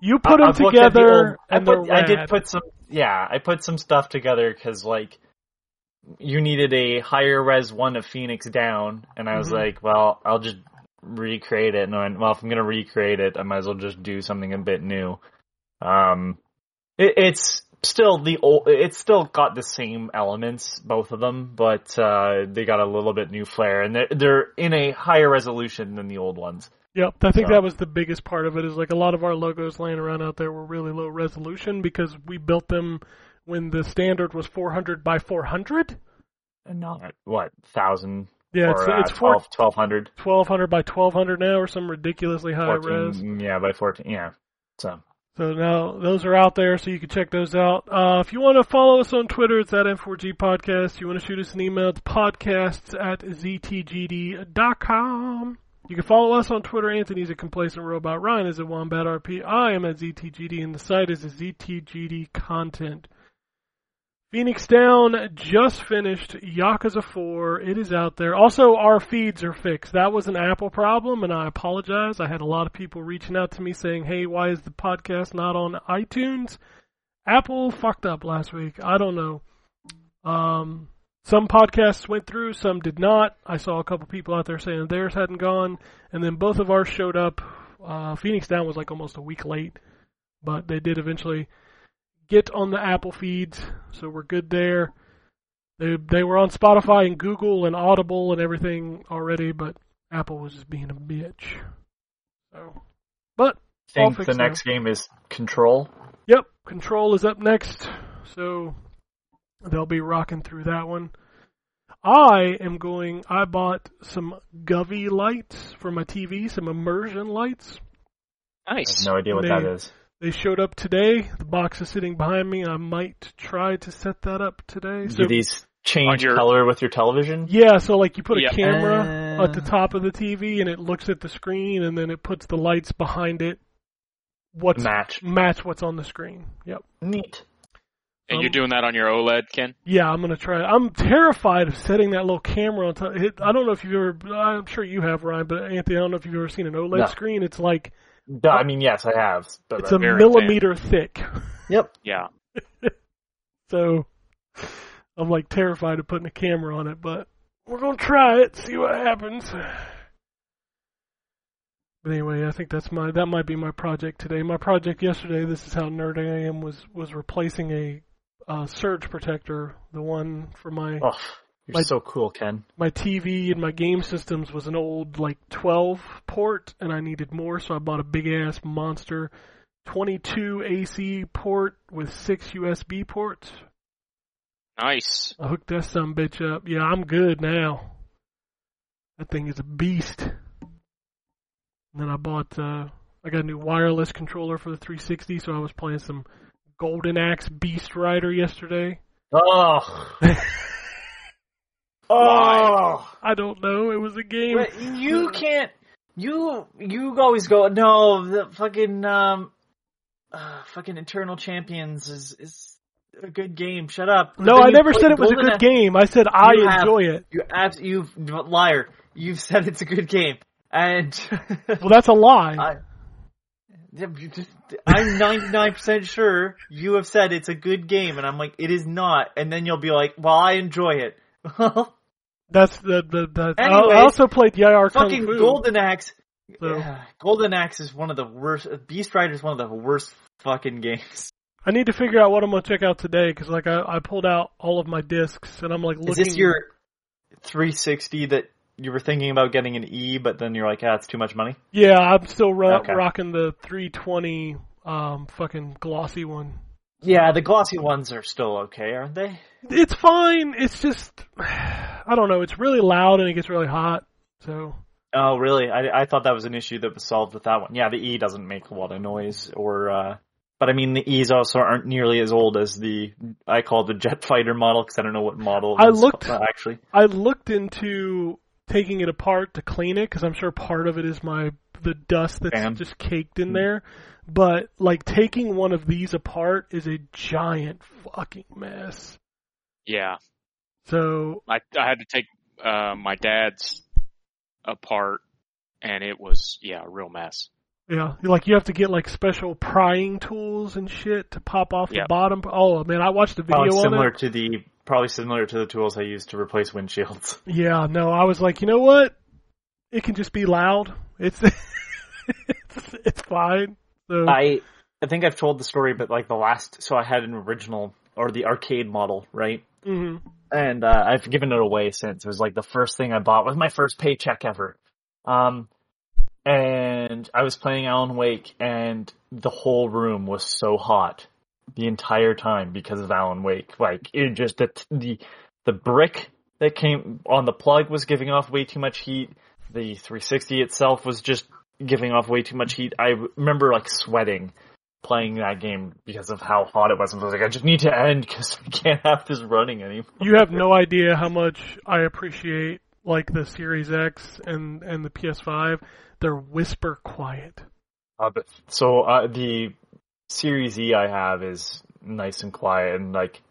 You put them I've looked the together, old- and I, put, I did put some. Yeah, I put some stuff together because like you needed a higher res one of Phoenix down, and I was Mhm. like, well, I'll just recreate it. And I went, well, if I'm gonna recreate it, I might as well just do something a bit new. Um, it, it's still the old. It's still got the same elements, both of them, but uh, they got a little bit new flair, and they're, they're in a higher resolution than the old ones. Yep, I think So- that was the biggest part of it. Is like a lot of our logos laying around out there were really low resolution because we built them when the standard was 400 by 400. And not what thousand Yeah, or it's, uh, it's 12, 1200. 1200 by 1200 now, or some ridiculously high 14, res. yeah, by 14, yeah. So, So now those are out there, so you can check those out. Uh, if you want to follow us on Twitter, it's at N4G Podcast. You want to shoot us an email, it's podcasts at ztgd.com. You can follow us on Twitter. Anthony's a complacent robot. Ryan is at Wombat RP. I am at ZTGD, and the site is at ZTGD Content. Phoenix Down just finished Yakuza 4. It is out there. Also, our feeds are fixed. That was an Apple problem, and I apologize. I had a lot of people reaching out to me saying, hey, why is the podcast not on iTunes? Apple fucked up last week. I don't know. Um, some podcasts went through, some did not. I saw a couple people out there saying theirs hadn't gone, and then both of ours showed up. Uh, Phoenix Down was like almost a week late, but they did eventually get on the Apple feeds, so we're good there. They they were on Spotify and Google and Audible and everything already, but Apple was just being a bitch. So, but I think the now. next game is Control. Yep, Control is up next, so they'll be rocking through that one. I am going. I bought some Govee lights for my TV, some immersion lights. I have Nice. no idea what They- that is. They showed up today. The box is sitting behind me. I might try to set that up today. So Do these change your- color with your television? yeah, so like you put a Yeah. camera Uh, at the top of the TV and it looks at the screen and then it puts the lights behind it. What's Match. match what's on the screen. Yep. Neat. And Um, you're doing that on your OLED, Ken? Yeah, I'm gonna try. I'm terrified of setting that little camera on top. It, I don't know if you've ever. I'm sure you have, Ryan. But Anthony, I don't know if you've ever seen an OLED No. screen. It's like Duh, I mean, yes, I have. But it's a very millimeter thick. yep. Yeah. So I'm like terrified of putting a camera on it, but we're gonna try it, see what happens. But anyway, I think that's my that might be my project today. My project yesterday, this is how nerdy I am, was was replacing a uh, surge protector, the one for my Oh, you're My- so cool, Ken. my TV and my game systems was an old like 12 port, and I needed more, so I bought a big ass monster 22 AC port with six USB ports. Nice. I hooked that some bitch up. Yeah, I'm good now. That thing is a beast. And then I bought, uh, I got a new wireless controller for the 360, so I was playing some Golden Axe Beast Rider yesterday. Oh. oh. I don't know, it was a game. But you can't. You you always go no the fucking um uh, fucking Eternal Champions is is a good game. Shut up. No, I never said it was a good Axe- game. I said I You have- enjoy it. You abs you liar. You've said it's a good game, and Well, that's a lie. I, Yeah, you just- I'm 99% sure you have said it's a good game, and I'm like, it is not. And then you'll be like, well, I enjoy it. Well, that's the the. the I- Anyways, I also played Kung fucking Fu. Golden Axe. So- Yeah, Golden Axe is one of the worst. Beast Rider is one of the worst fucking games. I need to figure out what I'm gonna check out today because like I, I pulled out all of my discs and I'm like looking. Is this your 360 that you were thinking about getting an E, but then you're like, ah, it's too much money? Yeah, I'm still ro- Okay. rocking the 320 um fucking glossy one. Yeah, the glossy ones are still okay, aren't they? It's fine. It's just I don't know. It's really loud and it gets really hot. So Oh, really? I, I thought that was an issue that was solved with that one. Yeah, the E doesn't make a lot of noise, or uh, but I mean the E's also aren't nearly as old as the I call the jet fighter model because I don't know what model. I looked- actually. I looked into taking it apart to clean it because I'm sure part of it is my the dust that's Fan. just caked in Hmm. there. But like taking one of these apart is a giant fucking mess. Yeah. So I I had to take uh, my dad's apart, and it was yeah, a real mess. yeah, like you have to get like special prying tools and shit to pop off the bottom. Oh man, I watched a video Probably on similar it. to the probably similar to the tools I use to replace windshields. Yeah, no, I was like, you know what? It can just be loud. It's it's, it's fine. So I I think I've told the story, but like the last, so I had an original or the arcade model, right? mhm. and uh, I've given it away since. It was like the first thing I bought with my first paycheck ever. Um, and I was playing Alan Wake, and the whole room was so hot the entire time because of Alan Wake. Like it just the the the brick that came on the plug was giving off way too much heat. The 360 itself was just giving off way too much heat. I remember like sweating playing that game because of how hot it was. And I was like, I just need to end because I can't have this running anymore. You have no idea how much I appreciate like the Series X and and the PS5. They're whisper quiet. Uh, but, so uh, the Series E I have is nice and quiet and like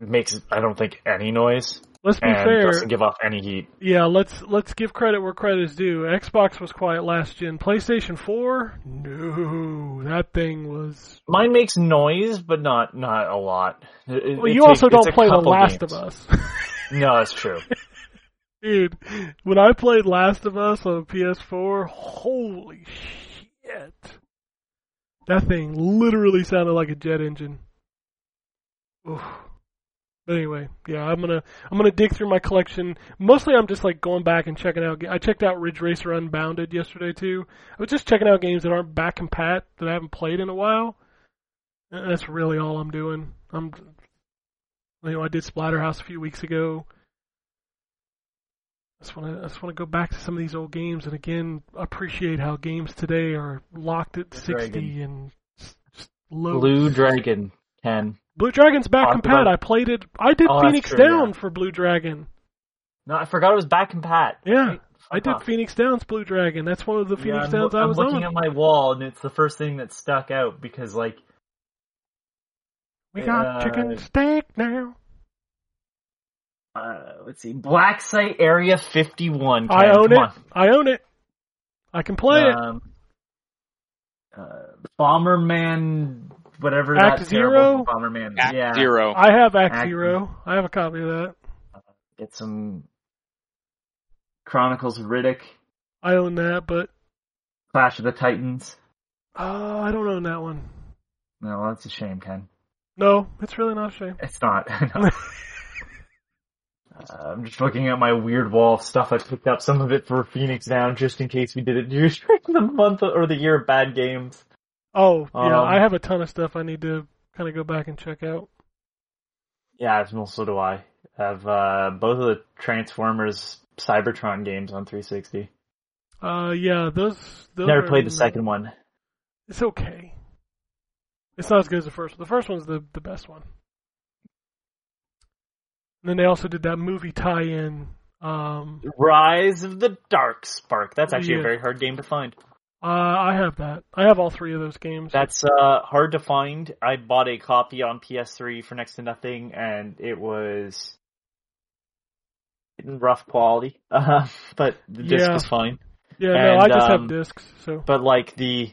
makes I don't think any noise Let's be and fair. doesn't give off any heat. Yeah, let's let's give credit where credit is due. Xbox was quiet last gen. PlayStation 4? No, that thing was. Mine makes noise, but not not a lot. It- Well, you also don't play The Last games. of Us. No, that's true. Dude, when I played Last of Us on PS4, holy shit. That thing literally sounded like a jet engine. Oof. But anyway, yeah, I'm gonna I'm gonna dig through my collection. Mostly, I'm just like going back and checking out. I checked out Ridge Racer Unbounded yesterday too. I was just checking out games that aren't back compat that I haven't played in a while. And that's really all I'm doing. I'm, you know, I did Splatterhouse a few weeks ago. I just want to I just want to go back to some of these old games and again appreciate how games today are locked at 60 Dragon. and just low. Blue Dragon, ten. Blue Dragon's back Talked compat. about- I played it. I did Oh, Phoenix true, Down yeah. for Blue Dragon. No, I forgot it was back compat. Yeah, Right? I did Phoenix Downs Blue Dragon. That's one of the Yeah, Phoenix I'm, Downs I I'm was looking on. at my wall, and it's the first thing that stuck out because, like, We got Uh, chicken steak now. Uh, let's see. Black Site Area 51. I own come it. on. I own it. I can play it. Um, uh, Bomberman, whatever Act that Zero? Bomberman. Act yeah. Zero. I have Act Act- Zero. I have a copy of that. Get some Chronicles of Riddick, I own that, but Clash of the Titans. uh, I don't own that one. No, that's a shame, Ken. No, it's really not a shame. It's not. No. Uh, I'm just looking at my weird wall of stuff I picked up. Some of it for Phoenix Down, just in case we did it during the month or the year of bad games. Oh, yeah, Um, I have a ton of stuff I need to kind of go back and check out. Yeah, as well, so do I. I have uh, both of the Transformers Cybertron games on 360. Uh, yeah, those. those Never played the second one. It's okay. It's not as good as the first one. The first one's the the best one. And then they also did that movie tie-in. Um, Rise of the Dark Spark. That's actually Yeah. a very hard game to find. uh, I have that. I have all three of those games. That's uh, hard to find. I bought a copy on PS3 for next to nothing, and it was in rough quality. Uh, but the disc Yeah. was fine. yeah, no, I just um, have discs. So But like the,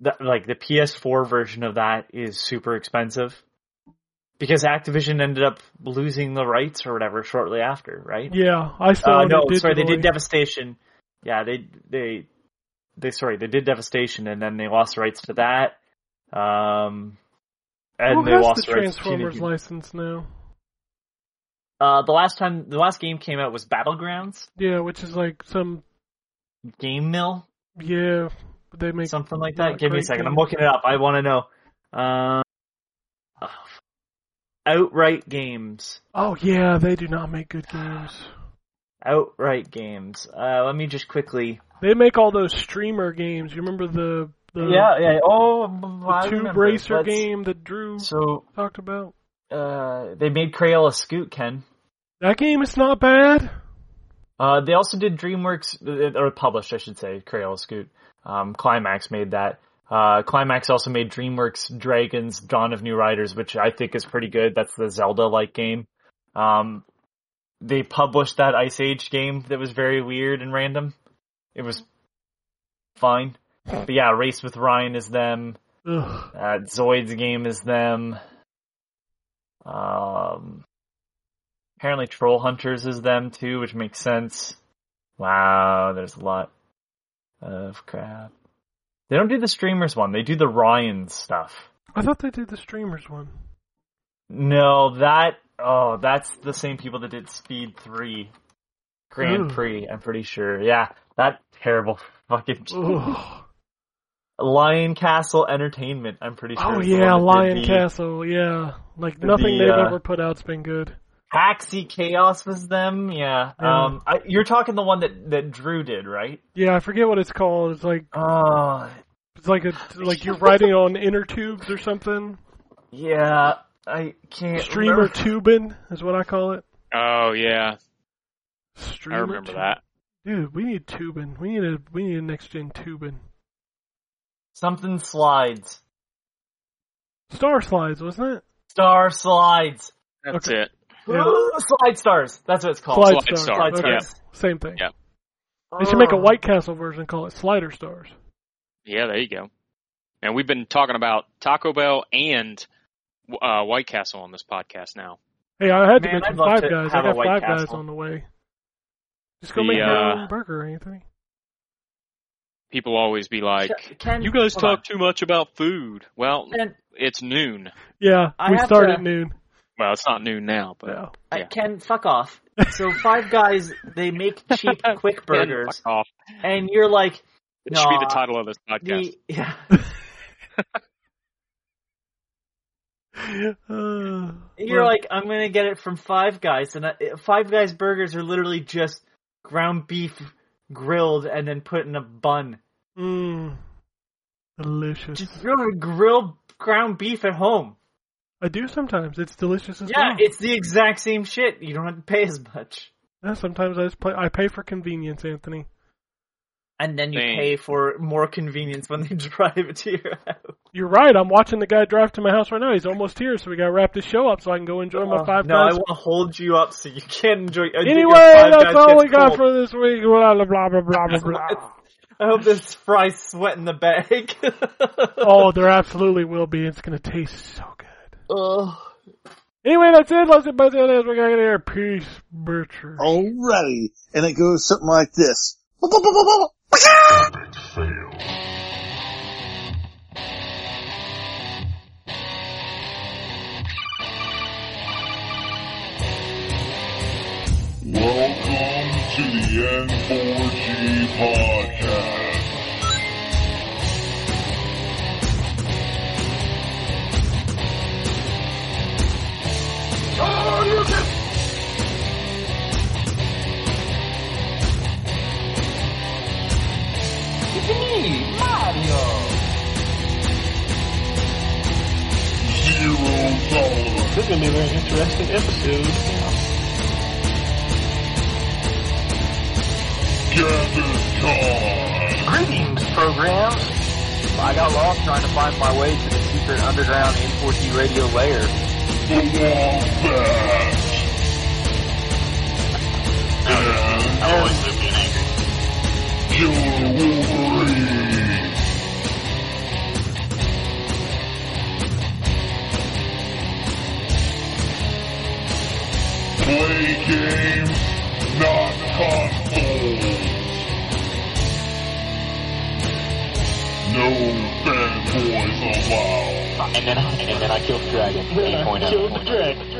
the like the PS4 version of that is super expensive because Activision ended up losing the rights or whatever shortly after, right? yeah, I still Uh, no, sorry, they did. Devastation. Yeah, they they they sorry they did Devastation, and then they lost the rights to that. Um, and Who they lost the to Transformers Teenage- license now? Uh, the last time the last game came out was Battlegrounds Yeah, which is like some Game Mill, yeah. They make something like that. Give me a second. I'm looking it up. I want to know. Oh, Outright Games. Oh yeah, they do not make good games. Outright Games. Uh, let me just quickly. They make all those streamer games. You remember the the, yeah, yeah. Oh, the Tube. Racer Let's- game that Drew So talked about? uh, they made Crayola Scoot, Ken. That game is not bad. Uh, they also did DreamWorks, uh, or published, I should say, Crayola Scoot. Um, Climax made that. Uh, Climax also made DreamWorks Dragons Dawn of New Riders, which I think is pretty good. That's the Zelda-like game. Um, they published that Ice Age game that was very weird and random. It was fine. But yeah, Race with Ryan is them. Uh, Zoid's game is them. Um, apparently Troll Hunters is them too, which makes sense. Wow, there's a lot of crap. They don't do the streamers one. They do the Ryan stuff. I thought they did the streamers one. No, that oh, that's the same people that did Speed Three, Grand Ooh. Prix. I'm pretty sure. Yeah, that terrible fucking Lion Castle Entertainment. I'm pretty sure. Oh yeah, Lion the- Castle. Yeah, like the, nothing they've uh, ever put out's been good. Taxi Chaos was them, yeah. Yeah. Um, I, you're talking the one that that Drew did, right? Yeah, I forget what it's called. It's like Oh, it's like a like you're riding on inner tubes or something. yeah. I can't. Streamer remember. tubing is what I call it. Oh yeah, Streamer I remember tube- that. Dude, we need tubing. We need a we need a next gen tubing. Something slides. Star slides, wasn't it? Star slides. That's Okay. it. Yeah. Slide stars. That's what it's called. Slide, Slide stars. Star, Slide Okay. stars. Same thing. Yeah. They should make a Oh. White Castle version and call it Slider Stars. Yeah, there you go. And we've been talking about Taco Bell and uh, White Castle on this podcast now. Hey, I had to Man, mention I'd Five to Guys. I have got White Five Guys on the way. Just go The, make your uh, own burger, Anthony. People always be like, Ken, "You guys talk on. too much about food." Well, Ken, it's noon. Yeah, I we have start to- at noon. Well, it's not new now, but Yeah. I- Yeah. Ken, fuck off. So Five Guys, they make cheap, quick burgers, Fuck off. and you're like, It should be the title of this podcast. the, yeah. Uh, You're well, like, I'm gonna get it from Five Guys, and I, Five Guys burgers are literally just ground beef grilled and then put in a bun. mm, delicious. Just you're grill ground beef at home. I do sometimes. It's delicious as Yeah, well. Yeah, it's the exact same shit. You don't have to pay as much. Yeah, sometimes I just play. I pay for convenience, Anthony. and then you Same. pay for more convenience when they drive it to your house. You're right. I'm watching the guy drive to my house right now. He's almost here, so we gotta wrap this show up so I can go enjoy my five. no, I want to hold you up so you can enjoy. uh, your Anyway, that's all gets we got cold. for this week. Blah blah blah blah blah blah. blah. I hope this fry's sweat in the bag. oh, there absolutely will be. It's gonna taste so good. Ugh. Anyway, that's it. Let's get back to this. We gotta get here. Peace, Richard. Alrighty. And it goes something like this. Welcome to the N4G podcast. Zero tolerance. This is going to be a very interesting episode. Gather time. Greetings, programs. I got lost trying to find my way to the secret underground N4T radio layer. The Wombat. And I always live being angry. Killer Wolverine. Play games, not consoles. No fanboys allowed. And then, and then I killed the dragon. 8.0. Killed the dragon.